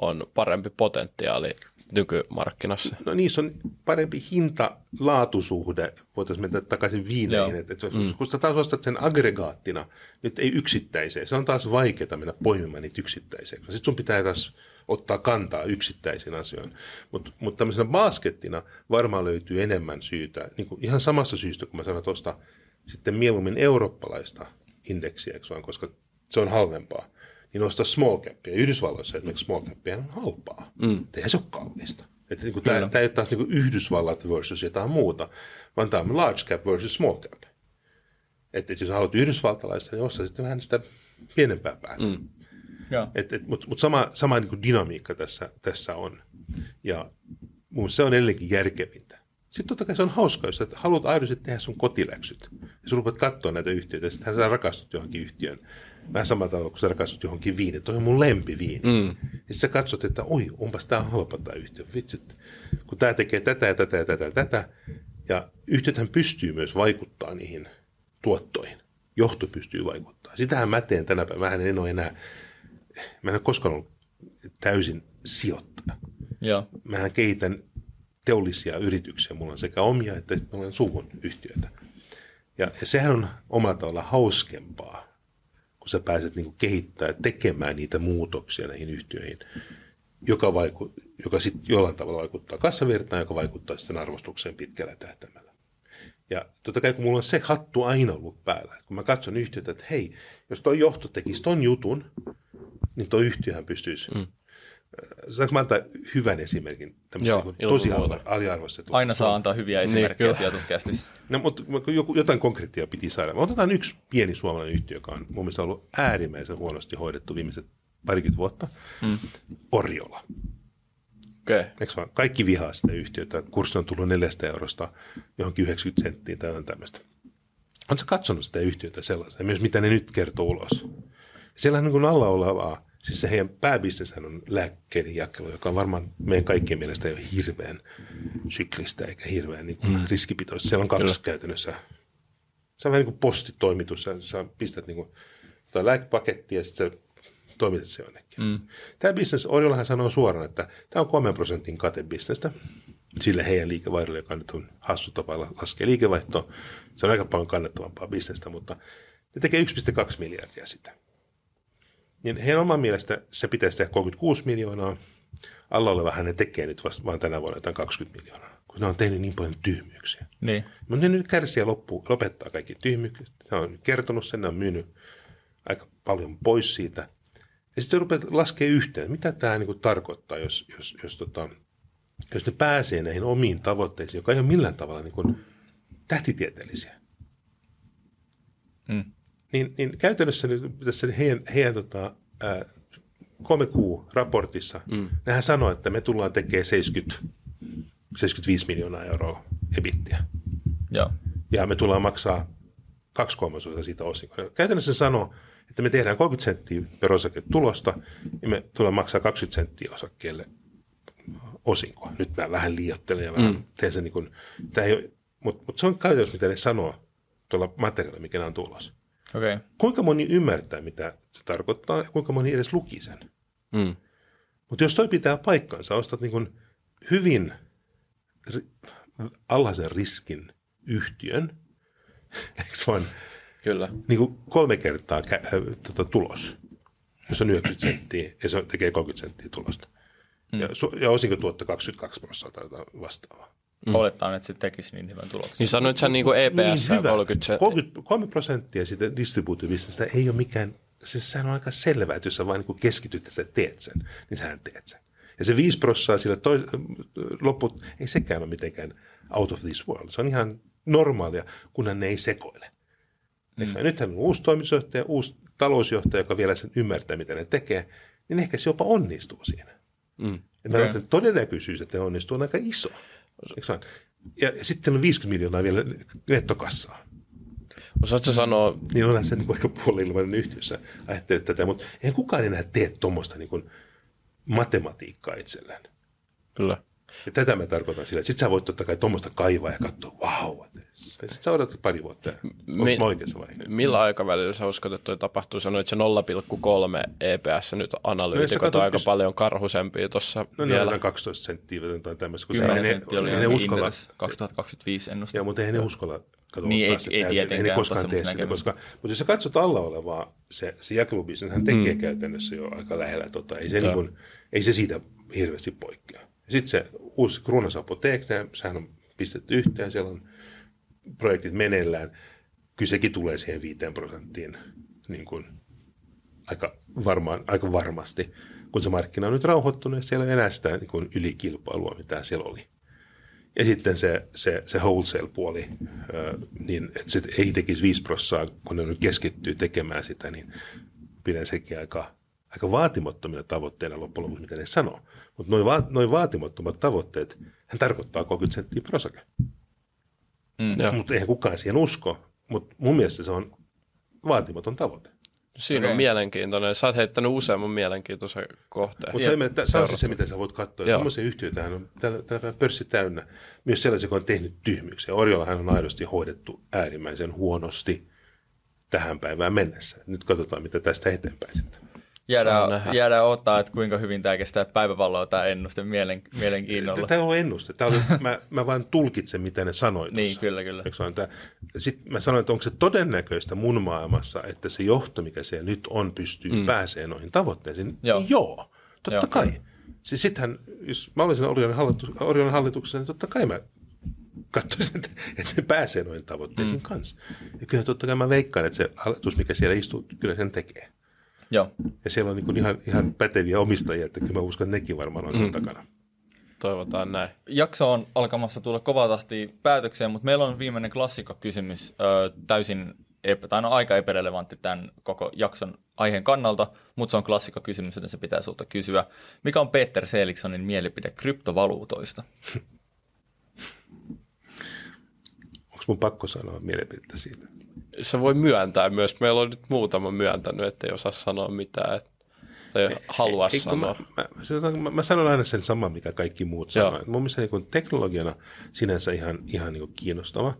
on parempi potentiaali nykymarkkinassa? No niissä on parempi hinta-laatusuhde, voitaisiin mennä takaisin viineihin. Että, että mm. Kun sä taas ostat sen aggregaattina, nyt ei yksittäiseen, se on taas vaikeaa mennä poimimaan niitä yksittäiseen. Sitten sun pitää taas ottaa kantaa yksittäisiin asioihin. Mutta mut tämmöisenä baskettina varmaan löytyy enemmän syytä, niin kuin ihan samassa syystä, kun mä sanon tuosta sitten mieluummin eurooppalaista indeksiä, koska se on halvempaa niin ostaa small capia. Yhdysvalloissa esimerkiksi small capia on halpaa. Mm. Eihän se ole kallista. Että niin tämä, tämä ei ole taas niin Yhdysvallat versus jotain muuta, vaan tämä on large cap versus small cap. Että, että jos haluat yhdysvaltalaista, niin ostaa sitten vähän sitä pienempää päätä. Mm. Mutta mut sama, sama niin kuin dynamiikka tässä, tässä on. Ja mun se on edelleenkin järkevintä. Sitten totta kai se on hauska, jos haluat aidosti tehdä sun kotiläksyt. Ja sun rupeat katsoa näitä yhtiöitä, ja sitten sä rakastut johonkin yhtiön Vähän samalla tavalla, kun sä rakastut johonkin viiniin. Toi on mun lempiviini. Mm. Ja sä katsot, että oi, onpas tämä halpa tämä yhtiö. Vitsit, kun tämä tekee tätä ja tätä ja tätä ja tätä. Ja yhtiöthän pystyy myös vaikuttaa niihin tuottoihin. Johto pystyy vaikuttaa. Sitähän mä teen tänä päivänä. Vähän en ole enää mä en ole koskaan ollut täysin sijoittaja. Joo. Mähän kehitän teollisia yrityksiä. Mulla on sekä omia että sitten mulla on suvun yhtiöitä. Ja, ja sehän on omalla tavalla hauskempaa, kun sä pääset niin kehittämään tekemään niitä muutoksia näihin yhtiöihin, joka, vaiku, joka sitten jollain tavalla vaikuttaa kassavirtaan, joka vaikuttaa sitten arvostukseen pitkällä tähtäimellä. Ja totta kai kun mulla on se hattu aina ollut päällä, että kun mä katson yhtiötä, että hei, jos tuo johto tekisi ton jutun, niin tuo yhtiöhän pystyisi mm Saanko mä antaa hyvän esimerkin Joo, niin tosi aliarvostettu? Aina saa antaa hyviä niin, esimerkkejä niin, sijoituskästissä. No, mutta joku, jotain konkreettia piti saada. Me otetaan yksi pieni suomalainen yhtiö, joka on mun mielestä ollut äärimmäisen huonosti hoidettu viimeiset parikymmentä vuotta. Mm. Oriola. Okay. vaan? Kaikki vihaa sitä yhtiötä. Kurssi on tullut 4 eurosta johonkin 90 senttiin tai tämmöistä. Oletko katsonut sitä yhtiötä sellaista, myös mitä ne nyt kertoo ulos? Siellä on niin alla olevaa Siis se heidän pääbisneshän on lääkkeiden jakelu, joka on varmaan meidän kaikkien mielestä ole hirveän syklistä eikä hirveän niin mm. riskipitoista. Siellä on kaksi Kyllä. käytännössä. Se on vähän niin kuin postitoimitus. Sä, sä pistät niin kuin, lääkepakettia ja sitten sä toimitat se jonnekin. Mm. Tämä bisnes, Oriollahan sanoo suoraan, että tämä on 3 prosentin katebisnestä. Sille heidän liikevaihdolle, joka nyt on hassu tapa laskea liikevaihtoa. Se on aika paljon kannattavampaa bisnestä, mutta ne tekee 1,2 miljardia sitä niin heidän oman mielestä se pitäisi tehdä 36 miljoonaa. Alla oleva ne tekee nyt vasta vaan tänä vuonna jotain 20 miljoonaa, kun ne on tehnyt niin paljon tyhmyyksiä. Niin. Mutta ne nyt kärsii ja loppu, lopettaa kaikki tyhmyykset. Ne on kertonut sen, ne on myynyt aika paljon pois siitä. Ja sitten se rupeaa laskemaan yhteen, mitä tämä niinku tarkoittaa, jos, jos, jos, tota, jos ne pääsee näihin omiin tavoitteisiin, joka ei ole millään tavalla niinku tähtitieteellisiä. Mm niin, niin käytännössä nyt tässä heidän, heidän tota, ää, 3Q-raportissa, mm. nehän sanoo, että me tullaan tekemään 70, 75 miljoonaa euroa ebittiä. Ja. ja me tullaan maksaa kaksi kolmasosaa siitä osinkoa. Käytännössä se sanoo, että me tehdään 30 senttiä per osake tulosta ja me tullaan maksaa 20 senttiä osakkeelle osinkoa. Nyt mä vähän liioittelen ja vähän mm. teen sen niin kuin, mutta mut se on käytännössä, mitä ne sanoo tuolla materiaalilla, mikä on tulossa. Okay. Kuinka moni ymmärtää, mitä se tarkoittaa ja kuinka moni edes luki sen. Mm. Mutta jos toi pitää paikkansa, ostat niin hyvin ri- alhaisen riskin yhtiön, eikö vaan? Kyllä. Niin kuin kolme kertaa kä- äh, tota, tulos, jos on 90 senttiä ja se tekee 30 senttiä tulosta. Mm. Ja, su- ja osinko tuotto 22 prosenttia tai vastaavaa. Mm. Oletaan, että se tekisi niin hyvän tuloksen. Niin sanoit sä niin EPS niin 30... 33 prosenttia siitä distribuutivisesta ei ole mikään, siis sehän on aika selvää, että jos sä vain niin keskityt että teet sen, niin sähän teet sen. Ja se 5 prosenttia sillä toi, loput, ei sekään ole mitenkään out of this world. Se on ihan normaalia, kunhan ne ei sekoile. Mm. Nythän on uusi toimitusjohtaja, uusi talousjohtaja, joka vielä sen ymmärtää, mitä ne tekee, niin ehkä se jopa onnistuu siinä. Mm. Okay. todennäköisyys, että ne onnistuu, on aika iso. Ja, ja sitten on 50 miljoonaa vielä nettokassaa. Osaatko sanoa... Niin onhan se niin aika puoli-ilmainen yhtiössä ajattelee tätä, mutta eihän kukaan enää tee tuommoista niin matematiikkaa itsellään. Kyllä. Ja tätä mä tarkoitan sillä, että sit sä voit totta kai tuommoista kaivaa ja katsoa, vau, wow, sitten sä odotat pari vuotta. Mi- oikeassa vai? Millä aikavälillä sä uskot, että toi tapahtuu? Sanoit se 0,3 EPS nyt analyytikot no, on aika paljon karhusempia tuossa no, vielä. No 12 senttiä tai tämmöistä. 10 senttiä oli ne uskalla, 2025 ennuste. Joo, mutta eihän ne uskalla katsoa niin, ei, ei tietenkään. Ei ne koskaan tee sitä, koska, mutta jos sä katsot alla olevaa, se, se jakelubisnes, hän tekee mm. käytännössä jo aika lähellä. Tota, ei, se niin kuin, ei se siitä hirveästi poikkea. Sitten se uusi Kruunas Apotek, sehän on pistetty yhteen, siellä on projektit meneillään. Kyllä sekin tulee siihen viiteen prosenttiin niin kuin aika, varmaan, aika varmasti, kun se markkina on nyt rauhoittunut ja siellä ei enää sitä niin kuin ylikilpailua, mitä siellä oli. Ja sitten se, se, se wholesale-puoli, niin että se ei tekisi 5 prosenttia, kun ne nyt keskittyy tekemään sitä, niin pidän sekin aika, aika vaatimattomina tavoitteina loppujen lopuksi, mitä ne sanoo. Mutta noin va, noi vaatimattomat tavoitteet, hän tarkoittaa 30 senttiä prosake. Mm, mutta eihän kukaan siihen usko, mutta mun mielestä se on vaatimaton tavoite. Siinä okay. on mielenkiintoinen. Sä oot heittänyt useamman mielenkiintoisen kohteen. Mutta tämä on siis se, mitä sä voit katsoa. Tällaisia yhtiöitä on tällä, tällä pörssi täynnä. Myös sellaisia, jotka on tehnyt tyhmyyksiä. Orjollahan on aidosti hoidettu äärimmäisen huonosti tähän päivään mennessä. Nyt katsotaan, mitä tästä eteenpäin sitten. Jäädään, jäädään ottaa, että kuinka hyvin tämä kestää päivävaloa tämä ennuste mielen, mielenkiinnolla. Tämä on ennuste. Tämä oli, mä, mä vain tulkitsen, mitä ne sanoivat. Niin, kyllä, kyllä. Sitten mä sanoin, että onko se todennäköistä mun maailmassa, että se johto, mikä siellä nyt on, pystyy mm. pääsee noihin tavoitteisiin. Joo, Joo totta Joo. kai. Siis sittenhän, jos mä olisin Orionin, Orionin hallituksessa, niin totta kai mä katsoisin, että, että ne pääsee noihin tavoitteisiin mm. kanssa. Ja kyllä totta kai mä veikkaan, että se hallitus, mikä siellä istuu, kyllä sen tekee. Joo. Ja siellä on niin ihan, ihan päteviä omistajia, että kyllä mä uskon, että nekin varmaan on sen mm. takana. Toivotaan näin. Jakso on alkamassa tulla kovaa tahtia päätökseen, mutta meillä on viimeinen klassikkokysymys ö, täysin epä, tai no aika epärelevantti tämän koko jakson aiheen kannalta, mutta se on klassikkokysymys, joten se pitää sulta kysyä. Mikä on Peter Seeliksonin mielipide kryptovaluutoista? Onko mun pakko sanoa mielipidettä siitä? Se voi myöntää myös. Meillä on nyt muutama myöntänyt, että ei osaa sanoa mitään. Että, tai halua ei, sanoa. Mä, mä, mä, mä sanon aina sen saman, mikä kaikki muut sanoo. Mun mielestä niin teknologiana sinänsä ihan, ihan niin kiinnostava,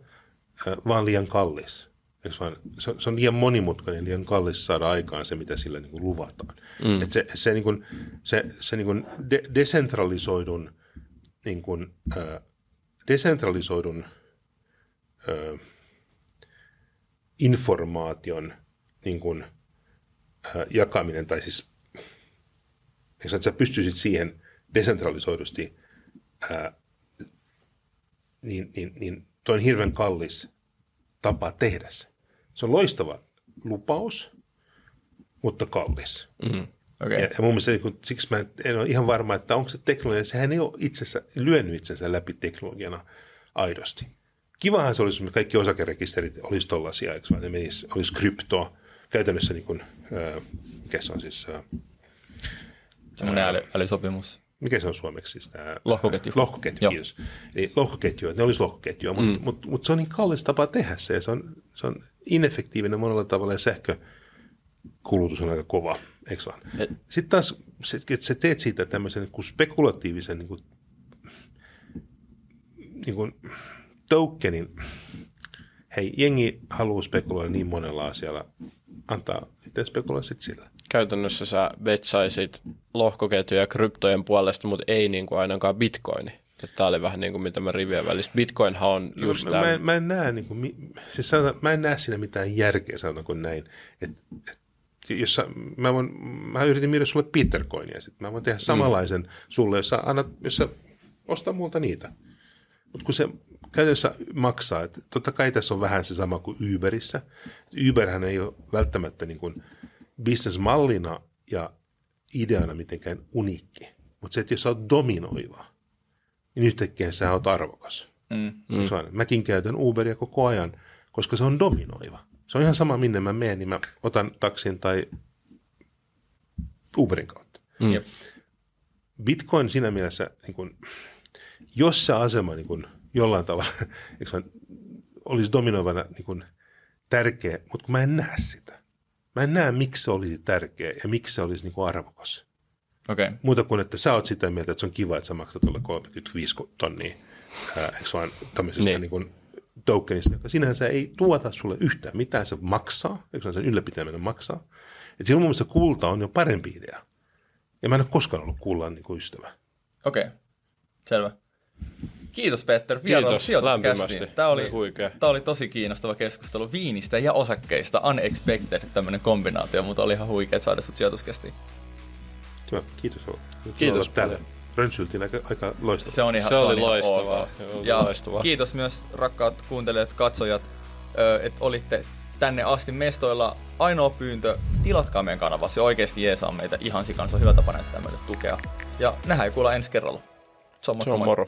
vaan liian kallis. Vaan, se, se on liian monimutkainen, liian kallis saada aikaan se, mitä sillä niin kuin luvataan. Mm. Et se, se, niin kuin, se, se niin kuin de, desentralisoidun, niin kuin, äh, desentralisoidun äh, informaation niin kuin, äh, jakaminen, tai siis että sä pystyisit siihen desentralisoidusti, ää, niin, niin, niin toi on hirveän kallis tapa tehdä se. Se on loistava lupaus, mutta kallis. Mm. Okay. Ja, ja mun mielestä kun, siksi mä en ole ihan varma, että onko se teknologia, sehän ei ole itsensä, lyönyt itsensä läpi teknologiana aidosti. Kivahan se olisi, että kaikki osakerekisterit olisi tollaisia, eikö vaan ne menisi, olisi krypto, käytännössä niin kuin, äh, mikä se on siis? Äh, Semmoinen äly, älysopimus. Mikä se on suomeksi siis tämä? Lohkoketju. Lohkoketju, kiitos. Eli lohkoketju, ne olisi lohkoketjua, mm. mutta mut, mut se on niin kallis tapa tehdä se ja se on, se on ineffektiivinen monella tavalla ja sähkökulutus on aika kova, eikö vaan? Et. Sitten taas, että sä teet siitä tämmöisen niin kuin spekulatiivisen niin kuin, niin kuin, tokenin, hei, jengi haluaa spekuloida niin monella asialla, antaa itse spekuloida sitten sillä. Käytännössä sä betsaisit lohkoketjuja ja kryptojen puolesta, mutta ei niin kuin ainakaan bitcoini. Tämä oli vähän niin kuin mitä mä rivien välistä. Bitcoinhan on just no, mä, en, mä, en näe, niin kuin, siis sanotaan, mä en näe siinä mitään järkeä, sanotaanko näin. Et, et, jos sä, mä, voin, mä yritin myydä sulle Bitcoinia, sit mä voin tehdä mm. samanlaisen mm. sulle, jos sä, annat, jos sä ostaa multa niitä. Mutta kun se käytännössä maksaa. Että totta kai tässä on vähän se sama kuin Uberissä. Uberhän ei ole välttämättä niin kuin bisnesmallina ja ideana mitenkään uniikki. Mutta se, että jos sä oot dominoiva, niin yhtäkkiä sä oot arvokas. Mm. Mm. Mäkin käytän Uberia koko ajan, koska se on dominoiva. Se on ihan sama, minne mä menen, niin mä otan taksin tai Uberin kautta. Mm. Bitcoin siinä mielessä, niin kun, jos se asema niin kun, jollain tavalla eikö vaan, olisi dominoivana niin kuin tärkeä, mutta kun mä en näe sitä. Mä en näe, miksi se olisi tärkeä ja miksi se olisi niin kuin arvokas. Okay. Muuta kuin, että sä oot sitä mieltä, että se on kiva, että sä maksat tuolle 35 tonnia, ää, eikö vaan tämmöisestä niin. Niin kuin tokenista, joka sinänsä ei tuota sulle yhtään mitään, se maksaa, eikö sen ylläpitäminen maksaa. Että silloin mun mielestä kulta on jo parempi idea. Ja mä en ole koskaan ollut kullan niin kuin ystävä. Okei, okay. selvä. Kiitos Peter Kiitos lämpimästi. Tämä oli, tämä oli tosi kiinnostava keskustelu viinistä ja osakkeista. Unexpected tämmöinen kombinaatio, mutta oli ihan huikea saada sut sijoituskästiin. Kiitos. Kiitos paljon. Rönsyltiin aika, aika loistavaa. Se, on ihan, se, se oli loistavaa. Ja loistavaa. kiitos myös rakkaat kuuntelijat, katsojat, että olitte tänne asti mestoilla. Ainoa pyyntö, tilatkaa meidän kanava. Se oikeasti jeesaa meitä ihan sikan. Se on hyvä tapa näyttää meille tukea. Ja nähdään kuulla ensi kerralla. Se on moro.